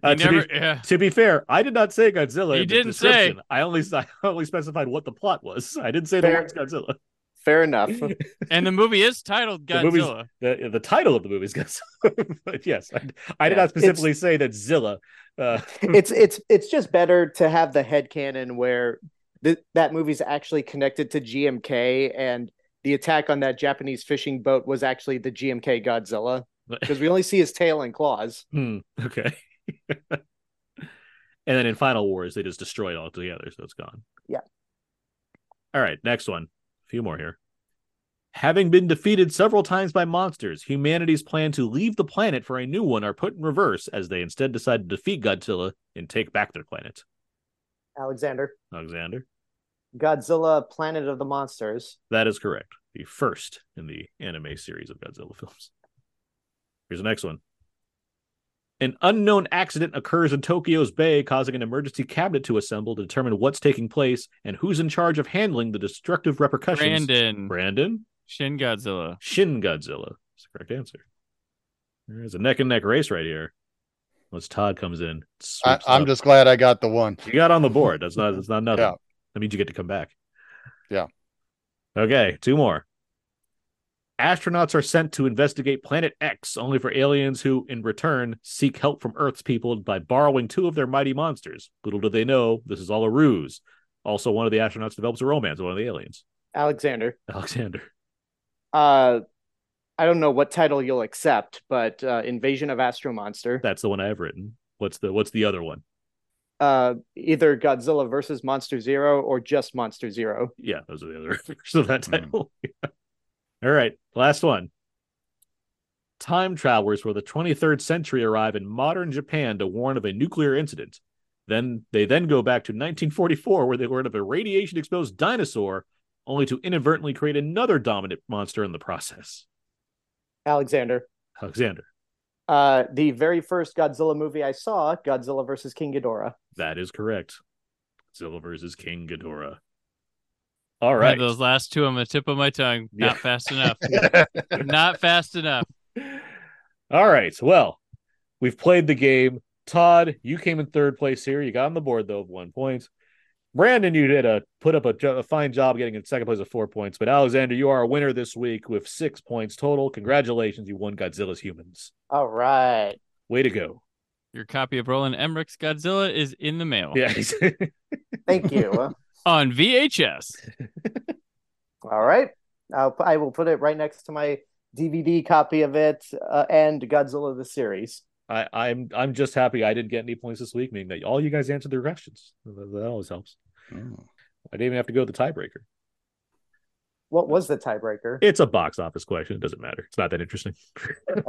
Uh, to, never, be, yeah. to be fair, I did not say Godzilla. He didn't say. I only I only specified what the plot was. I didn't say the Fair. words Godzilla. Fair enough. And the movie is titled Godzilla. The, the title of the movie is Godzilla. but yes, I, I did not specifically say that Zilla. Uh, it's it's it's just better to have the head canon where th- that movie's actually connected to GMK and the attack on that Japanese fishing boat was actually the GMK Godzilla because we only see his tail and claws. hmm, okay. and then in Final Wars, they just destroy it all together, so it's gone. Yeah. All right, next one. A few more here. Having been defeated several times by monsters, humanity's plan to leave the planet for a new one are put in reverse as they instead decide to defeat Godzilla and take back their planet. Alexander, Alexander? Godzilla, Planet of the Monsters. That is correct. The first in the anime series of Godzilla films. Here's the next one. An unknown accident occurs in Tokyo's Bay, causing an emergency cabinet to assemble to determine what's taking place and who's in charge of handling the destructive repercussions. Brandon. Brandon? Shin Godzilla. Shin Godzilla. That's the correct answer. There's a neck and neck race right here. Once Todd comes in, I, I'm up. just glad I got the one. You got on the board. That's not. That's not nothing. Yeah. That means you get to come back. Yeah. Okay, two more. Astronauts are sent to investigate Planet X, only for aliens who, in return, seek help from Earth's people by borrowing two of their mighty monsters. Little do they know, this is all a ruse. Also, one of the astronauts develops a romance with one of the aliens, Alexander. Alexander. Uh, I don't know what title you'll accept, but uh, Invasion of Astro Monster. That's the one I have written. What's the What's the other one? Uh, either Godzilla versus Monster Zero or just Monster Zero. Yeah, those are the other versions of that title. All right, last one. Time travelers for the 23rd century arrive in modern Japan to warn of a nuclear incident. Then they then go back to 1944, where they learn of a radiation exposed dinosaur, only to inadvertently create another dominant monster in the process. Alexander. Alexander, Uh, the very first Godzilla movie I saw, Godzilla versus King Ghidorah. that is correct. Zilla versus King Ghidorah. All I have. Those last two on the tip of my tongue. Yeah. Not fast enough. Not fast enough. All right. Well, we've played the game. Todd, you came in third place here. You got on the board though of one point. Brandon, you did a put up a, a fine job getting in second place with four points. But Alexander, you are a winner this week with six points total. Congratulations, you won Godzilla's Humans. All right. Way to go! Your copy of Roland Emmerich's Godzilla is in the mail Yeah, Thank you. On VHS. All right. I'll, I will put it right next to my DVD copy of it uh, and Godzilla the series. I, I'm I'm just happy I didn't get any points this week, meaning that all you guys answered their questions. That, that always helps. Mm. I didn't even have to go with the tiebreaker. What was the tiebreaker? It's a box office question. It doesn't matter. It's not that interesting.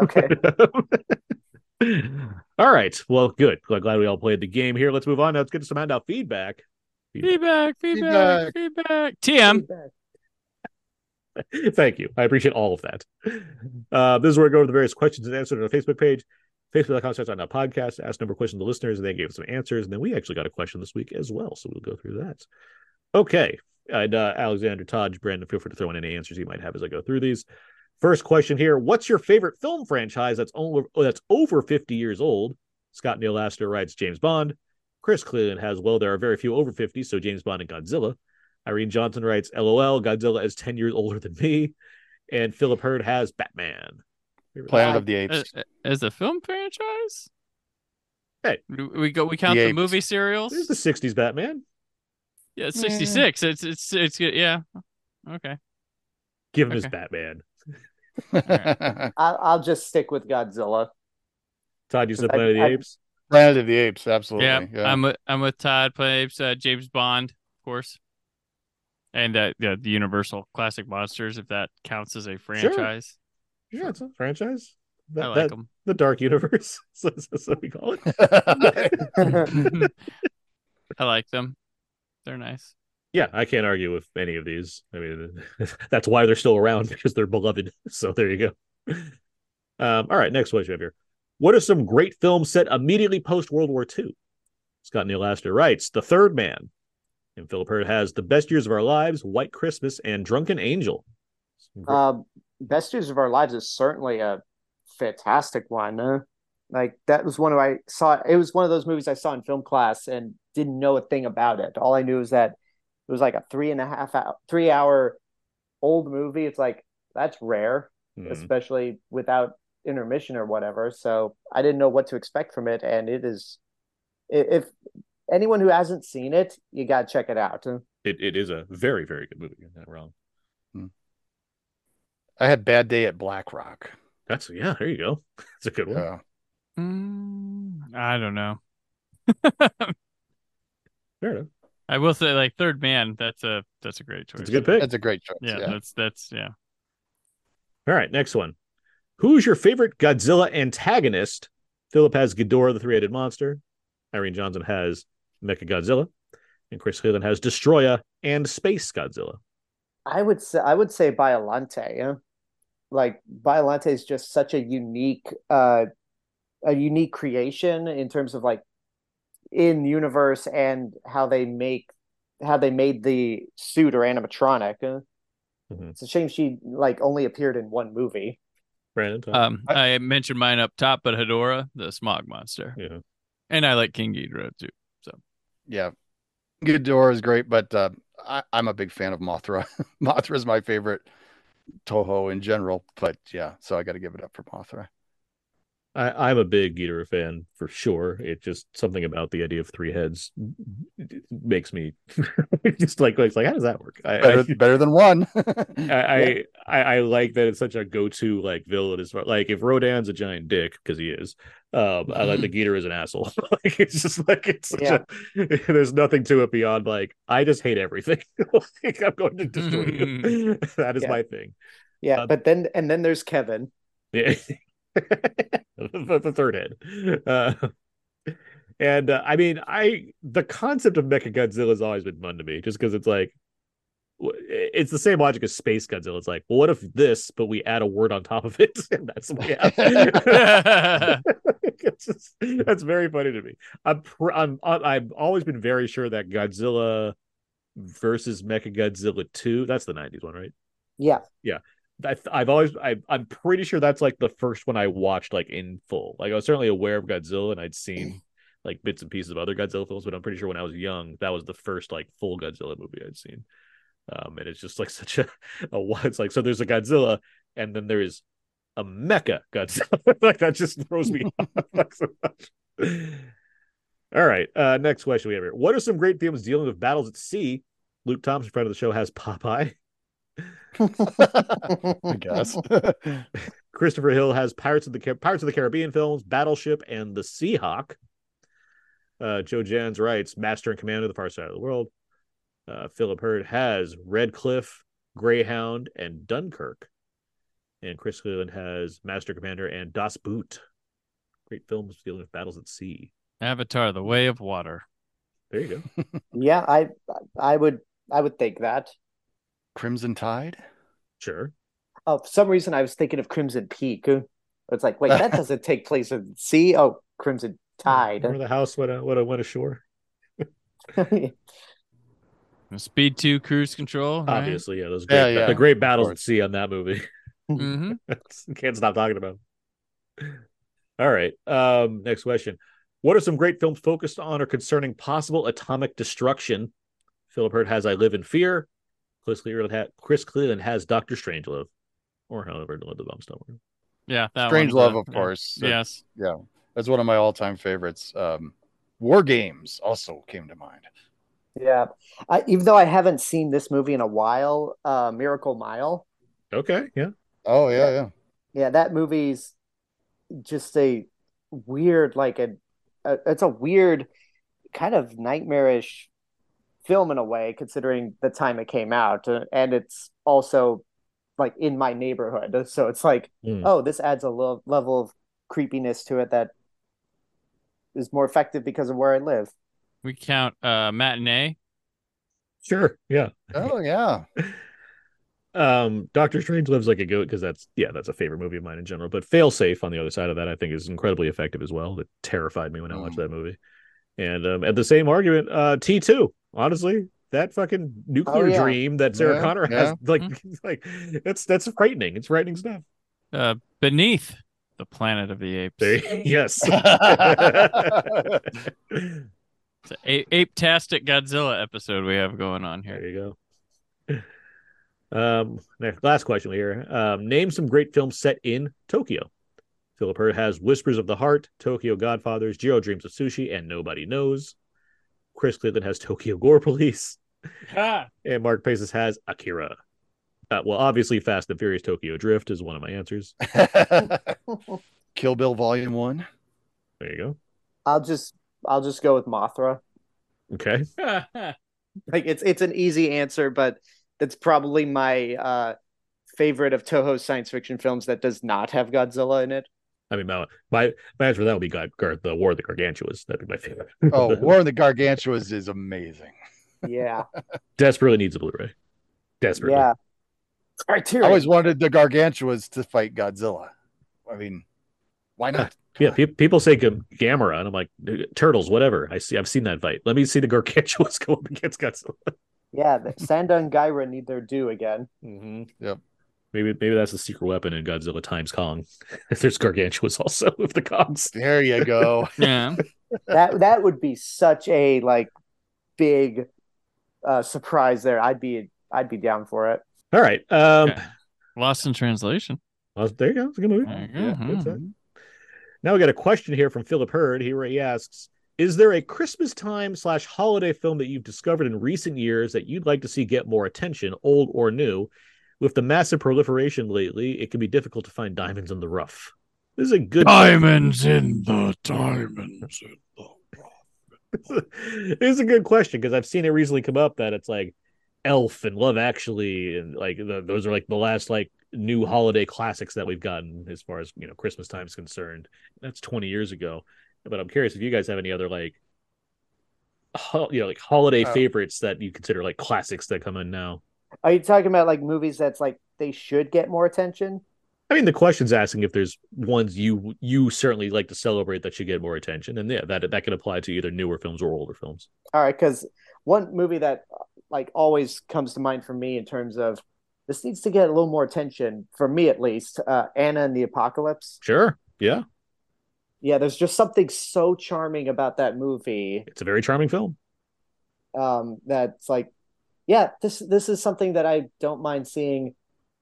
Okay. all right. Well, good. Glad glad we all played the game here. Let's move on. Now let's get some handout feedback. Feedback, feedback, feedback. TM. Thank you. I appreciate all of that. Uh, this is where I go over the various questions and answers on our Facebook page. Facebook.com slash on our podcast, ask a number of questions to listeners, and they gave us some answers. And then we actually got a question this week as well. So we'll go through that. Okay. And uh, Alexander, Todd, Brandon, feel free to throw in any answers you might have as I go through these. First question here: What's your favorite film franchise that's over that's over fifty years old? Scott Neil Astor writes James Bond. Chris Cleland has well, there are very few over fifty, so James Bond and Godzilla. Irene Johnson writes LOL. Godzilla is ten years older than me, and Philip Hurd has Batman. Planet of the Apes. As, Uh, a film franchise? Hey. we go. We count The the, movie serials. This is the '60s Batman. Yeah, it's sixty six. It's it's it's good. Yeah. Okay. Give him his Okay. Batman. I'll, I'll just stick with Godzilla. Todd, you said I- Planet of the I- Apes. Planet of the Apes, absolutely. Yeah, Yeah. I'm with I'm with Todd. Plays uh, James Bond, of course, and uh, the the Universal Classic Monsters, if that counts as a franchise. Yeah, it's a franchise. That, I like that- them. the Dark Universe. so, so, so we call it. I like them. They're nice. Yeah, I can't argue with any of these. I mean, that's why they're still around because they're beloved. So there you go. Um, all right, next question we have here. What are some great films set immediately post World War II? Scott Neil Astor writes The Third Man. And Philip Hurd has The Best Years of Our Lives, White Christmas, and Drunken Angel. Um, Best Years of Our Lives is certainly a fantastic one. Uh, like that was one of I saw. It was one of those movies I saw in film class and didn't know a thing about it. All I knew is that it was like a three and a half hour, three hour old movie. It's like that's rare, Mhm. especially without intermission or whatever. So I didn't know what to expect from it, and it is. If anyone who hasn't seen it, you gotta check it out. It, it is a very, very good movie. You're not wrong. I had Bad Day at Black Rock. That's, yeah, there you go. It's a good one. Yeah. Mm, I don't know. Fair enough. I will say, like Third Man, that's a that's a great choice. It's a good pick. That's a great choice. Yeah, Yeah. that's that's yeah. All right, next one. Who's your favorite Godzilla antagonist? Philip has Ghidorah, the three-headed monster. Irene Johnson has Mecha Godzilla, and Chris Cleland has Destoroyah and Space Godzilla. I would say I would say Biolante. yeah. Like Biolante is just such a unique uh a unique creation in terms of like in universe and how they make how they made the suit or animatronic. Mhm. It's a shame she like only appeared in one movie. Brandon, Todd? Um, I mentioned mine up top, but Hedorah, the smog monster, yeah. and I like King Ghidorah too. So. Yeah. Ghidorah is great, but uh, I, I'm a big fan of Mothra. Mothra is my favorite Toho in general, but yeah, so I got to give it up for Mothra. I, I'm a big Ghidorah fan for sure. It just something about the idea of three heads makes me just like like, like how does that work? I, Better, I, better than one. I, I I like that it's such a go-to like villain as far like if Rodan's a giant dick because he is. Um, I like the Geeter is an asshole. like it's just like it's such Yeah. a there's nothing to it beyond like I just hate everything. like, I'm going to destroy you. that is Yeah. my thing. Yeah, Uh, but then and then there's Kevin. Yeah. the, the third head. Uh, and uh, I mean, I the concept of Mecha Godzilla has always been fun to me, just because it's like it's the same logic as Space Godzilla. It's like, well, what if this, but we add a word on top of it, and that's what we have. just, that's very funny to me. I'm, pr- I'm I've always been very sure that Godzilla versus Mecha Godzilla two. That's the '90s one, right? Yeah. I, I've always I, I'm pretty sure that's like the first one I watched like in full. Like I was certainly aware of Godzilla and I'd seen like bits and pieces of other Godzilla films, but I'm pretty sure when I was young that was the first like full Godzilla movie I'd seen. Um, and it's just like such a a it's like so there's a Godzilla and then there is a mecha Godzilla. like that just throws me off like, so much. All right, uh, next question we have here. What are some great films dealing with battles at sea? Luke Thompson, friend of the show, has Popeye. I guess. Christopher Hill has Pirates of the Car- Pirates of the Caribbean films, Battleship, and The Seahawk. Uh, Joe Jans writes Master and Commander: of The Far Side of the World. Uh, Philip Hurd has Red Cliff, Greyhound, and Dunkirk. And Chris Cleveland has Master Commander and Das Boot. Great films dealing with battles at sea. Avatar: The Way of Water. There you go. Yeah, I I would I would think that. Crimson Tide. Sure. Oh, for some reason I was thinking of Crimson Peak. It's like, wait, that doesn't take place in the sea. Oh, Crimson Tide. Remember the house when I, when I went ashore? Speed Two, Cruise Control. right? Obviously, yeah. Those great, yeah, the great battles at course. sea on that movie. Mhm. Can't stop talking about. All right, Um, next question. What are some great films focused on or concerning possible atomic destruction? Philip Hurd has I Live in Fear. Chris Cleveland, ha- Chris Cleveland has Doctor Strangelove. Or however the bombs don't work. Yeah, that Strange one's Love, a- of yeah. course. That- Yes. Yeah, that's one of my all-time favorites. Um, War Games also came to mind. yeah. I, even though I haven't seen this movie in a while, uh, Miracle Mile. Okay. Yeah. Oh yeah, yeah. Yeah, that movie's just a weird, like a, a it's a weird kind of nightmarish film in a way, considering the time it came out, uh, and it's also like in my neighborhood, so it's like, Hmm. oh, this adds a lo- level of creepiness to it that is more effective because of where I live. We count uh matinee. Sure. Yeah. Oh yeah. Um, Doctor Strange lives like a goat because that's yeah, that's a favorite movie of mine in general. But Fail Safe on the other side of that, I think, is incredibly effective as well. It terrified me when I watched Mm. that movie. And um, at the same argument, uh, T two, honestly, that fucking nuclear Oh, yeah. dream that Sarah Yeah, Connor yeah. has, like, like that's that's frightening. It's frightening stuff. Uh, beneath the Planet of the Apes. There, yes. It's an a- ape-tastic Godzilla episode we have going on here. There you go. Um, next, last question here. Um, name some great films set in Tokyo. Philip Hurd has Whispers of the Heart, Tokyo Godfathers, Jiro Dreams of Sushi, and Nobody Knows. Chris Cleveland has Tokyo Gore Police, and Mark Paces has Akira. Uh, well, obviously, Fast and Furious Tokyo Drift is one of my answers. Kill Bill Volume One. There you go. I'll just I'll just go with Mothra. Okay. Like it's it's an easy answer, but that's probably my uh favorite of Toho's science fiction films that does not have Godzilla in it. I mean, my my, my answer for that would be Gar- Gar- the War of the Gargantuas. That'd be my favorite. Oh, War of the Gargantuas is amazing. Yeah. Desperately needs a Blu-ray. Desperately. yeah. I Criterion. always wanted the Gargantuas to fight Godzilla. I mean, why not? Yeah, pe- people say G- Gamera, and I'm like, turtles, whatever. I see, I've seen that fight. Let me see the Gargantuas go up against Godzilla. Yeah, the Sanda and Gaira need their due again. Mm-hmm. Yep. Maybe, maybe that's the secret weapon in Godzilla times Kong. If there's Gargantuas also with the Kongs. There you go. yeah. That that would be such a like big uh surprise there. I'd be I'd be down for it. All right. Um, Okay. Lost in Translation. There you go. It's a good movie. There you. Yeah, good set. Mhm. Now we got a question here from Philip Hurd. He, he asks, "Is there a Christmas time slash holiday film that you've discovered in recent years that you'd like to see get more attention, old or new? With the massive proliferation lately, it can be difficult to find diamonds in the rough." This is a good Diamonds in the diamonds in the rough. it is a good question because I've seen it recently come up that it's like Elf and Love Actually, and like the, those are like the last like new holiday classics that we've gotten as far as you know Christmas time is concerned. That's twenty years ago, but I'm curious if you guys have any other like, ho- you know, like holiday Uh, favorites that you consider like classics that come in now. Are you talking about like movies that's like they should get more attention? I mean, the question's asking if there's ones you you certainly like to celebrate that should get more attention, and yeah, that that can apply to either newer films or older films. All right, because one movie that like always comes to mind for me in terms of this needs to get a little more attention for me at least. Uh, Anna and the Apocalypse. Sure, yeah, Yeah, there's just something so charming about that movie. it's a very charming film. Um, that's like, yeah, this this is something that I don't mind seeing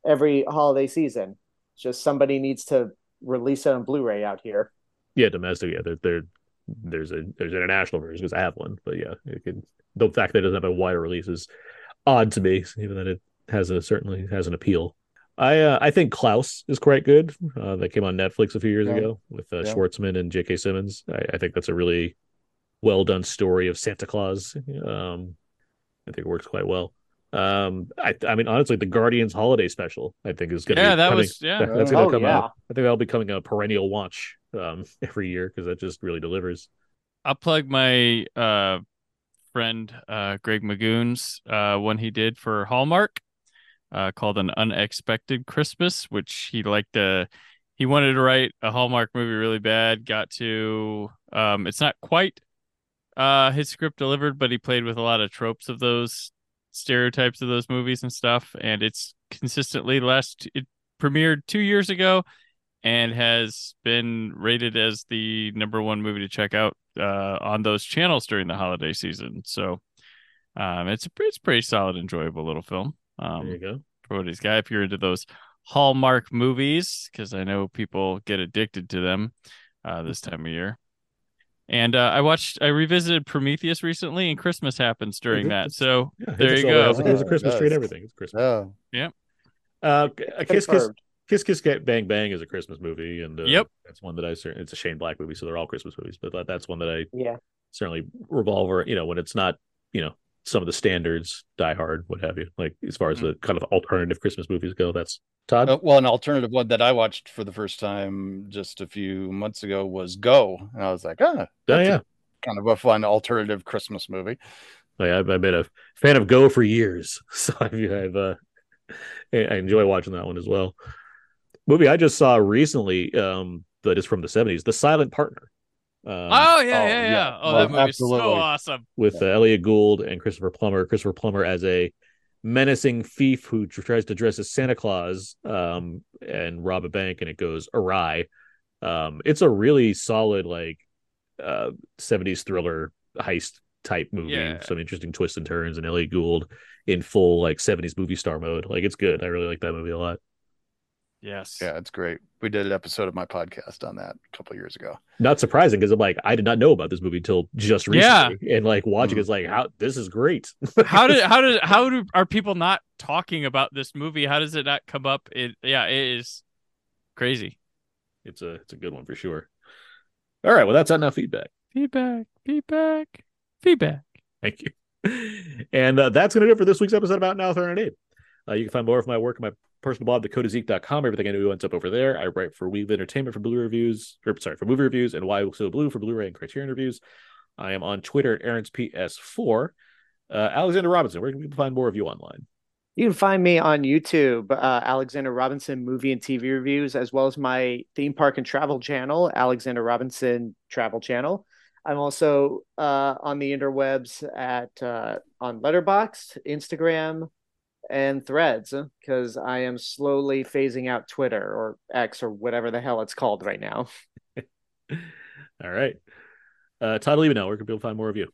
every holiday season. Just somebody needs to release it on Blu-ray out here. Yeah, domestic. Yeah, there, there there's a there's international version because I have one, but yeah, it could, the fact that it doesn't have a wider release is odd to me, even that it has a certainly has an appeal. I uh, I think Klaus is quite good. Uh, that came on Netflix a few years Yeah. ago with uh, Yeah. Schwartzman and J.K. Simmons. I, I think that's a really well done story of Santa Claus. Um, I think it works quite well. Um, I I mean honestly, the Guardians holiday special I think is gonna Yeah, be that coming- was yeah. that- that's gonna Oh, come yeah. out. I think that'll be coming a perennial watch um every year because that just really delivers. I'll plug my uh friend uh Greg Magoon's uh one he did for Hallmark uh called An Unexpected Christmas, which he liked to he wanted to write a Hallmark movie really bad, got to um it's not quite uh his script delivered, but he played with a lot of tropes of those stereotypes of those movies and stuff and it's consistently last it premiered 2 years ago and has been rated as the number one movie to check out uh, on those channels during the holiday season. So um, it's a it's a pretty solid, enjoyable little film. there you Um, go. for what he's got. If you're into those Hallmark movies, because I know people get addicted to them uh, this time of year. And uh, I watched, I revisited Prometheus recently, and Christmas happens during that. So Yeah, there you go. It was there's a Yeah, it Christmas tree and does. everything. It's Christmas. Oh, Yeah. Uh, a kiss, kiss, Confirmed. kiss, kiss, bang, bang is a Christmas movie, and uh, Yep. that's one that I certainly. It's a Shane Black movie, so they're all Christmas movies. But that, that's one that I Yeah. certainly revolve around. You know, when it's not, you know, some of the standards, Die Hard, what have you. Like as far as Mm-hmm. the kind of alternative Christmas movies go, that's Todd. Uh, well, an alternative one that I watched for the first time just a few months ago was Go, and I was like, ah, oh that's a- yeah, kind of a fun alternative Christmas movie. like, I've, I've been a fan of Go for years, so I've, I've uh, I I enjoy watching that one as well. Movie I just saw recently, um, that is from the seventies, The Silent Partner. Um, oh yeah, oh, yeah, yeah. yeah. Oh, that movie's so awesome. with uh, Elliot Gould and Christopher Plummer. Christopher Plummer as a menacing thief who tr- tries to dress as Santa Claus um, and rob a bank, and it goes awry. Um, it's a really solid like uh, '70s thriller heist type movie. Yeah. Some interesting twists and turns, and Elliot Gould in full like '70s movie star mode. Like it's good. I really like that movie a lot. Yes. Yeah, it's great. We did an episode of my podcast on that a couple years ago. Not surprising because I'm like I did not know about this movie until just Yeah. recently, and like watching Mhm. it's like how this is great. how did how did how do are people not talking about this movie? How does it not come up? It yeah, it is crazy. it's a it's a good one for sure. All right, well that's not enough feedback. Feedback, feedback, feedback. Thank you. And uh, that's going to do it for this week's episode about Now Third and Abe. Uh, you can find more of my work on my personal blog, thecodeiszeek.com. Everything I do ends up over there. I write for We Live Entertainment for Blue reviews, or sorry, for movie reviews, and Why So Blu for Blu-ray and Criterion reviews. I am on Twitter at Aaron's PS4. Uh, Alexander Robinson, where can people find more of you online? You can find me on YouTube, uh, Alexander Robinson movie and TV reviews, as well as my theme park and travel channel, Alexander Robinson Travel Channel. I'm also uh, on the interwebs at uh, on Letterboxd, Instagram, and Threads because I am slowly phasing out Twitter or X or whatever the hell it's called right now. All right. Uh, Todd Liebenow, where can people find more of you?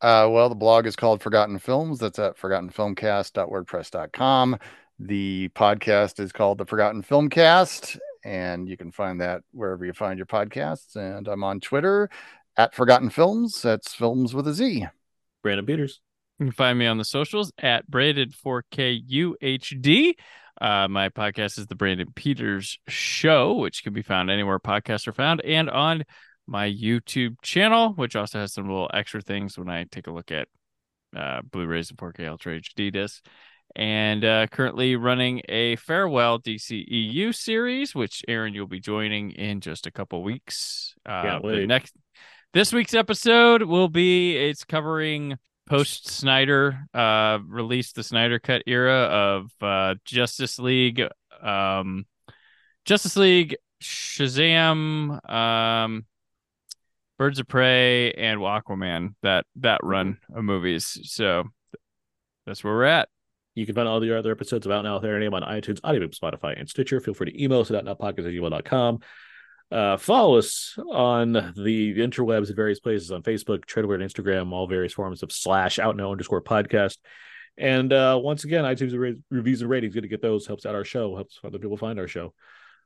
Uh, well, the blog is called Forgotten Films. That's at forgottenfilmcast.wordpress.com. The podcast is called the Forgotten Filmcast, and you can find that wherever you find your podcasts. And I'm on Twitter at Forgotten Filmz. That's films with a Z. Brandon Peters. You can find me on the socials at Brandon4KUHD. Uh, my podcast is the Brandon Peters Show, which can be found anywhere podcasts are found, and on my YouTube channel, which also has some little extra things when I take a look at uh, Blu-rays and 4K Ultra HD discs. And uh, currently running a farewell DCEU series, which Aaron you'll be joining in just a couple weeks. Uh, Can't the wait. next this week's episode will be it's covering post Snyder uh released the Snyder cut era of uh Justice League um Justice League Shazam um Birds of Prey and Aquaman that that run of movies so that's where we're at You can find all the other episodes of Out Now with Aaron and Abe on iTunes, Audio, Spotify, and Stitcher. Feel free to email us at outnowpodcast at gmail.com. Uh, follow us on the interwebs at various places on Facebook, Twitter, and Instagram, all various forms of slash out now underscore podcast. And uh, once again, iTunes re- reviews and ratings, good to get those, helps out our show, helps other people find our show.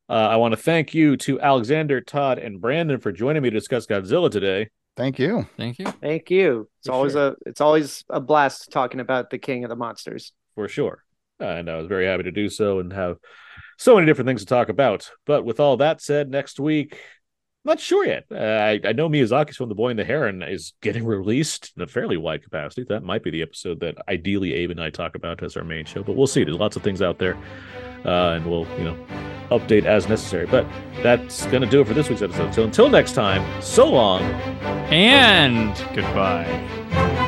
Uh, I want to thank you to Alexander, Todd, and Brandon for joining me to discuss Godzilla today. Thank you. thank you Thank you. It's For always sure. a it's always a blast talking about the king of the monsters. for sure. And I was very happy to do so and have so many different things to talk about. But with all that said, next week, not sure yet. Uh, I, I know Miyazaki's from The Boy and the Heron is getting released in a fairly wide capacity. That might be the episode that ideally Abe and I talk about as our main show, but we'll see. There's lots of things out there, uh, and we'll, you know, update as necessary. But that's going to do it for this week's episode. So until next time, so long. and goodbye